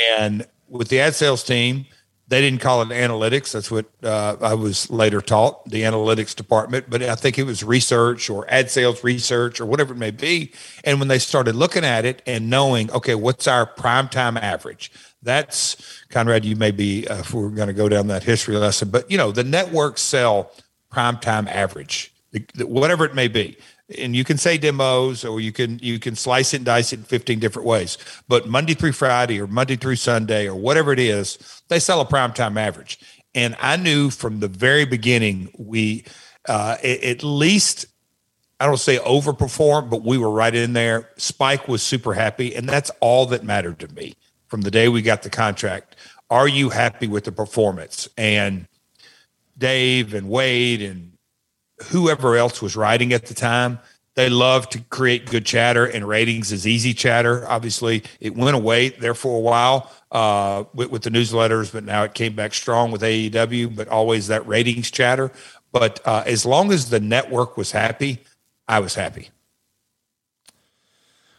And with the ad sales team, they didn't call it analytics. That's what uh, I was later taught, the analytics department. But I think it was research or ad sales research or whatever it may be. And when they started looking at it and knowing, okay, what's our prime time average? That's Conrad. You may be uh, if we're going to go down that history lesson, but you know the networks sell prime time average, the, the, whatever it may be and you can say demos or you can you can slice it and dice it in 15 different ways. But monday through friday or monday through sunday or whatever it is they sell a primetime average. And i knew from the very beginning we uh, at least i don't say overperform but we were right in there. Spike was super happy and that's all that mattered to me from the day we got the contract. Are you happy with the performance? And dave and wade and whoever else was writing at the time. They love to create good chatter, and ratings is easy chatter. Obviously, it went away there for a while uh, with, with, the newsletters, but now it came back strong with AEW. But always that ratings chatter. But uh, as long as the network was happy, I was happy.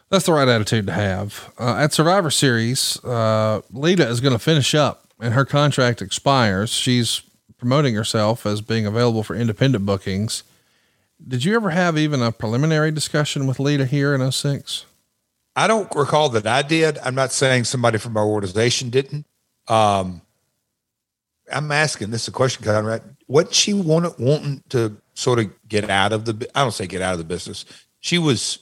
That's the right attitude to have. Uh, at Survivor Series, uh, Lita is going to finish up, and her contract expires. She's promoting herself as being available for independent bookings. Did you ever have even a preliminary discussion with Lita here in 06? I don't recall that I did. I'm not saying somebody from our organization didn't. Um, I'm asking this is a question, Conrad. What she wanted wanting to sort of get out of the I don't say get out of the business. She was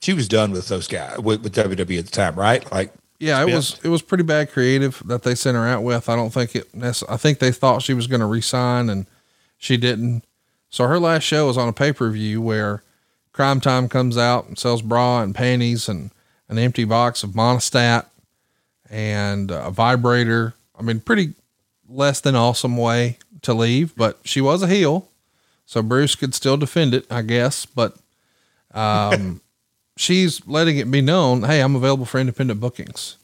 she was done with those guys with, with WWE at the time, right? Like yeah, it was it was pretty bad creative that they sent her out with. I don't think it. I think they thought she was going to resign and she didn't. So her last show was on a pay per view where Crime Time comes out and sells bra and panties and an empty box of Monistat and a vibrator. I mean, pretty less than awesome way to leave, but she was a heel, so Bruce could still defend it, I guess. But um, she's letting it be known, hey, I'm available for independent bookings.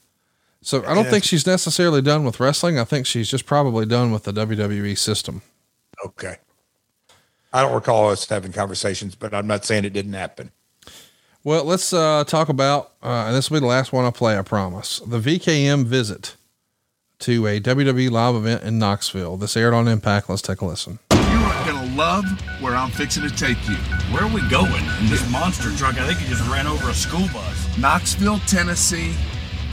So I don't think she's necessarily done with wrestling. I think she's just probably done with the WWE system. Okay. I don't recall us having conversations, but I'm not saying it didn't happen. Well, let's uh, talk about, uh, and this will be the last one I play, I promise. The VKM visit to a WWE live event in Knoxville. This aired on Impact. Let's take a listen gonna love where I'm fixing to take you. Where are we going? In this monster truck, I think he just ran over a school bus. Knoxville, Tennessee,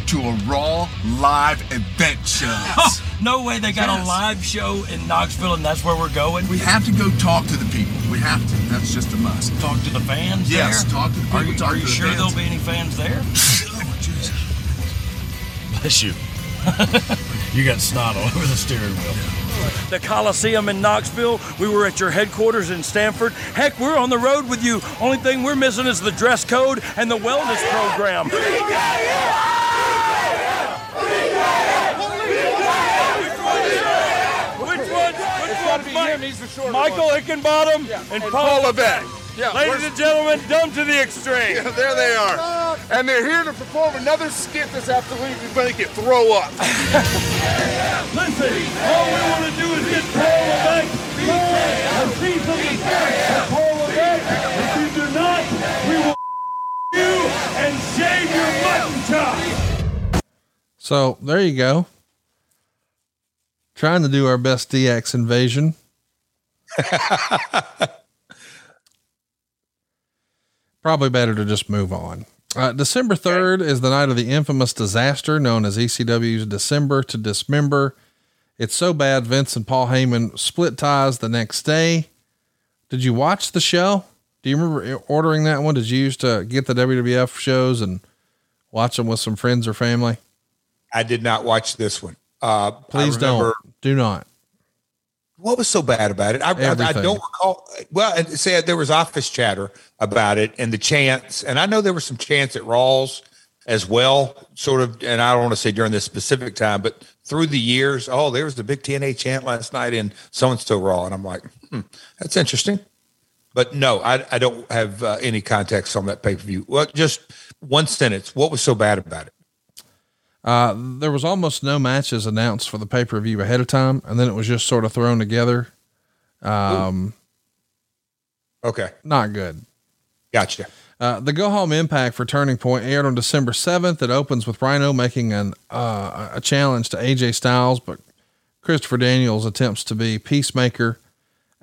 to a Raw live event show. no way they got yes. a live show in Knoxville and that's where we're going? We have to go talk to the people. We have to. That's just a must. Talk to the fans yes, there? talk to the people. Are you, are you the sure fans. there'll be any fans there? oh, Jesus. Bless you. you got snot all over the steering wheel. The Coliseum in Knoxville. We were at your headquarters in Stamford. Heck, we're on the road with you. Only thing we're missing is the dress code and the wellness program. Michael Hickenbottom yeah. and, and Paul Levesque. Yeah, Ladies and gentlemen, dumb to the extreme. Yeah, there they are. and they're here to perform another skit this afternoon. You're going to get throw up. Listen, all we want to do is get Paul Levesque a piece of the cake. Paul Levesque, if you do not, we will you and shave your mutton chop. So there you go. Trying to do our best DX invasion. Probably better to just move on. Uh, December 3rd is the night of the infamous disaster known as ECW's December to Dismember. It's so bad, Vince and Paul Heyman split ties the next day. Did you watch the show? Do you remember ordering that one? Did you used to get the WWF shows and watch them with some friends or family? I did not watch this one. Uh, Please don't. Do not. What was so bad about it? I, I, I don't recall. Well, and say there was office chatter about it and the chants, and I know there was some chants at Rawls as well, sort of. And I don't want to say during this specific time, but through the years, oh, there was the big TNA chant last night in so and so Raw, and I'm like, hmm, that's interesting. But no, I, I don't have uh, any context on that pay per view. Well, just one sentence. What was so bad about it? Uh, there was almost no matches announced for the pay per view ahead of time, and then it was just sort of thrown together. Um, Okay, not good. gotcha. Uh, the Go Home Impact for Turning Point aired on December 7th. It opens with Rhino making an uh, a challenge to AJ Styles, but Christopher Daniels attempts to be peacemaker.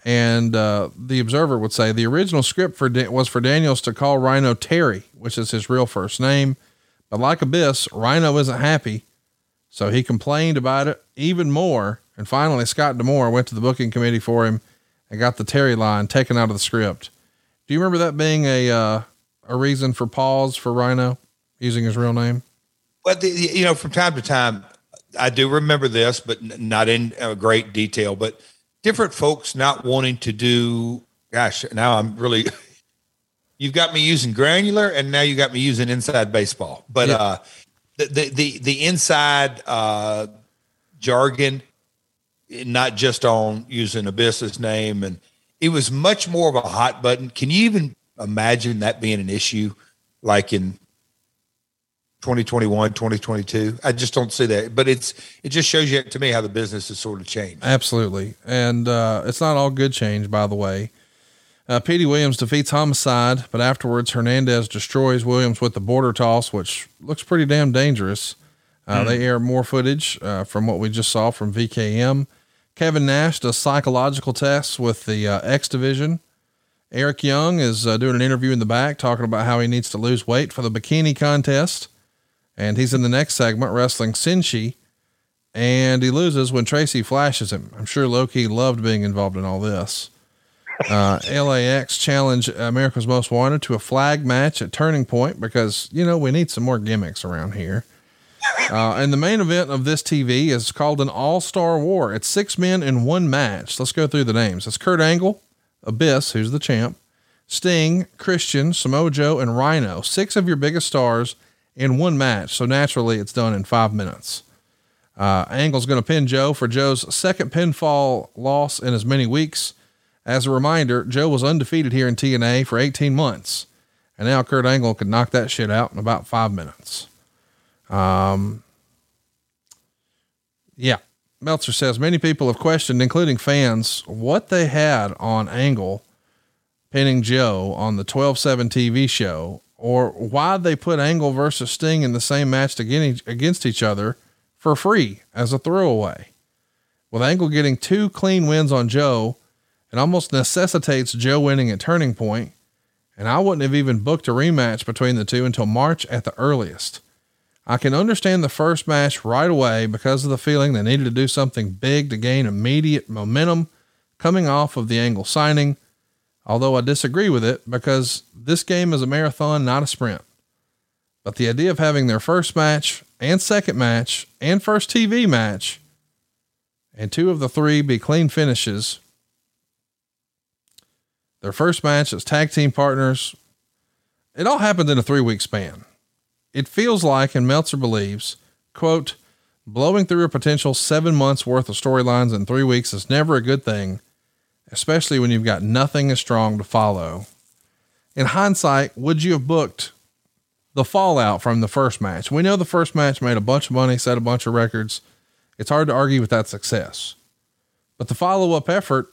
And uh, the Observer would say the original script for Da- was for Daniels to call Rhino Terry, which is his real first name. But like Abyss, Rhino isn't happy, so he complained about it even more. And finally, Scott D'Amore went to the booking committee for him and got the Terry line taken out of the script. Do you remember that being a uh, a reason for pause for Rhino using his real name? Well, the, you know, from time to time, I do remember this, but not in great detail. But different folks not wanting to do. Gosh, now I'm really. You've got me using granular, and now you got me using inside baseball. But Yeah. uh, the, the the the inside uh, jargon, not just on using Abyss's name, and it was much more of a hot button. Can you even imagine that being an issue, like in 2021 2022 i just don't see that but it's it just shows you to me how the business has sort of changed Absolutely. And uh, it's not all good change, by the way. Uh, Petey Williams defeats Homicide, but afterwards Hernandez destroys Williams with the border toss, which looks pretty damn dangerous. Uh, They air more footage uh, from what we just saw from VKM. Kevin Nash does psychological tests with the uh, X Division. Eric Young is uh, doing an interview in the back talking about how he needs to lose weight for the bikini contest. And he's in the next segment wrestling Sonjay and he loses when Tracy flashes him. I'm sure Loki loved being involved in all this. Uh, LAX challenge America's Most Wanted to a flag match at Turning Point because, you know, we need some more gimmicks around here. Uh, and the main event of this TV is called an All Star War. It's six men in one match. Let's go through the names. It's Kurt Angle, Abyss, who's the champ, Sting, Christian, Samoa Joe, and Rhino. Six of your biggest stars in one match. So naturally, it's done in five minutes. Uh, Angle's going to pin Joe for Joe's second pinfall loss in as many weeks. As a reminder, Joe was undefeated here in TNA for 18 months, and now Kurt Angle could knock that shit out in about five minutes. Um, yeah. Meltzer says many people have questioned, including fans, what they had on Angle pinning Joe on the 12 7 TV show, or why they put Angle versus Sting in the same match against each other for free as a throwaway. With Angle getting two clean wins on Joe, it almost necessitates Joe winning at Turning Point, and I wouldn't have even booked a rematch between the two until March at the earliest. I can understand the first match right away because of the feeling they needed to do something big to gain immediate momentum coming off of the Angle signing, although I disagree with it because this game is a marathon, not a sprint. But the idea of having their first match and second match and first TV match and two of the three be clean finishes. Their first match as tag team partners. It all happened in a three week span. It feels like, and Meltzer believes, quote, blowing through a potential seven months worth of storylines in three weeks is never a good thing, especially when you've got nothing as strong to follow. In hindsight, would you have booked the fallout from the first match. We know the first match made a bunch of money, set a bunch of records. It's hard to argue with that success. But the follow up effort,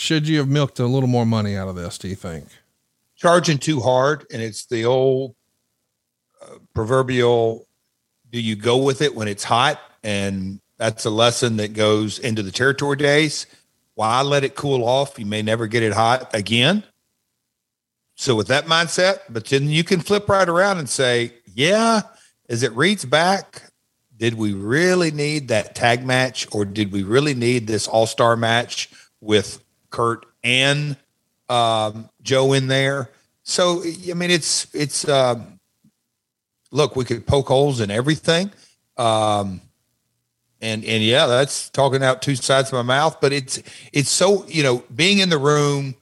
should you have milked a little more money out of this, do you think? Charging too hard, and it's the old uh, proverbial do you go with it when it's hot? And that's a lesson that goes into the territory days. Why let it cool off? You may never get it hot again. So with that mindset, but then you can flip right around and say, yeah, as it reads back, did we really need that tag match or did we really need this all-star match with Kurt and um, Joe in there? So, I mean, it's, it's, um, look, we could poke holes in everything. Um, and, and yeah, that's talking out two sides of my mouth, but it's, it's so, you know, being in the room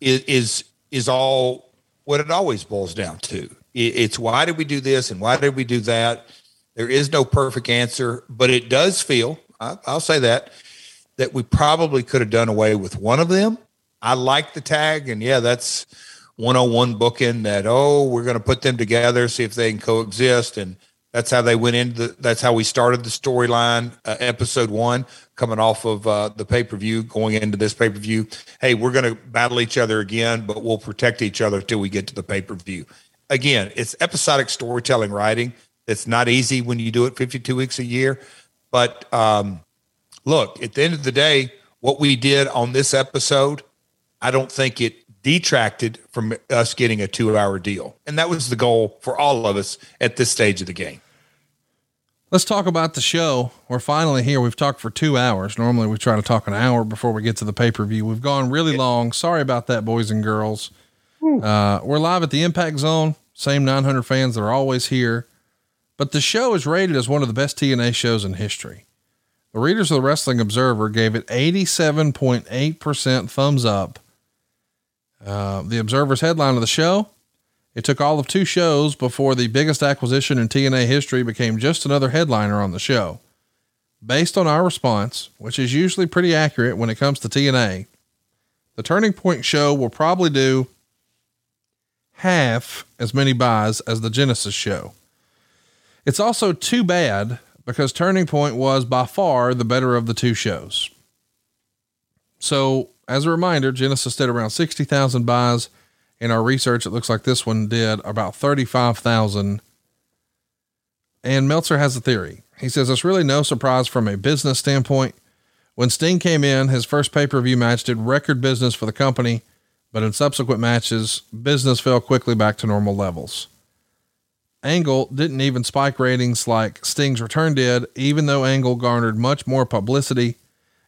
is, is, is all what it always boils down to. It's why did we do this and why did we do that? There is no perfect answer, but it does feel, I'll say that, that we probably could have done away with one of them. I like the tag, and yeah, that's 101 booking that, oh, we're going to put them together, see if they can coexist. And that's how they went into the, that's how we started the storyline, uh, episode one, coming off of uh, the pay per view, going into this pay per view. Hey, we're going to battle each other again, but we'll protect each other till we get to the pay per view. Again, it's episodic storytelling writing. It's not easy when you do it 52 weeks a year. But um, look, at the end of the day, what we did on this episode, I don't think it detracted from us getting a two hour deal. And that was the goal for all of us at this stage of the game. Let's talk about the show. We're finally here. We've talked for two hours. Normally we try to talk an hour before we get to the pay per view. We've gone really long. Sorry about that, boys and girls. Uh, we're live at the Impact Zone. Same 900 fans that are always here. But the show is rated as one of the best TNA shows in history. The readers of the Wrestling Observer gave it 87.8% thumbs up. Uh, the Observer's headline of the show it took all of two shows before the biggest acquisition in TNA history became just another headliner on the show. Based on our response, which is usually pretty accurate when it comes to TNA, the Turning Point show will probably do half as many buys as the Genesis show. It's also too bad because Turning Point was by far the better of the two shows. So, as a reminder, Genesis did around 60,000 buys in our research, it looks like this one did about 35,000. And Meltzer has a theory. He says it's really no surprise from a business standpoint. When Sting came in, his first pay per view match did record business for the company, but in subsequent matches, business fell quickly back to normal levels. Angle didn't even spike ratings like Sting's return did, even though Angle garnered much more publicity.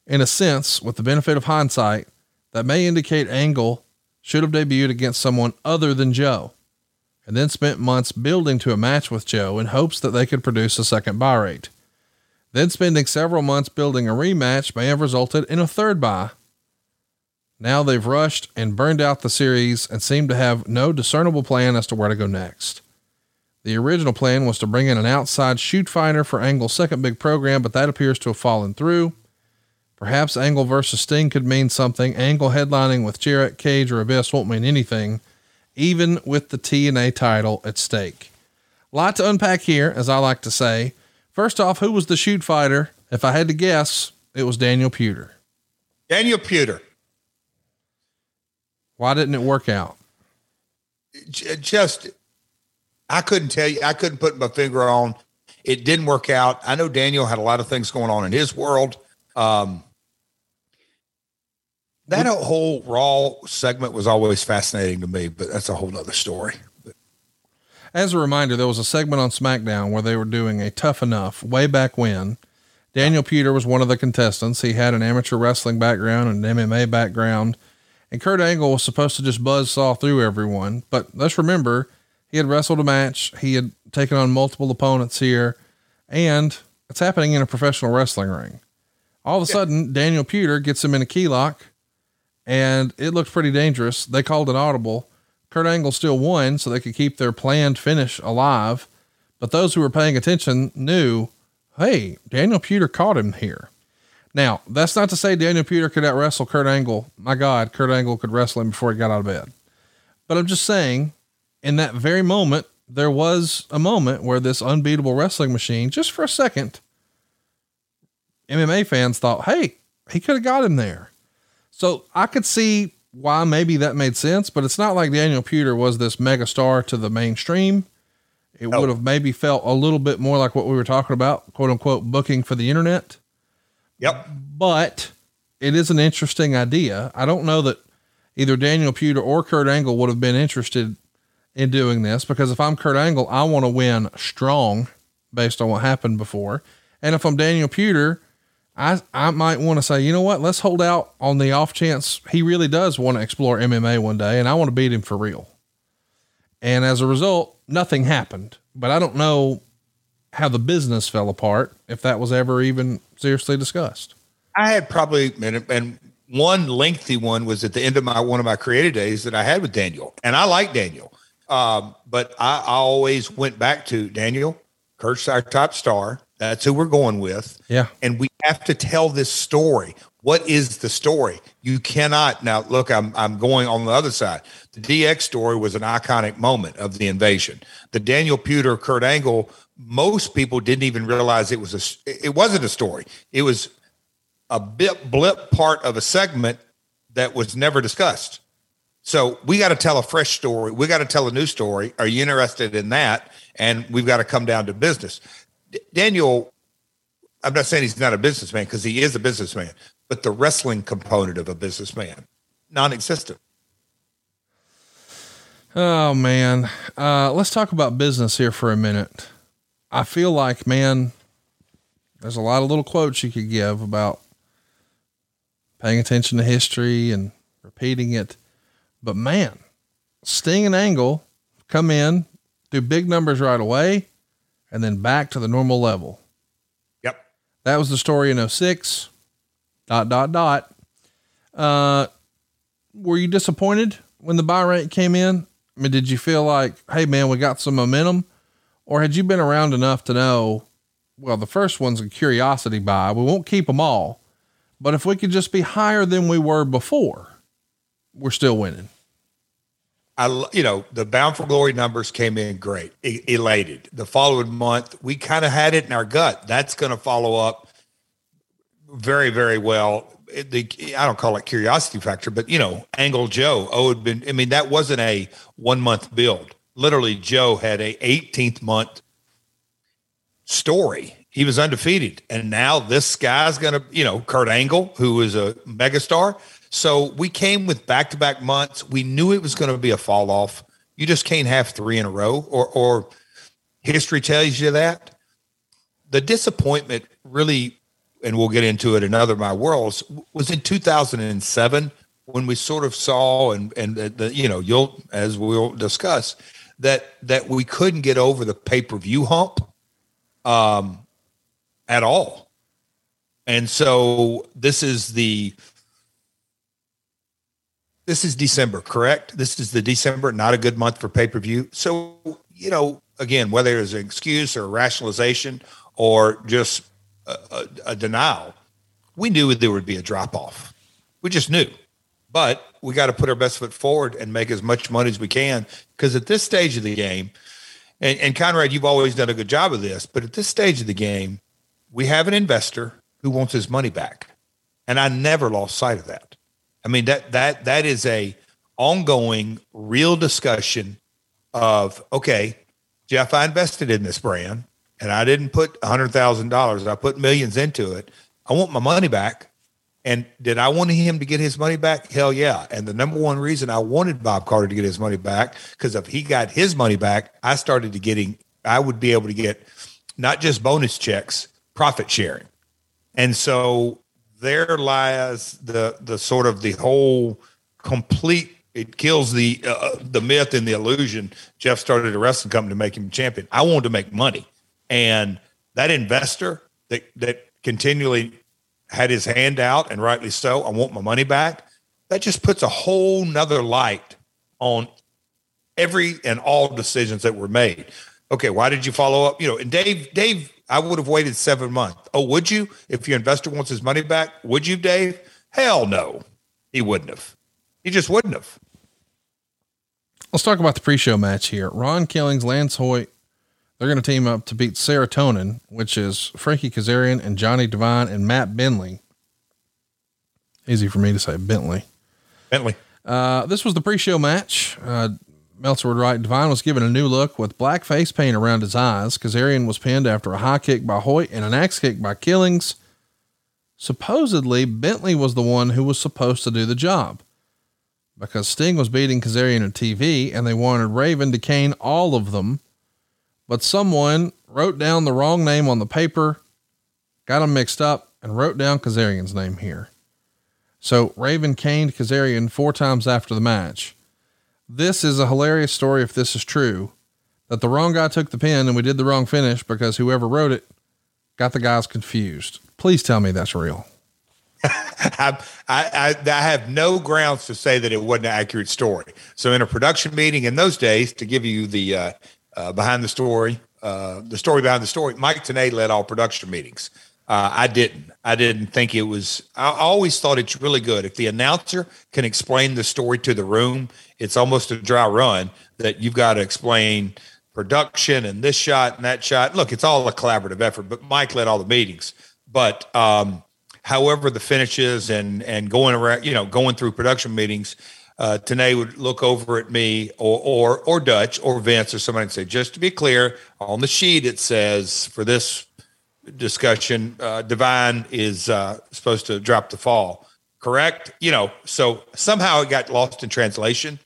In a sense, with the benefit of hindsight, that may indicate Angle should have debuted against someone other than Joe, and then spent months building to a match with Joe in hopes that they could produce a second buy rate. Then spending several months building a rematch may have resulted in a third buy. Now they've rushed and burned out the series and seem to have no discernible plan as to where to go next. The original plan was to bring in an outside shoot fighter for Angle's second big program, but that appears to have fallen through. Perhaps Angle versus Sting could mean something. Angle headlining with Jarrett, Cage, or Abyss won't mean anything, even with the TNA title at stake. A lot to unpack here, as I like to say. First off, who was the shoot fighter? If I had to guess, it was Daniel Puder. Daniel Puder. Why didn't it work out? Just, I couldn't tell you. I couldn't put my finger on. It didn't work out. I know Daniel had a lot of things going on in his world. Um, that whole Raw segment was always fascinating to me, but that's a whole other story. As a reminder, there was a segment on SmackDown where they were doing a tough enough way back when. Daniel Puder was one of the contestants. He had an amateur wrestling background and an MMA background, and Kurt Angle was supposed to just buzz saw through everyone. But let's remember, he had wrestled a match, he had taken on multiple opponents here, and it's happening in a professional wrestling ring. All of a sudden, Daniel Puder gets him in a key lock and it looked pretty dangerous. They called an audible. Kurt Angle still won, so they could keep their planned finish alive. But those who were paying attention knew, hey, Daniel Puder caught him here. Now, that's not to say Daniel Puder could out wrestle Kurt Angle. My God, Kurt Angle could wrestle him before he got out of bed. But I'm just saying, in that very moment, there was a moment where this unbeatable wrestling machine, just for a second, MMA fans thought, hey, he could have got him there. So I could see why maybe that made sense, but it's not like Daniel Puder was this mega star to the mainstream. It oh. would have maybe felt a little bit more like what we were talking about, quote unquote, booking for the internet. Yep. But it is an interesting idea. I don't know that either Daniel Puder or Kurt Angle would have been interested in doing this because if I'm Kurt Angle, I want to win strong based on what happened before. And if I'm Daniel Puder, I, I might want to say, you know what, let's hold out on the off chance he really does want to explore MMA one day and I want to beat him for real. And as a result, nothing happened, but I don't know how the business fell apart, if that was ever even seriously discussed. I had probably, and one lengthy one was at the end of my, one of my creative days that I had with Daniel and I like Daniel. Um, but I, I always went back to Daniel, Kurt's our top star. That's who we're going with. Yeah. And we have to tell this story. What is the story? You cannot now look, I'm I'm going on the other side. The DX story was an iconic moment of the invasion. The Daniel Puder, Kurt Angle, most people didn't even realize it was a it wasn't a story. It was a bit blip part of a segment that was never discussed. So we got to tell a fresh story. We got to tell a new story. Are you interested in that? And we've got to come down to business. D- Daniel, I'm not saying he's not a businessman because he is a businessman, but the wrestling component of a businessman, non-existent. Oh man. Uh, let's talk about business here for a minute. I feel like, man, there's a lot of little quotes you could give about paying attention to history and repeating it. But man, Sting and Angle come in, do big numbers right away, and then back to the normal level. Yep. That was the story in 06. Dot, dot, dot. Uh, were you disappointed when the buy rate came in? I mean, did you feel like, hey, man, we got some momentum? Or had you been around enough to know, well, the first one's a curiosity buy. We won't keep them all. But if we could just be higher than we were before, we're still winning. I, you know, the Bound for Glory numbers came in great, e- elated. The following month, we kind of had it in our gut. That's going to follow up very, very well. It- the I don't call it curiosity factor, but you know, Angle Joe. Oh, had been. I mean, that wasn't a one month build. Literally, Joe had a 18th month story. He was undefeated, and now this guy's going to, you know, Kurt Angle, who is a megastar. So we came with back to back months. We knew it was going to be a fall off. You just can't have three in a row, or or history tells you that. The disappointment really, and we'll get into it in other my worlds, was in 2007 when we sort of saw and and the, you know you'll as we'll discuss that that we couldn't get over the pay per view hump, um, at all. And so this is the this is December, correct? This is the December, not a good month for pay per view. So, you know, again, whether it's an excuse or a rationalization or just a, a, a denial, we knew there would be a drop off. We just knew. But we got to put our best foot forward and make as much money as we can. Because at this stage of the game, and, and Conrad, you've always done a good job of this, but at this stage of the game, we have an investor who wants his money back. And I never lost sight of that. I mean that that that is a ongoing real discussion of okay, Jeff, I invested in this brand and I didn't put hundred thousand dollars. I put millions into it. I want my money back. And did I want him to get his money back? Hell yeah. And the number one reason I wanted Bob Carter to get his money back, because if he got his money back, I started to getting, I would be able to get not just bonus checks, profit sharing. And so there lies the the sort of the whole complete it kills the uh, the myth and the illusion jeff started a wrestling company to make him champion. I wanted to make money. And that investor that that continually had his hand out and rightly so i want my money back that just puts a whole nother light on every and all decisions that were made. Okay why did you follow up? You know and dave dave I would have waited seven months. Oh, would you? If your investor wants his money back, would you, Dave? Hell no. He wouldn't have. He just wouldn't have. Let's talk about the pre-show match here. Ron Killings, Lance Hoyt, they're going to team up to beat Serotonin, which is Frankie Kazarian and Johnny Devine and Matt Bentley. Easy for me to say, Bentley. Bentley. Uh, this was the pre-show match. Uh, Meltzer would write, Devine was given a new look with black face paint around his eyes. Kazarian was pinned after a high kick by Hoyt and an axe kick by Killings. Supposedly, Bentley was the one who was supposed to do the job because Sting was beating Kazarian on TV and they wanted Raven to cane all of them. But someone wrote down the wrong name on the paper, got them mixed up, and wrote down Kazarian's name here. So Raven caned Kazarian four times after the match. This is a hilarious story if this is true that the wrong guy took the pen and we did the wrong finish because whoever wrote it got the guys confused. Please tell me that's real. I, I, I have no grounds to say that it wasn't an accurate story. So in a production meeting in those days, to give you the uh, uh, behind the story, uh, the story behind the story, Mike Tenay led all production meetings. Uh, I didn't. I didn't think it was. I always thought it's really good if the announcer can explain the story to the room. It's almost a dry run that you've got to explain production and this shot and that shot. Look, it's all a collaborative effort. But Mike led all the meetings. But um, however the finishes and and going around, you know, going through production meetings, uh, Tenay would look over at me or or or Dutch or Vince or somebody and say, just to be clear, on the sheet it says for this discussion, uh, Devine is uh, supposed to drop the fall, correct? You know, so somehow it got lost in translation,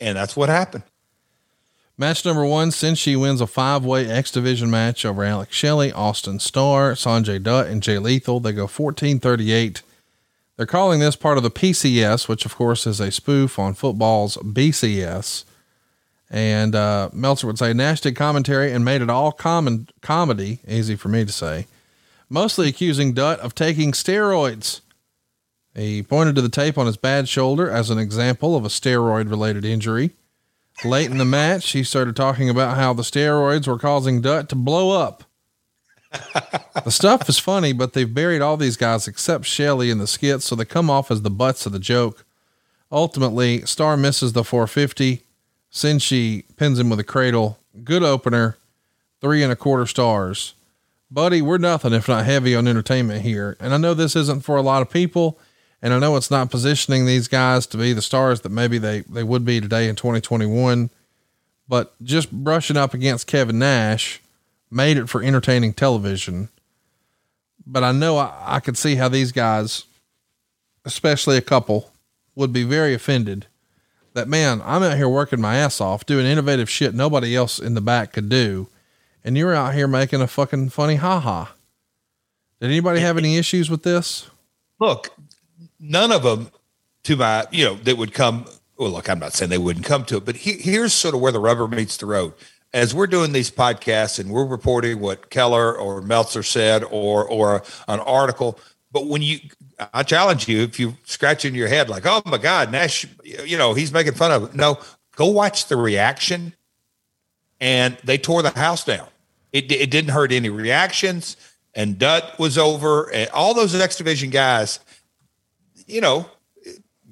and that's what happened. Match number one, Senshi wins a five way X Division match over Alex Shelley, Austin Starr, Sonjay Dutt, and Jay Lethal. They go 14 38. They're calling this part of the PCS, which of course is a spoof on football's BCS. And uh, Meltzer would say Nash did commentary and made it all common comedy, easy for me to say, mostly accusing Dutt of taking steroids. He pointed to the tape on his bad shoulder as an example of a steroid related injury. Late in the match, he started talking about how the steroids were causing Dutt to blow up. the stuff is funny, but they've buried all these guys except Shelley in the skits, so they come off as the butts of the joke. Ultimately, Starr misses the 450. Senshi pins him with a cradle. Good opener. Three and a quarter stars. Buddy, we're nothing if not heavy on entertainment here. And I know this isn't for a lot of people. And I know it's not positioning these guys to be the stars that maybe they, they would be today in 2021. But just brushing up against Kevin Nash made it for entertaining television. But I know I, I could see how these guys, especially a couple, would be very offended that man, I'm out here working my ass off doing innovative shit nobody else in the back could do. And you're out here making a fucking funny haha. Did anybody have any issues with this? Look, none of them to my, you know, that would come. Well, look, I'm not saying they wouldn't come to it, but he, here's sort of where the rubber meets the road. As we're doing these podcasts and we're reporting what Keller or Meltzer said or or an article, but when you I challenge you if you scratch in your head like, oh my God, Nash, you know, he's making fun of it. No, go watch the reaction. And they tore the house down. It, it didn't hurt any reactions. And Dutt was over. And all those X Division guys, you know,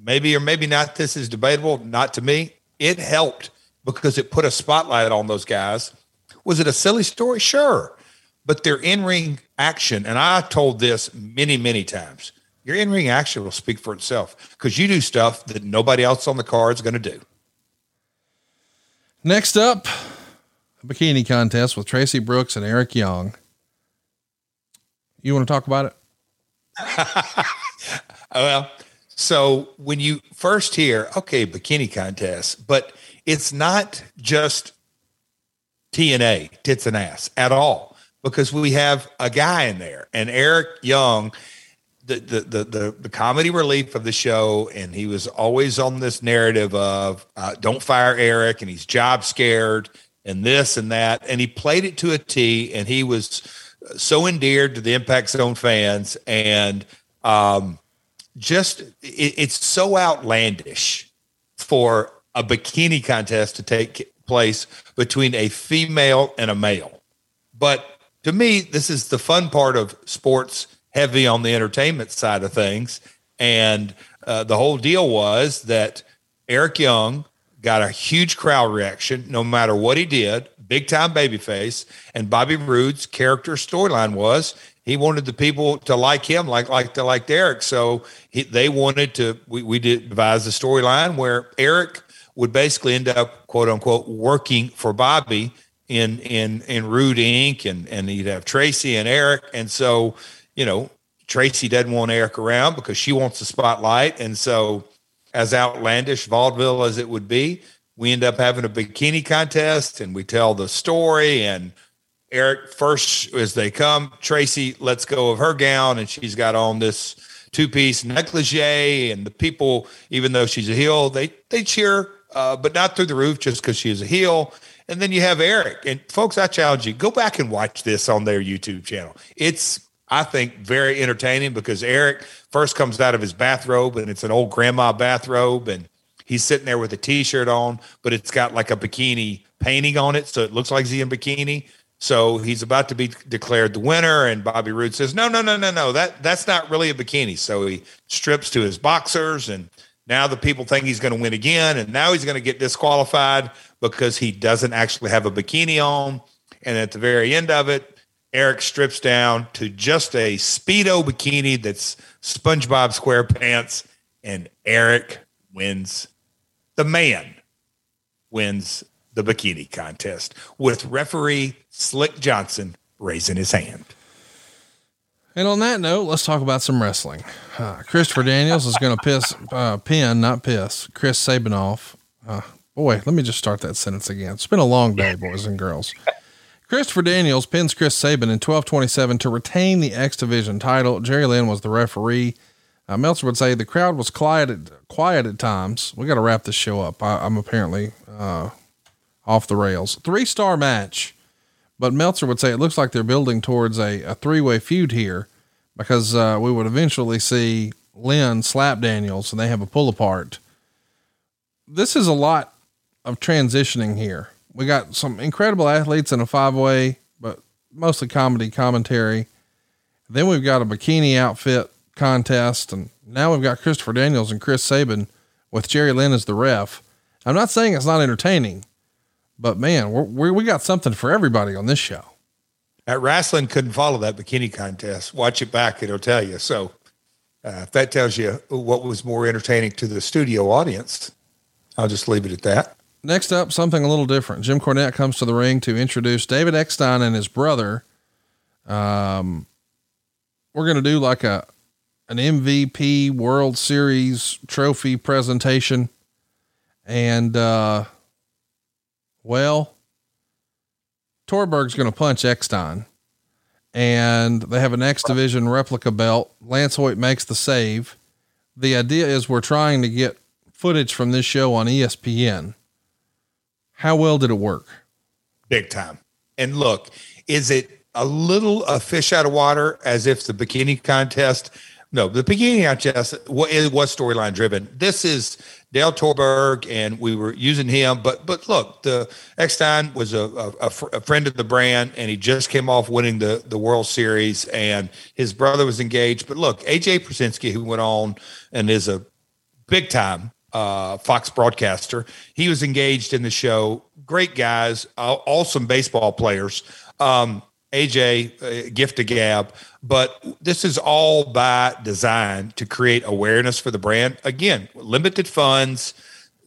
maybe or maybe not, this is debatable. Not to me. It helped because it put a spotlight on those guys. Was it a silly story? Sure. But their in ring action, and I told this many, many times your in ring action will speak for itself because you do stuff that nobody else on the card is going to do. Next up, a bikini contest with Tracy Brooks and Eric Young. You want to talk about it? well, so when you first hear, okay, bikini contest, but it's not just TNA, tits and ass at all, because we have a guy in there and Eric Young the, the the the the comedy relief of the show, and he was always on this narrative of uh, "Don't fire Eric," and he's job scared, and this and that, and he played it to a T, and he was so endeared to the Impact Zone fans, and um, just it, it's so outlandish for a bikini contest to take place between a female and a male, but to me, this is the fun part of sports heavy on the entertainment side of things. And uh, the whole deal was that Eric Young got a huge crowd reaction no matter what he did, big time babyface. And Bobby Roode's character storyline was he wanted the people to like him, like like to like Eric. So he, they wanted to. We, we did devise a storyline where Eric would basically end up quote unquote working for Bobby in in in Roode Inc. and and he'd have Tracy and Eric, and so you know Tracy doesn't want Eric around because she wants the spotlight, and so as outlandish vaudeville as it would be, we end up having a bikini contest, and we tell the story and. Eric first as they come, Tracy lets go of her gown and she's got on this two piece negligee, and the people, even though she's a heel, they they cheer, uh, but not through the roof just because she is a heel. And then you have Eric. And folks, I challenge you, go back and watch this on their YouTube channel. It's, I think, very entertaining because Eric first comes out of his bathrobe and it's an old grandma bathrobe. And he's sitting there with a t shirt on, but it's got like a bikini painting on it. So it looks like he's in bikini. So he's about to be declared the winner, and Bobby Roode says, "No, no, no, no, no. That that's not really a bikini." So he strips to his boxers, and now the people think he's going to win again, and now he's going to get disqualified because he doesn't actually have a bikini on. And at the very end of it, Eric strips down to just a speedo bikini that's SpongeBob SquarePants, and Eric wins. The man wins the bikini contest with referee Slick Johnson raising his hand. And on that note, let's talk about some wrestling. Uh, Christopher Daniels is going to piss, uh, pin, not piss, Chris Sabin off. Uh, boy, let me just start that sentence again. It's been a long day, boys and girls. Christopher Daniels pins Chris Sabin in 1227 to retain the X Division title. Jerry Lynn was the referee. Uh, Meltzer would say the crowd was quiet at, quiet at times. We got to wrap this show up. I, am apparently uh, off the rails. Three star match. But Meltzer would say it looks like they're building towards a, a three way feud here because uh, we would eventually see Lynn slap Daniels and they have a pull apart. This is a lot of transitioning here. We got some incredible athletes in a five way, but mostly comedy commentary. Then we've got a bikini outfit contest, and now we've got Christopher Daniels and Chris Sabin with Jerry Lynn as the ref. I'm not saying it's not entertaining, but man, we we got something for everybody on this show. At wrestling couldn't follow that bikini contest. Watch it back; it'll tell you. So, uh, if that tells you what was more entertaining to the studio audience, I'll just leave it at that. Next up, something a little different. Jim Cornette comes to the ring to introduce David Eckstein and his brother. Um, we're going to do like a, an MVP World Series trophy presentation. And, uh, well, Torborg's going to punch Eckstein and they have an X division replica belt. Lance Hoyt makes the save. The idea is we're trying to get footage from this show on ESPN. How well did it work? Big time. And look, is it a little a fish out of water as if the bikini contest? No, the bikini contest wa- it was storyline driven. This is Dale Torborg, and we were using him. But but look, the Eckstein was a, a, a fr- a friend of the brand, and he just came off winning the the World Series, and his brother was engaged. But look, AJ Pierzynski, who went on and is a big time uh, Fox broadcaster. He was engaged in the show. Great guys, uh, awesome baseball players. Um, AJ, uh, gift to gab, but this is all by design to create awareness for the brand. Again, limited funds,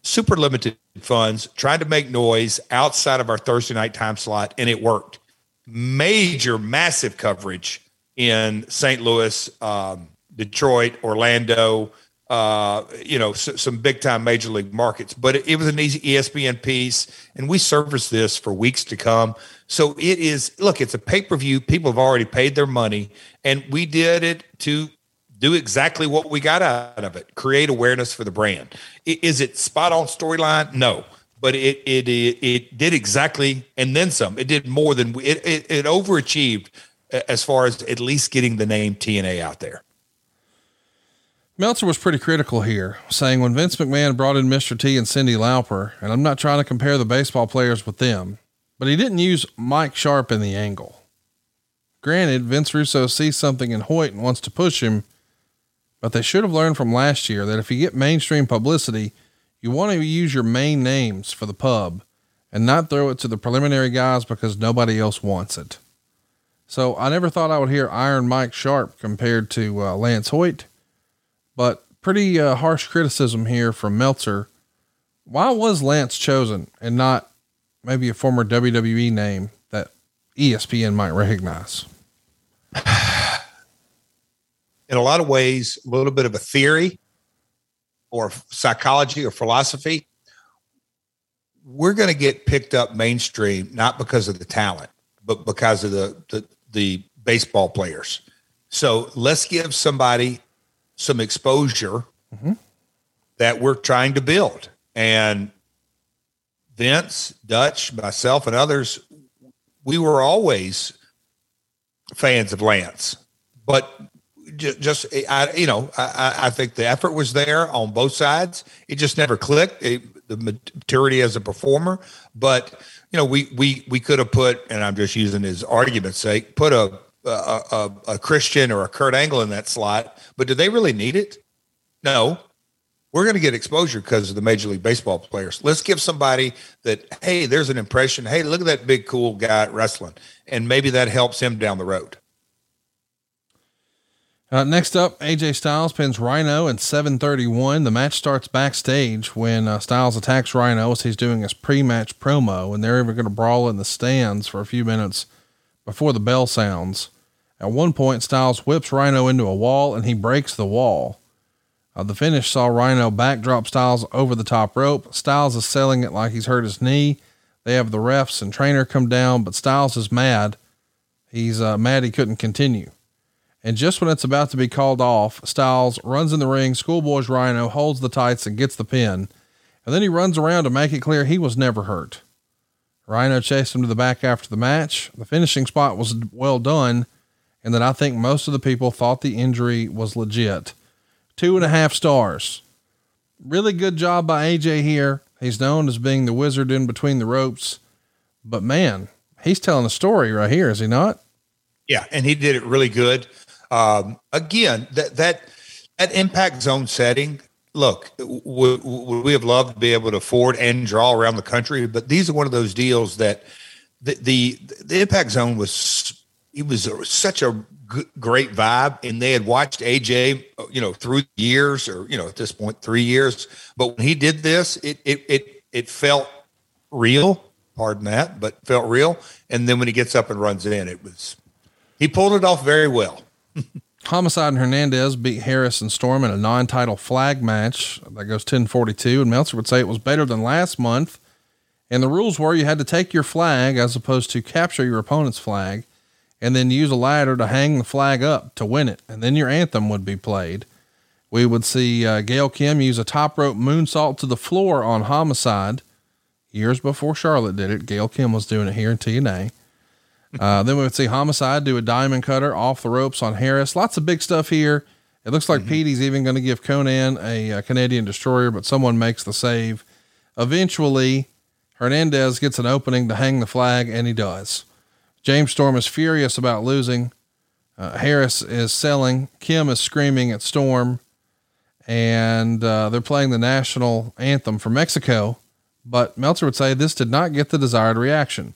super limited funds, trying to make noise outside of our Thursday night time slot, and it worked. Major, massive coverage in St. Louis, um, Detroit, Orlando, uh, you know, s- some big time major league markets. But it, it was an easy ESPN piece, and we service this for weeks to come. So it is. Look, it's a pay per view. People have already paid their money, and we did it to do exactly what we got out of it: create awareness for the brand. Is it spot on storyline? No. But it, it it it did exactly and then some. It did more than it it overachieved as far as at least getting the name TNA out there. Meltzer was pretty critical here, saying when Vince McMahon brought in Mr. T and Cyndi Lauper, and I'm not trying to compare the baseball players with them, but he didn't use Mike Sharpe in the angle. Granted, Vince Russo sees something in Hoyt and wants to push him, but they should have learned from last year that if you get mainstream publicity, You want to use your main names for the pub and not throw it to the preliminary guys because nobody else wants it. So I never thought I would hear Iron Mike Sharpe compared to uh, Lance Hoyt, but pretty uh, harsh criticism here from Meltzer. Why was Lance chosen and not maybe a former WWE name that ESPN might recognize? In a lot of ways, a little bit of a theory or psychology or philosophy. We're going to get picked up mainstream not because of the talent, but because of the, the the baseball players. So let's give somebody some exposure mm-hmm. that we're trying to build. And Vince, Dutch, myself, and others, we were always fans of Lance, but just, I, you know, I, I think the effort was there on both sides. It just never clicked. It, the maturity as a performer, but you know, we we we could have put, and I'm just using his argument's sake, put a a, a, a Christian or a Kurt Angle in that slot. But do they really need it? No. We're going to get exposure because of the Major League Baseball players. Let's give somebody that, hey, there's an impression. Hey, look at that big, cool guy wrestling. And maybe that helps him down the road. Uh, next up, AJ Styles pins Rhino in 731. The match starts backstage when uh, Styles attacks Rhino as he's doing his pre-match promo, and they're even going to brawl in the stands for a few minutes before the bell sounds. At one point, Styles whips Rhino into a wall and he breaks the wall. Uh, the finish saw Rhino backdrop Styles over the top rope. Styles is selling it like he's hurt his knee. They have the refs and trainer come down, but Styles is mad. He's uh, mad he couldn't continue. And just when it's about to be called off, Styles runs in the ring, schoolboys Rhino, holds the tights and gets the pin. And then he runs around to make it clear he was never hurt. Rhino chased him to the back after the match. The finishing spot was well done, and that I think most of the people thought the injury was legit. Two and a half stars. Really good job by AJ here. He's known as being the wizard in between the ropes, but man, he's telling a story right here, is he not? Yeah, and he did it really good. Um, again, that that that impact zone setting. Look, would we have loved to be able to afford and draw around the country, but these are one of those deals that the the, the impact zone was it was a, such a g- great vibe, and they had watched AJ, you know, through years, or you know, at this point, three years. But when he did this, it it it it felt real. Pardon that, but felt real. And then when he gets up and runs in, it was he pulled it off very well. Homicide and Hernandez beat Harris and Storm in a non-title flag match that goes 1042. And Meltzer would say it was better than last month. And the rules were you had to take your flag as opposed to capture your opponent's flag and then use a ladder to hang the flag up to win it. And then your anthem would be played. We would see uh, Gail Kim use a top rope moonsault to the floor on Homicide years before Charlotte did it. Gail Kim was doing it here in TNA. Uh, then we would see Homicide do a diamond cutter off the ropes on Harris. Lots of big stuff here. It looks like mm-hmm. Petey's even going to give Konnan a, a, Canadian destroyer, but someone makes the save. Eventually, Hernandez gets an opening to hang the flag, and he does. James Storm is furious about losing. Uh, Harris is selling. Kim is screaming at Storm, and uh, they're playing the national anthem for Mexico. But Meltzer would say this did not get the desired reaction.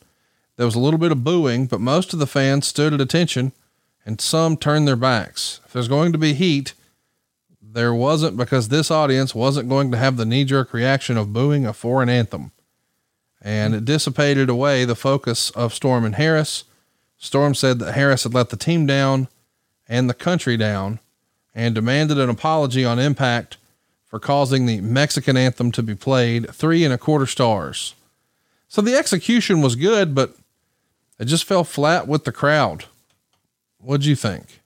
There was a little bit of booing, but most of the fans stood at attention and some turned their backs. If there's going to be heat, there wasn't because this audience wasn't going to have the knee jerk reaction of booing a foreign anthem. And it dissipated away the focus of Storm and Harris. Storm said that Harris had let the team down and the country down and demanded an apology on impact for causing the Mexican anthem to be played three and a quarter stars. So the execution was good, but it just fell flat with the crowd. What'd you think?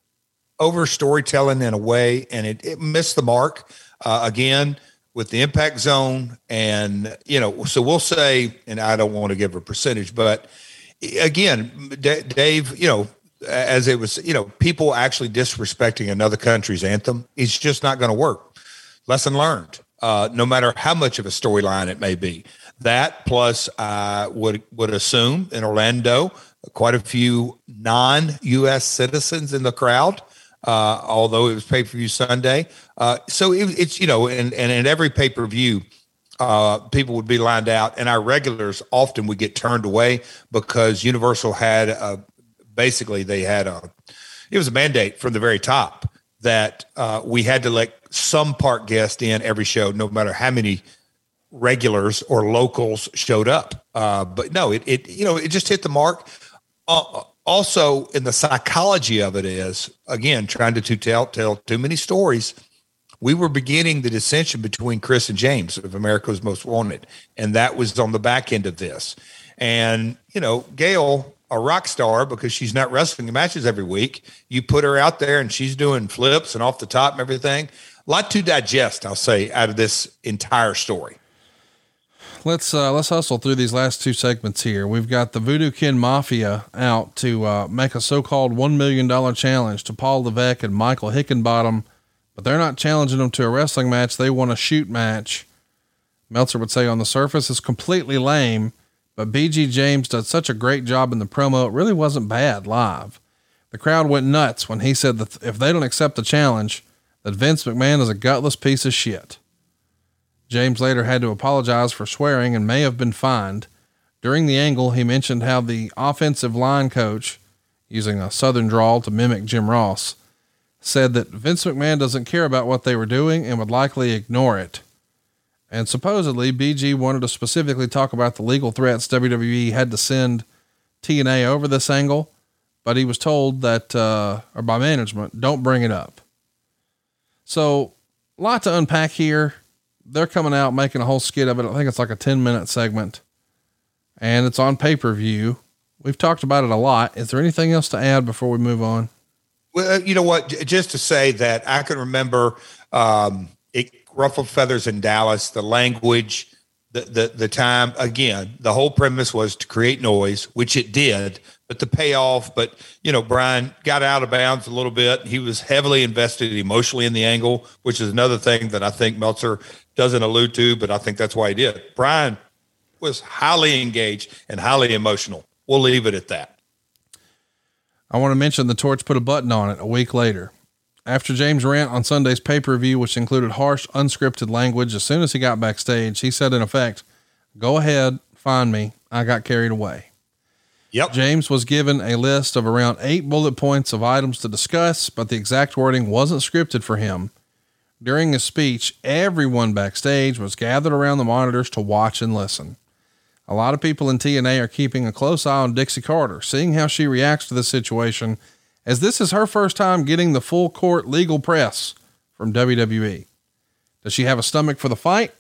Over storytelling in a way, and it, it missed the mark uh, again with the impact zone. And, you know, so we'll say, and I don't want to give a percentage, but again, D- Dave, you know, as it was, you know, people actually disrespecting another country's anthem, it's just not going to work. Lesson learned. Uh, no matter how much of a storyline it may be. That plus I would would assume in Orlando quite a few non-U.S. citizens in the crowd. Uh, although it was pay per view Sunday, uh, so it, it's you know, and and in every pay per view, uh, people would be lined out, and our regulars often would get turned away because Universal had a, basically they had a it was a mandate from the very top that uh, we had to let some park guest in every show, no matter how many regulars or locals showed up. Uh, but no, it, it you know it just hit the mark. Uh, also, in the psychology of it is again trying to, tell tell too many stories. We were beginning the dissension between Chris and James of America's Most Wanted, and that was on the back end of this. And you know, Gail, a rock star because she's not wrestling matches every week. You put her out there, and she's doing flips and off the top and everything. A lot to digest, I'll say, out of this entire story let's uh, let's hustle through these last two segments here. We've got the Voodoo Kin Mafia out to uh, make a so-called one million dollar challenge to Paul Levesque and Michael Hickenbottom, but they're not challenging them to a wrestling match. They want a shoot match. Meltzer would say on the surface is completely lame, but BG James did such a great job in the promo. It really wasn't bad live. The crowd went nuts when he said that if they don't accept the challenge, that Vince McMahon is a gutless piece of shit. James later had to apologize for swearing and may have been fined. During the angle, he mentioned how the offensive line coach, using a southern drawl to mimic Jim Ross, said that Vince McMahon doesn't care about what they were doing and would likely ignore it. And supposedly, BG wanted to specifically talk about the legal threats WWE had to send TNA over this angle, but he was told that, uh, or by management, don't bring it up. So, a lot to unpack here they're coming out making a whole skit of it. I think it's like a 10 minute segment and it's on pay per view. We've talked about it a lot. Is there anything else to add before we move on? Well, uh, you know what? Just to say that I can remember um, it ruffled feathers in Dallas, the language, the, the the time. Again, the whole premise was to create noise, which it did, but the payoff. But you know, Brian got out of bounds a little bit. He was heavily invested emotionally in the angle, which is another thing that I think Meltzer doesn't allude to, but I think that's why he did. Brian was highly engaged and highly emotional. We'll leave it at that. I want to mention the torch put a button on it a week later. After James' rant on Sunday's pay per view, which included harsh, unscripted language, as soon as he got backstage, he said, in effect, Go ahead, find me. I got carried away. Yep. James was given a list of around eight bullet points of items to discuss, but the exact wording wasn't scripted for him. During his speech, everyone backstage was gathered around the monitors to watch and listen. A lot of people in TNA are keeping a close eye on Dixie Carter, seeing how she reacts to the situation, as this is her first time getting the full court legal press from WWE. Does she have a stomach for the fight?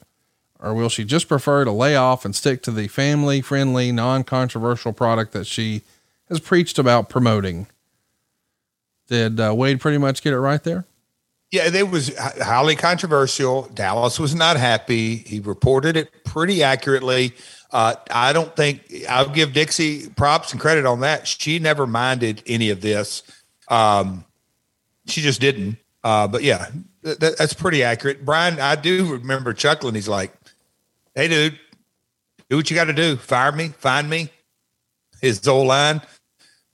Or will she just prefer to lay off and stick to the family friendly, non controversial product that she has preached about promoting? Did uh, Wade pretty much get it right there? Yeah, it was highly controversial. Dallas was not happy. He reported it pretty accurately. Uh, I don't think I'll give Dixie props and credit on that. She never minded any of this. Um, she just didn't. Uh, but yeah, that, that's pretty accurate. Brian, I do remember chuckling. He's like, "Hey, dude, do what you got to do. Fire me, find me." His old line.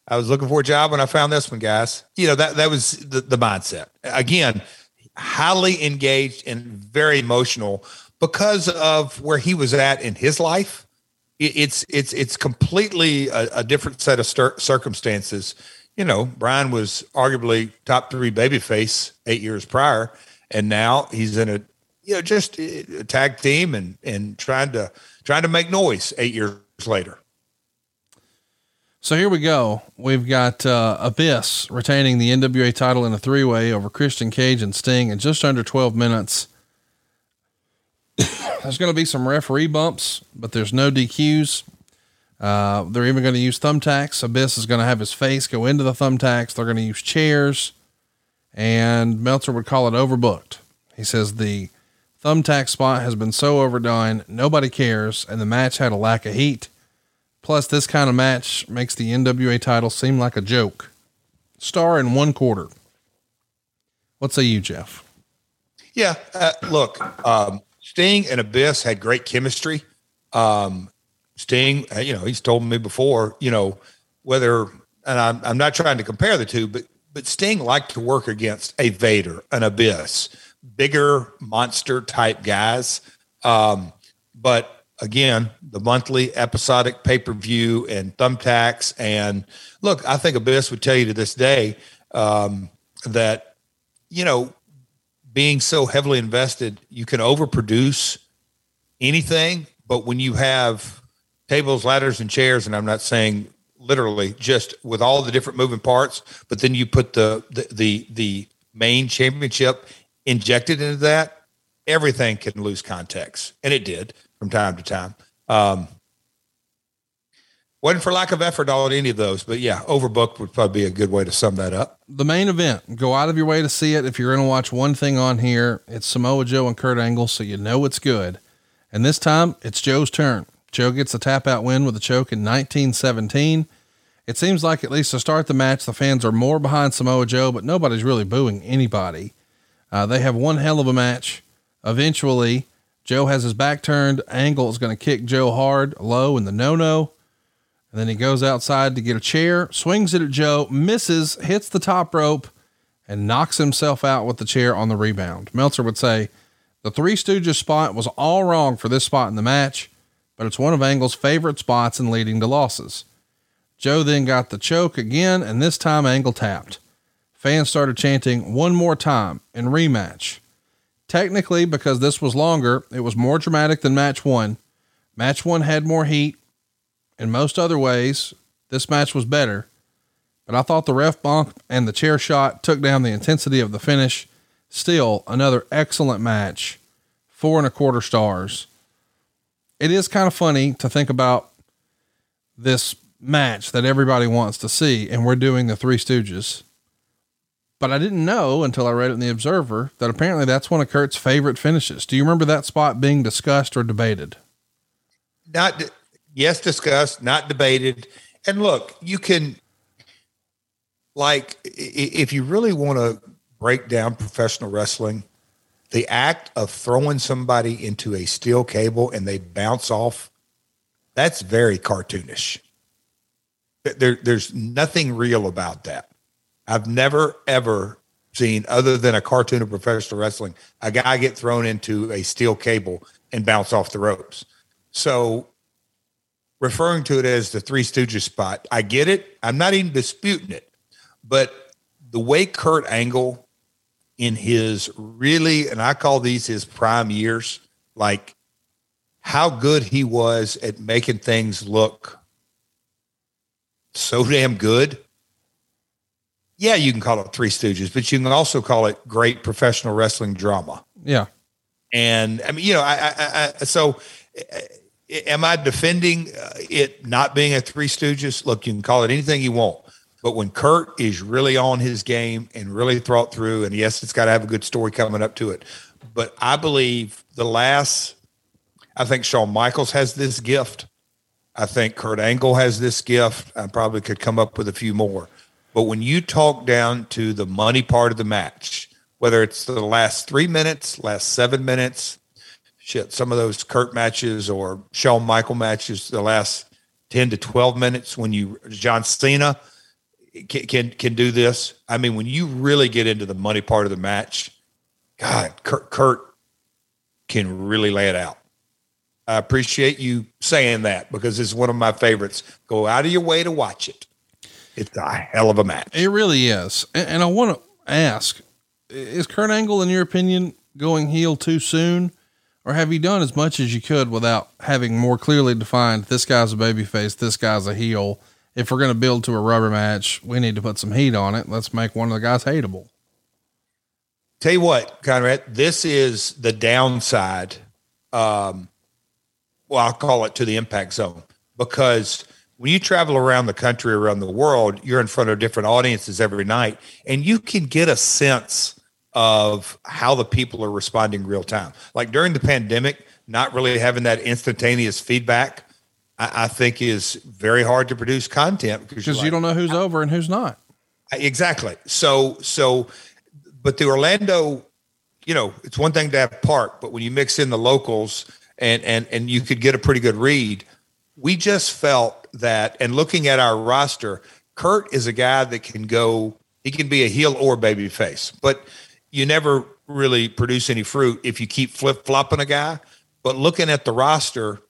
I was looking for a job when I found this one, guys. You know, that, that was the, the mindset. Again, highly engaged and very emotional because of where he was at in his life. it's, it's, it's completely a, a different set of stir- circumstances. You know, Brian was arguably top three babyface eight years prior. And now he's in a, you know, just a tag team and, and trying to, trying to make noise eight years later. So here we go. We've got uh, Abyss retaining the NWA title in a three way over Christian Cage and Sting in just under 12 minutes. there's going to be some referee bumps, but there's no DQs. Uh, they're even going to use thumbtacks. Abyss is going to have his face go into the thumbtacks. They're going to use chairs, and Meltzer would call it overbooked. He says the thumbtack spot has been so overdone, nobody cares, and the match had a lack of heat. Plus, this kind of match makes the NWA title seem like a joke. Star in one quarter. What say you, Jeff? Yeah, uh, look, um, Sting and Abyss had great chemistry. Um, Sting, uh, you know, he's told me before, you know, whether, and I'm, I'm not trying to compare the two, but but Sting liked to work against a Vader, an Abyss, bigger monster type guys. Um, But again, the monthly episodic pay per view and thumbtacks. And look, I think Abyss would tell you to this day um, that, you know, being so heavily invested, you can overproduce anything. But when you have tables, ladders, and chairs, and I'm not saying literally just with all the different moving parts, but then you put the the the, the main championship injected into that, everything can lose context, and it did from time to time. Um, wasn't for lack of effort on any of those, but yeah, overbooked would probably be a good way to sum that up. The main event, go out of your way to see it. If you're going to watch one thing on here, it's Samoa Joe and Kurt Angle, so you know it's good. And this time it's Joe's turn. Joe gets a tap out win with a choke in 1917. It seems like at least to start the match, the fans are more behind Samoa Joe, but nobody's really booing anybody. Uh, they have one hell of a match. Eventually, Joe has his back turned. Angle is going to kick Joe hard, low in the no no. And then he goes outside to get a chair, swings it at Joe, misses, hits the top rope, and knocks himself out with the chair on the rebound. Meltzer would say the Three Stooges spot was all wrong for this spot in the match, but it's one of Angle's favorite spots and leading to losses. Joe then got the choke again, and this time Angle tapped. Fans started chanting one more time and rematch. Technically, because this was longer, it was more dramatic than match one. Match one had more heat. In most other ways, this match was better, but I thought the ref bump and the chair shot took down the intensity of the finish. Still, another excellent match. Four and a quarter stars. It is kind of funny to think about this match that everybody wants to see, and we're doing the Three Stooges. But I didn't know until I read it in the Observer that apparently that's one of Kurt's favorite finishes. Do you remember that spot being discussed or debated? Not, yes, discussed, not debated. And look, you can, like, if you really want to break down professional wrestling, the act of throwing somebody into a steel cable and they bounce off, that's very cartoonish. There, there's nothing real about that. I've never ever seen, other than a cartoon of professional wrestling, a guy get thrown into a steel cable and bounce off the ropes. So, referring to it as the Three Stooges spot, I get it. I'm not even disputing it, but the way Kurt Angle, in his really, and I call these his prime years, like how good he was at making things look so damn good. Yeah, you can call it Three Stooges, but you can also call it great professional wrestling drama. Yeah. And I mean, you know, I, I, I so am I defending uh, it not being a Three Stooges? Look, you can call it anything you want, but when Kurt is really on his game and really thought through, and yes, it's got to have a good story coming up to it. But I believe the last, I think Shawn Michaels has this gift I think Kurt Angle has this gift. I probably could come up with a few more. But when you talk down to the money part of the match, whether it's the last three minutes, last seven minutes, shit, some of those Kurt matches or Shawn Michael matches, the last 10 to 12 minutes when you, John Cena can, can, can do this. I mean, when you really get into the money part of the match, God, Kurt, Kurt can really lay it out. I appreciate you saying that because it's one of my favorites. Go out of your way to watch it. It's a hell of a match. It really is. And, and I want to ask is Kurt Angle, in your opinion, going heel too soon? Or have you done as much as you could without having more clearly defined this guy's a babyface, this guy's a heel? If we're going to build to a rubber match, we need to put some heat on it. Let's make one of the guys hateable. Tell you what, Conrad, this is the downside um, well, I'll call it to the impact zone because when you travel around the country, around the world, you're in front of different audiences every night, and you can get a sense of how the people are responding real time. Like during the pandemic, not really having that instantaneous feedback, I, I think is very hard to produce content because like, you don't know who's over and who's not. Exactly. So, so, but the Orlando, you know, it's one thing to have park, but when you mix in the locals and and and you could get a pretty good read. We just felt that, and looking at our roster, Kurt is a guy that can go. He can be a heel or baby face, but you never really produce any fruit if you keep flip flopping a guy. But looking at the roster,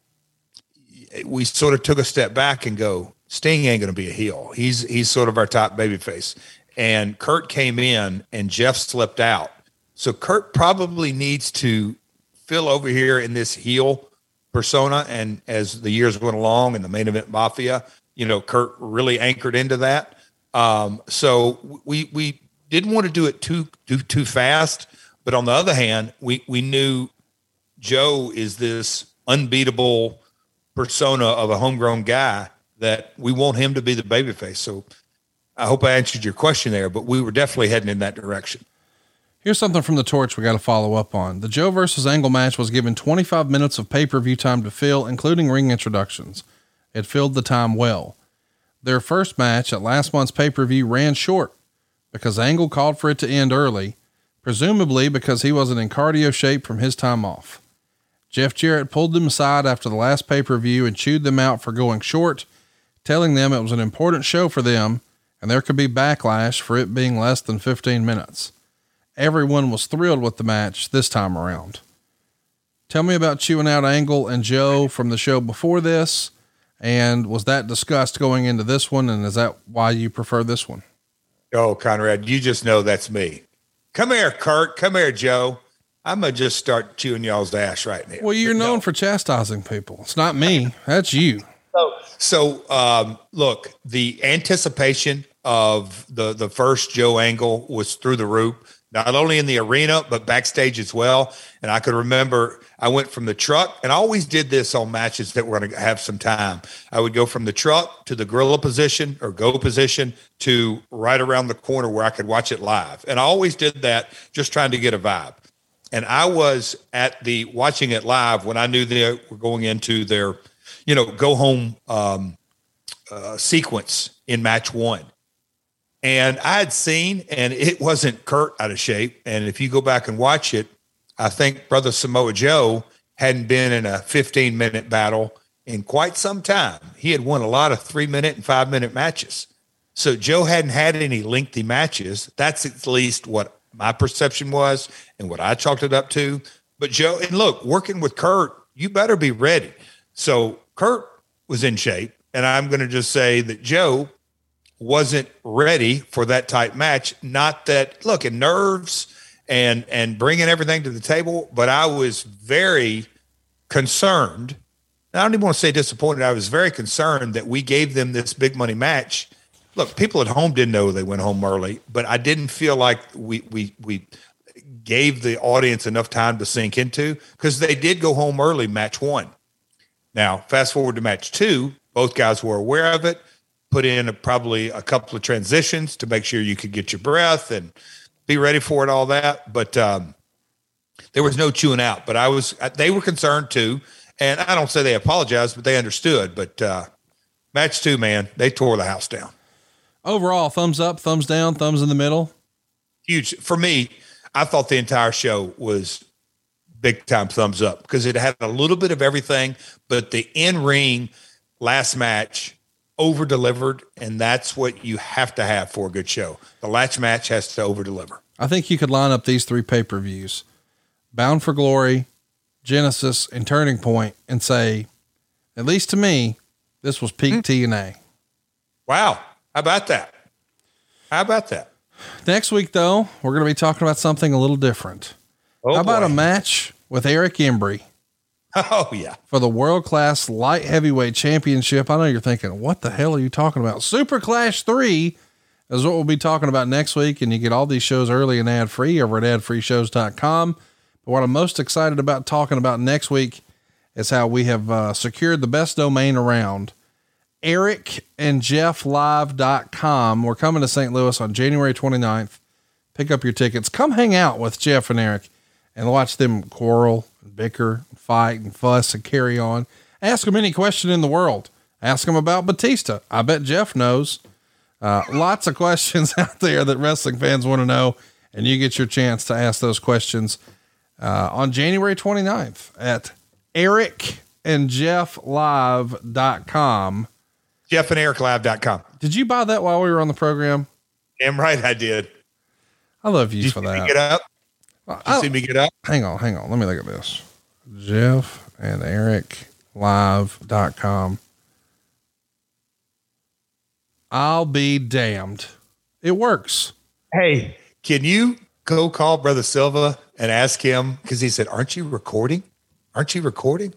we sort of took a step back and go, Sting ain't going to be a heel. He's he's sort of our top babyface. And Kurt came in and Jeff slipped out. So Kurt probably needs to fill over here in this heel persona. And as the years went along and the main event mafia, you know, Kurt really anchored into that. Um, so we we didn't want to do it too too too fast. But on the other hand, we we knew Joe is this unbeatable persona of a homegrown guy that we want him to be the babyface. So I hope I answered your question there, but we were definitely heading in that direction. Here's something from the torch we got to follow up on. The Joe versus Angle match was given 25 minutes of pay per view time to fill, including ring introductions. It filled the time well. Their first match at last month's pay per view ran short because Angle called for it to end early, presumably because he wasn't in cardio shape from his time off. Jeff Jarrett pulled them aside after the last pay per view and chewed them out for going short, telling them it was an important show for them and there could be backlash for it being less than 15 minutes. Everyone was thrilled with the match this time around. Tell me about chewing out Angle and Joe from the show before this. And was that discussed going into this one? And is that why you prefer this one? Oh, Conrad, you just know that's me. Come here, Kurt. Come here, Joe. I'm gonna just start chewing y'all's ass right now. Well, you're But known for chastising people. It's not me. That's you. So, so um, look, the anticipation of the the first Joe Angle was through the roof. Not only in the arena, but backstage as well. And I could remember I went from the truck, and I always did this on matches that were going to have some time. I would go from the truck to the gorilla position or go position to right around the corner where I could watch it live. And I always did that just trying to get a vibe. And I was at the watching it live when I knew they were going into their, you know, go home um, uh, sequence in match one. And I had seen, and it wasn't Kurt out of shape. And if you go back and watch it, I think Brother Samoa Joe hadn't been in a 15 minute battle in quite some time. He had won a lot of three minute and five minute matches. So Joe hadn't had any lengthy matches. That's at least what my perception was and what I chalked it up to. But Joe, and look, working with Kurt, you better be ready. So Kurt was in shape. And I'm going to just say that Joe wasn't ready for that type match. Not that, look, in nerves and and bringing everything to the table, but I was very concerned. I don't even want to say disappointed. I was very concerned that we gave them this big money match. Look, people at home didn't know they went home early, but I didn't feel like we we we gave the audience enough time to sink into because they did go home early match one. Now, fast forward to match two, both guys were aware of it, put in a, probably a couple of transitions to make sure you could get your breath and be ready for it, all that. But um, there was no chewing out. But I was, they were concerned too. And I don't say they apologized, but they understood. But uh, match two, man, they tore the house down. Overall, thumbs up, thumbs down, thumbs in the middle. Huge for me. I thought the entire show was big time thumbs up because it had a little bit of everything, but the in ring last match over delivered, and that's what you have to have for a good show. The latch match has to over deliver. I think you could line up these three pay per views Bound for Glory, Genesis, and Turning Point and say, at least to me, this was peak hmm. TNA. Wow. How about that? How about that? Next week, though, we're going to be talking about something a little different. Oh, How about boy. a match with Eric Embry Oh, yeah. for the world class light heavyweight championship? I know you're thinking, what the hell are you talking about? Super Clash 3 is what we'll be talking about next week. And you get all these shows early and ad free over at adfreeshows.com. But what I'm most excited about talking about next week is how we have uh, secured the best domain around. Eric and Jeff live.com. We're coming to St. Louis on January 29th. Pick up your tickets. Come hang out with Jeff and Eric and watch them quarrel, and bicker, fight, and fuss and carry on. Ask them any question in the world. Ask them about Batista. I bet Jeff knows. Uh, lots of questions out there that wrestling fans want to know, and you get your chance to ask those questions uh, on January 29th at Eric and Jeff live.com. Jeff and EricLive.com. Did you buy that while we were on the program? Damn right I did. I love you Did for you that. get up? Did you I- see me get up? Hang on, hang on. Let me look at this. Jeff and ericlive.com. I'll be damned. It works. Hey, can you go call Brother Silva and ask him? Because he said, Aren't you recording? Aren't you recording?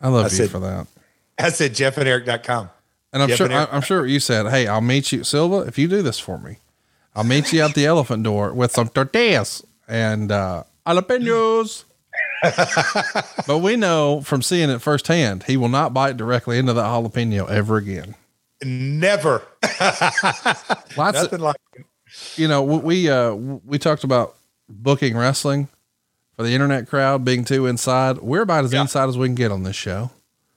I love I you said- for that. I said jeffanderic.com. And I'm Jeff sure and Eric. I'm sure you said, "Hey, I'll meet you, Silva, if you do this for me. I'll meet you at the elephant door with some tortillas and uh, jalapenos." but we know from seeing it firsthand, he will not bite directly into that jalapeno ever again. Never. Lots Nothing of, like you know, we we, uh, we talked about booking wrestling for the internet crowd being too inside. We're about as inside as we can get on this show.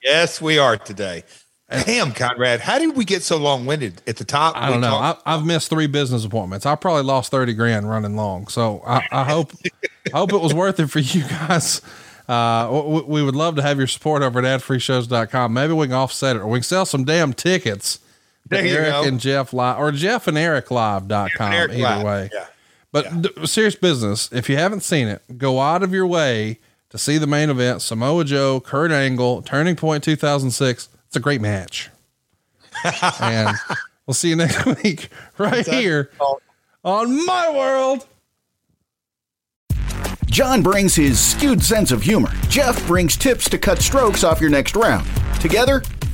Yes, we are today. Damn, Conrad, how did we get so long winded at the top? I don't know. I, I've missed three business appointments. I probably lost 30 grand running long. So I, I hope, I hope it was worth it for you guys. Uh, we, we would love to have your support over at adfreeshows.com. Maybe we can offset it or we can sell some damn tickets. There Eric go. and Jeff live or Jeff and Eric live.com. Eric Either Live, way. yeah. But d- serious business. If you haven't seen it, go out of your way to see the main event. Samoa Joe, Kurt Angle, Turning Point 2006. It's a great match. and we'll see you next week right here on my world. John brings his skewed sense of humor. Jeff brings tips to cut strokes off your next round. Together,